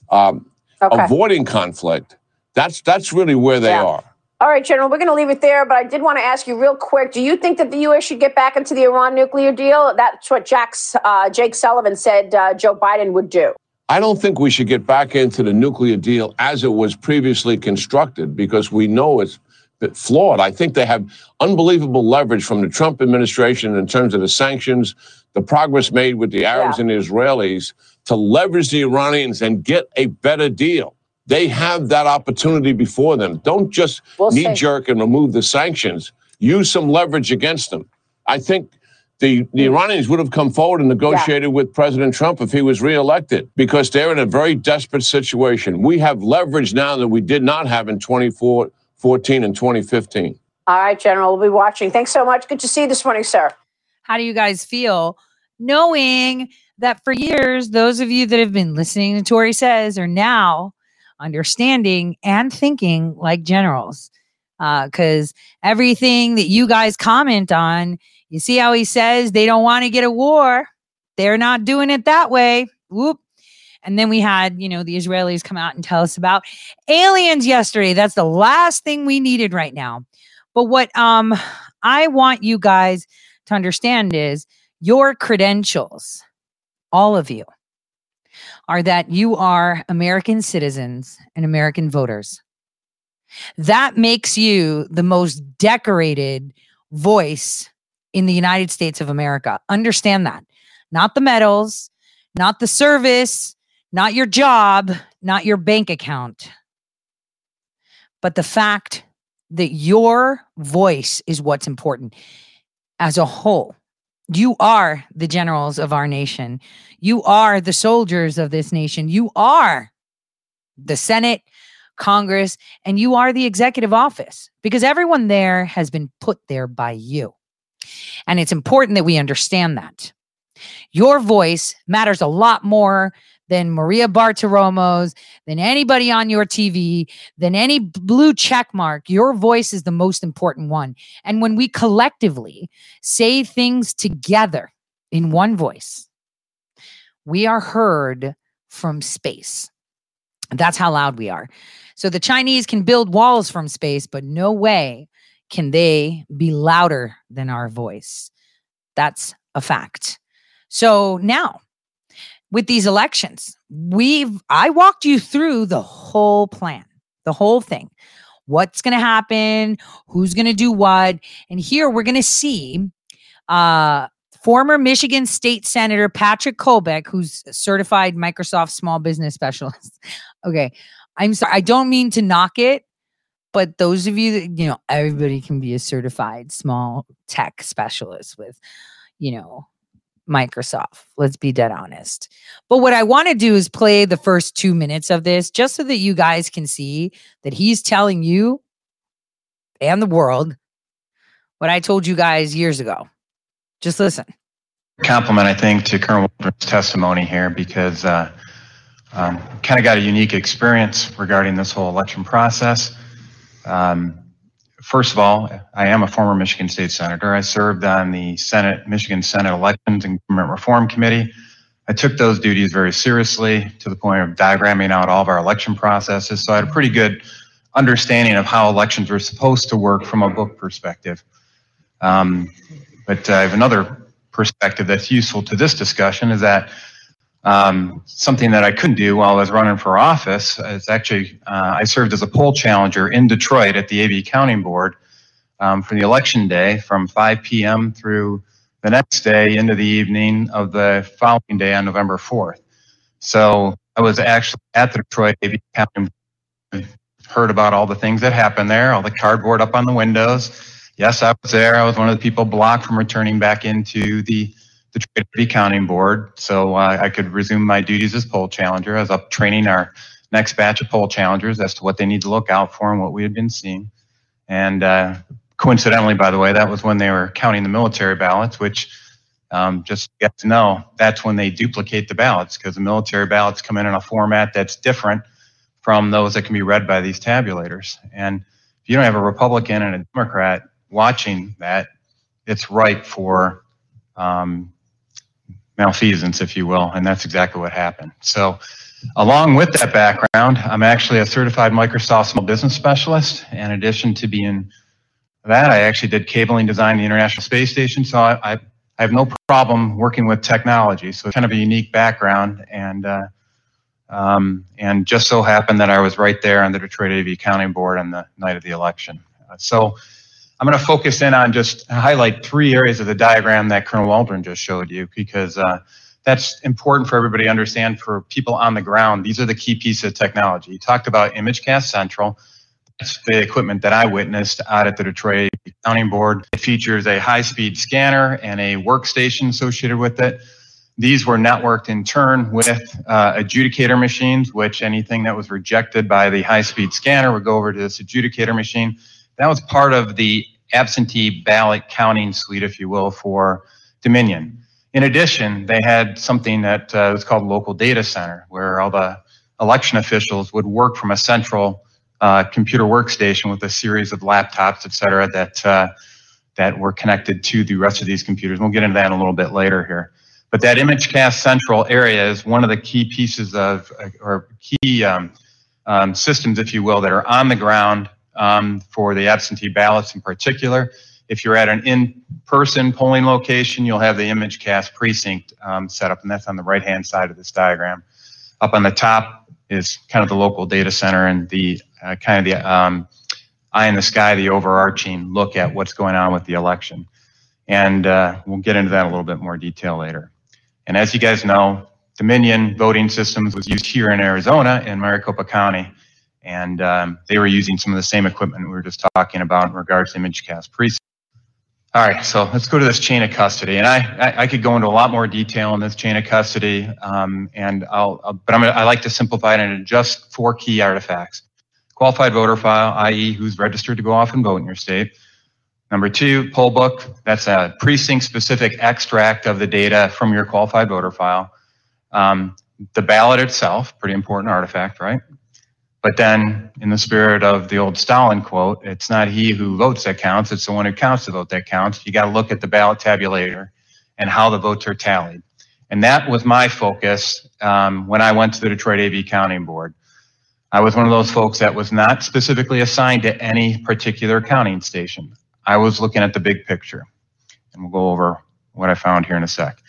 um, Okay. avoiding conflict. That's that's really where they Yeah. are. All right, General, we're going to leave it there, but I did want to ask you real quick do you think that the U.S. should get back into the Iran nuclear deal? That's what Jack's, uh, Jake Sullivan said uh, Joe Biden would do. I don't think we should get back into the nuclear deal as it was previously constructed because we know it's bit flawed. I think they have unbelievable leverage from the Trump administration in terms of the sanctions, the progress made with the Arabs and the Israelis to leverage the Iranians and get a better deal. They have that opportunity before them. Don't just We'll knee jerk and remove the sanctions. Use some leverage against them. I think the, the Hmm. Iranians would have come forward and negotiated with President Trump if he was reelected because they're in a very desperate situation. We have leverage now that we did not have in 2014 and 2015. All right, General, we'll be watching. Thanks so much. Good to see you this morning, sir. How do you guys feel knowing that for years, those of you that have been listening to Tori Says are now understanding and thinking like generals? Uh, because everything that you guys comment on, you see how he says they don't want to get a war. They're not doing it that way. Whoop. And then we had, you know, the Israelis come out and tell us about aliens yesterday. That's the last thing we needed right now. But what um I want you guys to understand is your credentials, all of you, are that you are American citizens and American voters. That makes you the most decorated voice in the United States of America. Understand that. Not the medals, not the service, not your job, not your bank account, but the fact that your voice is what's important as a whole. You are the generals of our nation. You are the soldiers of this nation. You are the Senate, Congress, and you are the executive office because everyone there has been put there by you. And it's important that we understand that. Your voice matters a lot more than Maria Bartiromo's, than anybody on your TV, than any blue check mark. Your voice is the most important one. And when we collectively say things together in one voice, we are heard from space. That's how loud we are. So the Chinese can build walls from space, but no way can they be louder than our voice. That's a fact. So now, with these elections, we've I walked you through the whole plan, the whole thing. What's going to happen, who's going to do what, and here we're going to see uh former Michigan State Senator Patrick Colbeck, who's certified Microsoft small business specialist. okay. I'm sorry. I don't mean to knock it, but those of you that, you know, everybody can be a certified small tech specialist with, you know, Microsoft. Let's be dead honest. But what I want to do is play the first two minutes of this just so that you guys can see that he's telling you and the world what I told you guys years ago. Just listen. compliment, I think, to Colonel Waldron's testimony here because uh, um, kind of got a unique experience regarding this whole election process. Um, first of all, I am a former Michigan State Senator. I served on the Senate, Michigan Senate Elections and Government Reform Committee. I took those duties very seriously to the point of diagramming out all of our election processes. So I had a pretty good understanding of how elections were supposed to work from a book perspective. Um, but I have another perspective that's useful to this discussion is that um, something that I couldn't do while I was running for office is actually uh, I served as a poll challenger in Detroit at the AV Counting Board um, for the election day from 5 p.m. through the next day into the evening of the following day on November 4th. So I was actually at the Detroit AV Counting Board, heard about all the things that happened there, all the cardboard up on the windows yes, I was there. I was one of the people blocked from returning back into the the Detroit Counting Board, so uh, I could resume my duties as poll challenger. I was up training our next batch of poll challengers as to what they need to look out for and what we had been seeing. And uh, coincidentally, by the way, that was when they were counting the military ballots, which um, just get to know that's when they duplicate the ballots because the military ballots come in in a format that's different from those that can be read by these tabulators. And if you don't have a Republican and a Democrat watching that, it's ripe for um, malfeasance, if you will, and that's exactly what happened. So, along with that background, I'm actually a certified Microsoft small business specialist. In addition to being that, I actually did cabling design the International Space Station. So I, I, I have no problem working with technology. So it's kind of a unique background, and uh, um, and just so happened that I was right there on the Detroit AV Counting Board on the night of the election. Uh, so I'm going to focus in on just highlight three areas of the diagram that Colonel Waldron just showed you because uh, that's important for everybody to understand for people on the ground. These are the key pieces of technology. You talked about ImageCast Central. That's the equipment that I witnessed out at the Detroit Counting Board. It features a high-speed scanner and a workstation associated with it. These were networked in turn with uh, adjudicator machines, which anything that was rejected by the high-speed scanner would go over to this adjudicator machine that was part of the absentee ballot counting suite, if you will, for Dominion. In addition, they had something that uh, was called local data center, where all the election officials would work from a central uh, computer workstation with a series of laptops, et cetera, that uh, that were connected to the rest of these computers. We'll get into that a little bit later here. But that ImageCast Central area is one of the key pieces of, or key um, um, systems, if you will, that are on the ground um, for the absentee ballots in particular. If you're at an in-person polling location, you'll have the ImageCast precinct um, set up, and that's on the right-hand side of this diagram. Up on the top is kind of the local data center and the uh, kind of the um, eye in the sky, the overarching look at what's going on with the election. And uh, we'll get into that a little bit more detail later. And as you guys know, Dominion voting systems was used here in Arizona in Maricopa County and um, they were using some of the same equipment we were just talking about in regards to ImageCast precinct. All right, so let's go to this chain of custody, and I, I, I could go into a lot more detail on this chain of custody, um, and I'll, I'll but I'm gonna, I like to simplify it into just four key artifacts: qualified voter file, i.e., who's registered to go off and vote in your state. Number two, poll book. That's a precinct-specific extract of the data from your qualified voter file. Um, the ballot itself, pretty important artifact, right? But then, in the spirit of the old Stalin quote, it's not he who votes that counts, it's the one who counts the vote that counts. You got to look at the ballot tabulator and how the votes are tallied. And that was my focus um, when I went to the Detroit AV Counting Board. I was one of those folks that was not specifically assigned to any particular counting station. I was looking at the big picture. And we'll go over what I found here in a sec.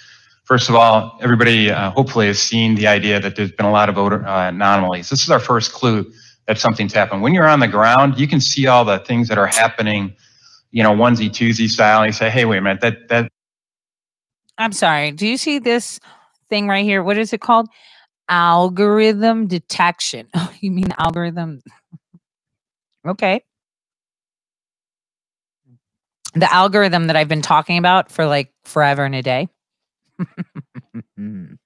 First of all, everybody uh, hopefully has seen the idea that there's been a lot of voter uh, anomalies. This is our first clue that something's happened. When you're on the ground, you can see all the things that are happening, you know, onesie twosie style. You say, hey, wait a minute, that that I'm sorry. Do you see this thing right here? What is it called? Algorithm detection. Oh, you mean algorithm? Okay. The algorithm that I've been talking about for like forever and a day.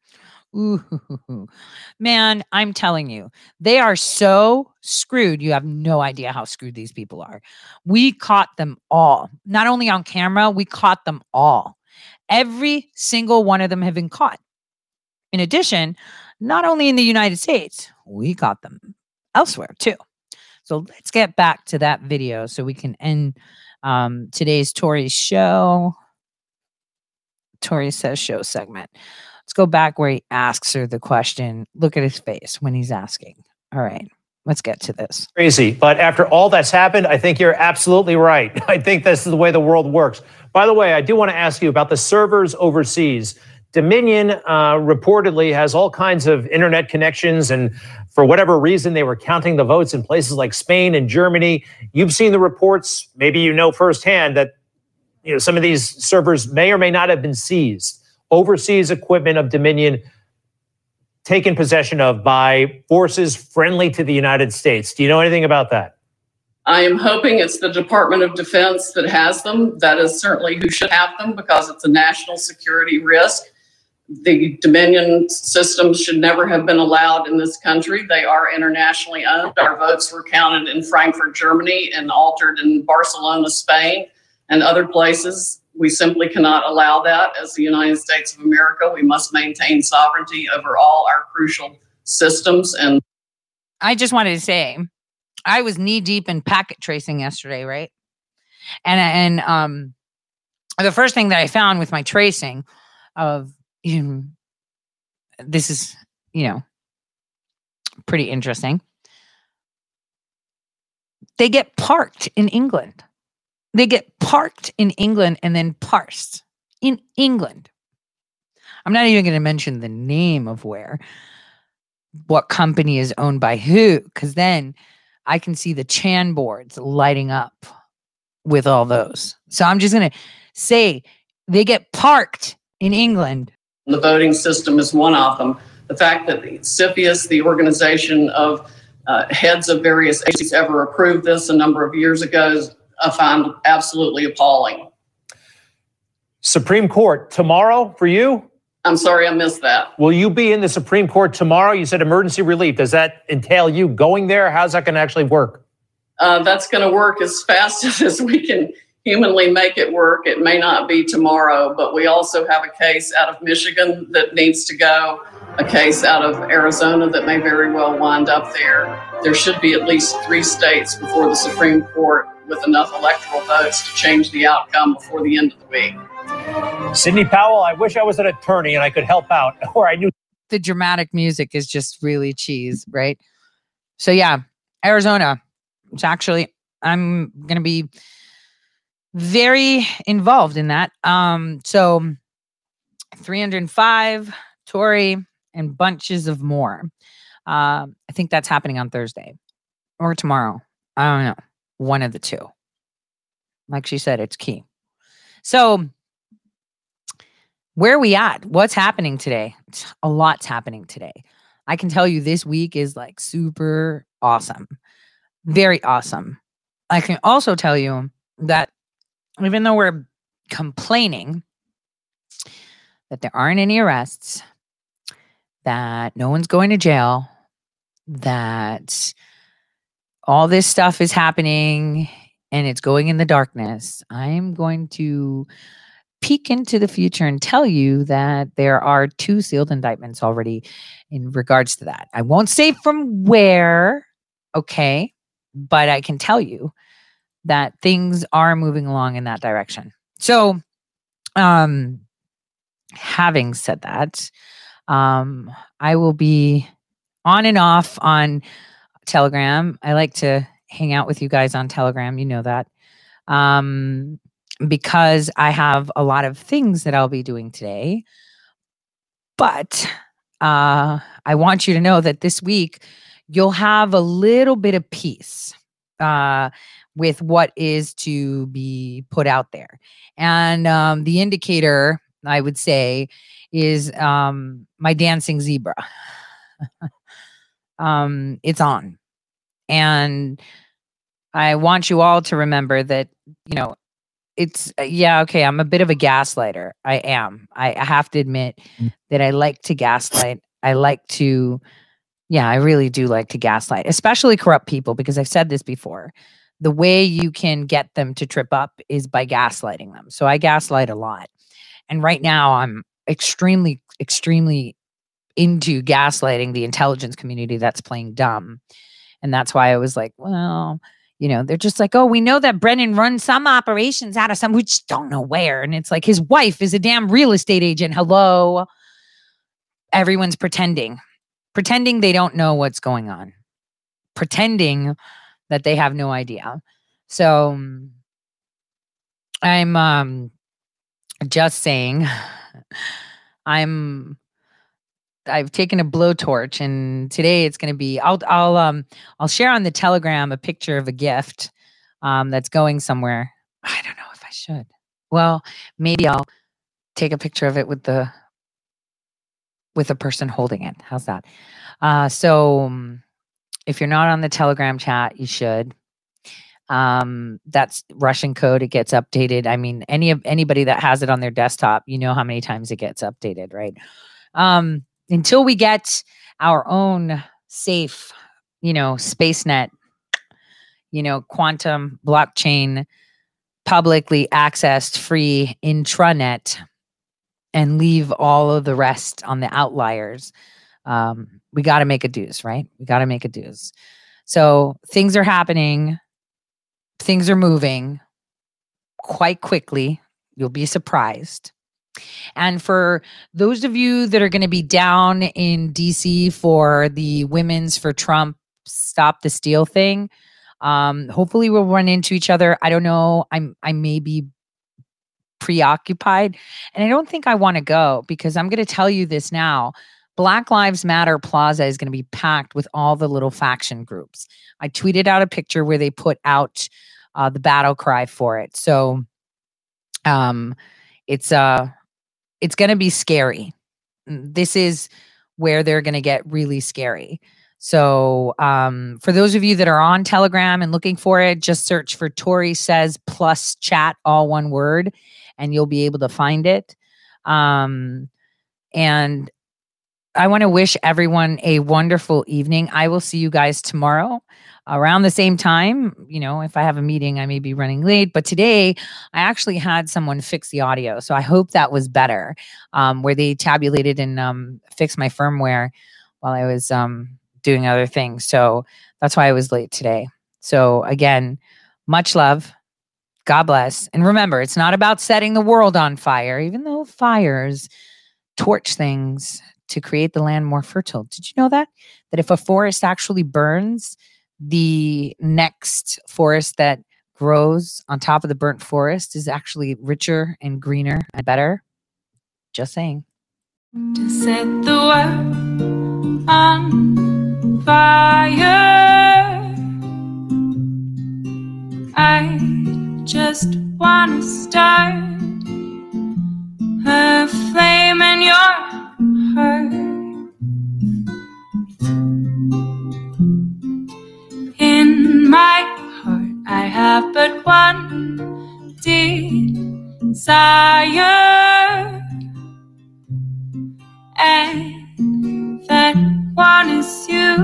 Ooh, man, I'm telling you, they are so screwed. You have no idea how screwed these people are. We caught them all, not only on camera, we caught them all. Every single one of them have been caught. In addition, not only in the United States, we caught them elsewhere too. So let's get back to that video so we can end um, today's Tori show. Tori says show segment. Let's go back where he asks her the question. Look at his face when he's asking. All right, let's get to this. Crazy. But after all that's happened, I think you're absolutely right. I think this is the way the world works. By the way, I do want to ask you about the servers overseas. Dominion uh, reportedly has all kinds of internet connections, and for whatever reason, they were counting the votes in places like Spain and Germany. You've seen the reports. Maybe you know firsthand that you know some of these servers may or may not have been seized. Overseas equipment of Dominion taken possession of by forces friendly to the United States. Do you know anything about that? I am hoping it's the Department of Defense that has them. That is certainly who should have them because it's a national security risk. The Dominion systems should never have been allowed in this country. They are internationally owned. Our votes were counted in Frankfurt, Germany, and altered in Barcelona, Spain, and other places. We simply cannot allow that as the United States of America. We must maintain sovereignty over all our crucial systems and I just wanted to say, I was knee deep in packet tracing yesterday, right? And and um, the first thing that I found with my tracing of you know, this is you know pretty interesting. They get parked in England. They get parked in England and then parsed in England. I'm not even going to mention the name of where, what company is owned by who, because then I can see the Chan boards lighting up with all those. So I'm just going to say they get parked in England. the voting system is one of them. The fact that the CFIUS, the organization of uh, heads of various agencies, ever approved this a number of years ago, I find absolutely appalling. Supreme Court tomorrow for you? I'm sorry I missed that. Will you be in the Supreme Court tomorrow? You said emergency relief. Does that entail you going there? How's that going to actually work? Uh, that's going to work as fast as we can humanly make it work. It may not be tomorrow, but we also have a case out of Michigan that needs to go, a case out of Arizona that may very well wind up there. There should be at least three states before the Supreme Court with enough electoral votes to change the outcome before the end of the week. Sidney Powell, I wish I was an attorney and I could help out, or I knew. The dramatic music is just really cheese, right? So yeah, Arizona. It's actually I'm gonna be very involved in that. Um, so 305, Tory, and bunches of more. Um, I think that's happening on Thursday or tomorrow. I don't know. One of the two. Like she said, it's key. So where are we at? What's happening today? A lot's happening today. I can tell you this week is like super awesome. Very awesome. I can also tell you that even though we're complaining that there aren't any arrests, that no one's going to jail, that all this stuff is happening and it's going in the darkness, I'm going to peek into the future and tell you that there are two sealed indictments already in regards to that. I won't say from where, okay, but I can tell you that things are moving along in that direction. So, um, having said that, um, I will be on and off on Telegram. I like to hang out with you guys on Telegram. You know that. Um, because I have a lot of things that I'll be doing today. But uh, I want you to know that this week you'll have a little bit of peace uh, with what is to be put out there. And um, the indicator I would say, is um, my dancing zebra. um, it's on. And I want you all to remember that, you know, it's, uh, yeah, okay, I'm a bit of a gaslighter. I am. I, I have to admit that I like to gaslight. I like to, yeah, I really do like to gaslight, especially corrupt people, because I've said this before. The way you can get them to trip up is by gaslighting them. So I gaslight a lot. And right now I'm extremely, extremely into gaslighting the intelligence community that's playing dumb. And that's why I was like, well, you know, they're just like, oh, we know that Brennan runs some operations out of some, we just don't know where. And it's like his wife is a damn real estate agent. Hello. Everyone's pretending, pretending they don't know what's going on, pretending that they have no idea. So I'm um, just saying, I'm I've taken a blowtorch and today it's going to be I'll I'll um I'll share on the Telegram a picture of a gift um that's going somewhere. I don't know if I should. Well, maybe I'll take a picture of it with the with a person holding it. How's that? Uh so um, if you're not on the Telegram chat, you should. Um that's Russian code it gets updated. I mean any of anybody that has it on their desktop, you know how many times it gets updated, right? Um until we get our own safe, you know, space net, you know, quantum blockchain, publicly accessed free intranet, and leave all of the rest on the outliers, um, we got to make a dues, right? We got to make a dues. So things are happening, things are moving quite quickly. You'll be surprised. And for those of you that are going to be down in DC for the Women's for Trump Stop the Steal thing, um, hopefully we'll run into each other. I don't know. I'm I may be preoccupied, and I don't think I want to go because I'm going to tell you this now. Black Lives Matter Plaza is going to be packed with all the little faction groups. I tweeted out a picture where they put out uh, the battle cry for it. So, um, it's uh it's going to be scary. This is where they're going to get really scary. So, um, for those of you that are on Telegram and looking for it, just search for Tori says plus chat, all one word, and you'll be able to find it. Um, and I want to wish everyone a wonderful evening. I will see you guys tomorrow around the same time. You know, if I have a meeting, I may be running late, but today I actually had someone fix the audio. So I hope that was better, um, where they tabulated and um, fixed my firmware while I was um, doing other things. So that's why I was late today. So again, much love. God bless. And remember, it's not about setting the world on fire, even though fires torch things to create the land more fertile. Did you know that? That if a forest actually burns, the next forest that grows on top of the burnt forest is actually richer and greener and better. Just saying. to set the world on fire. I just wanna start a flame in your heart. In my heart, I have but one desire. And that one is you.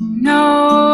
No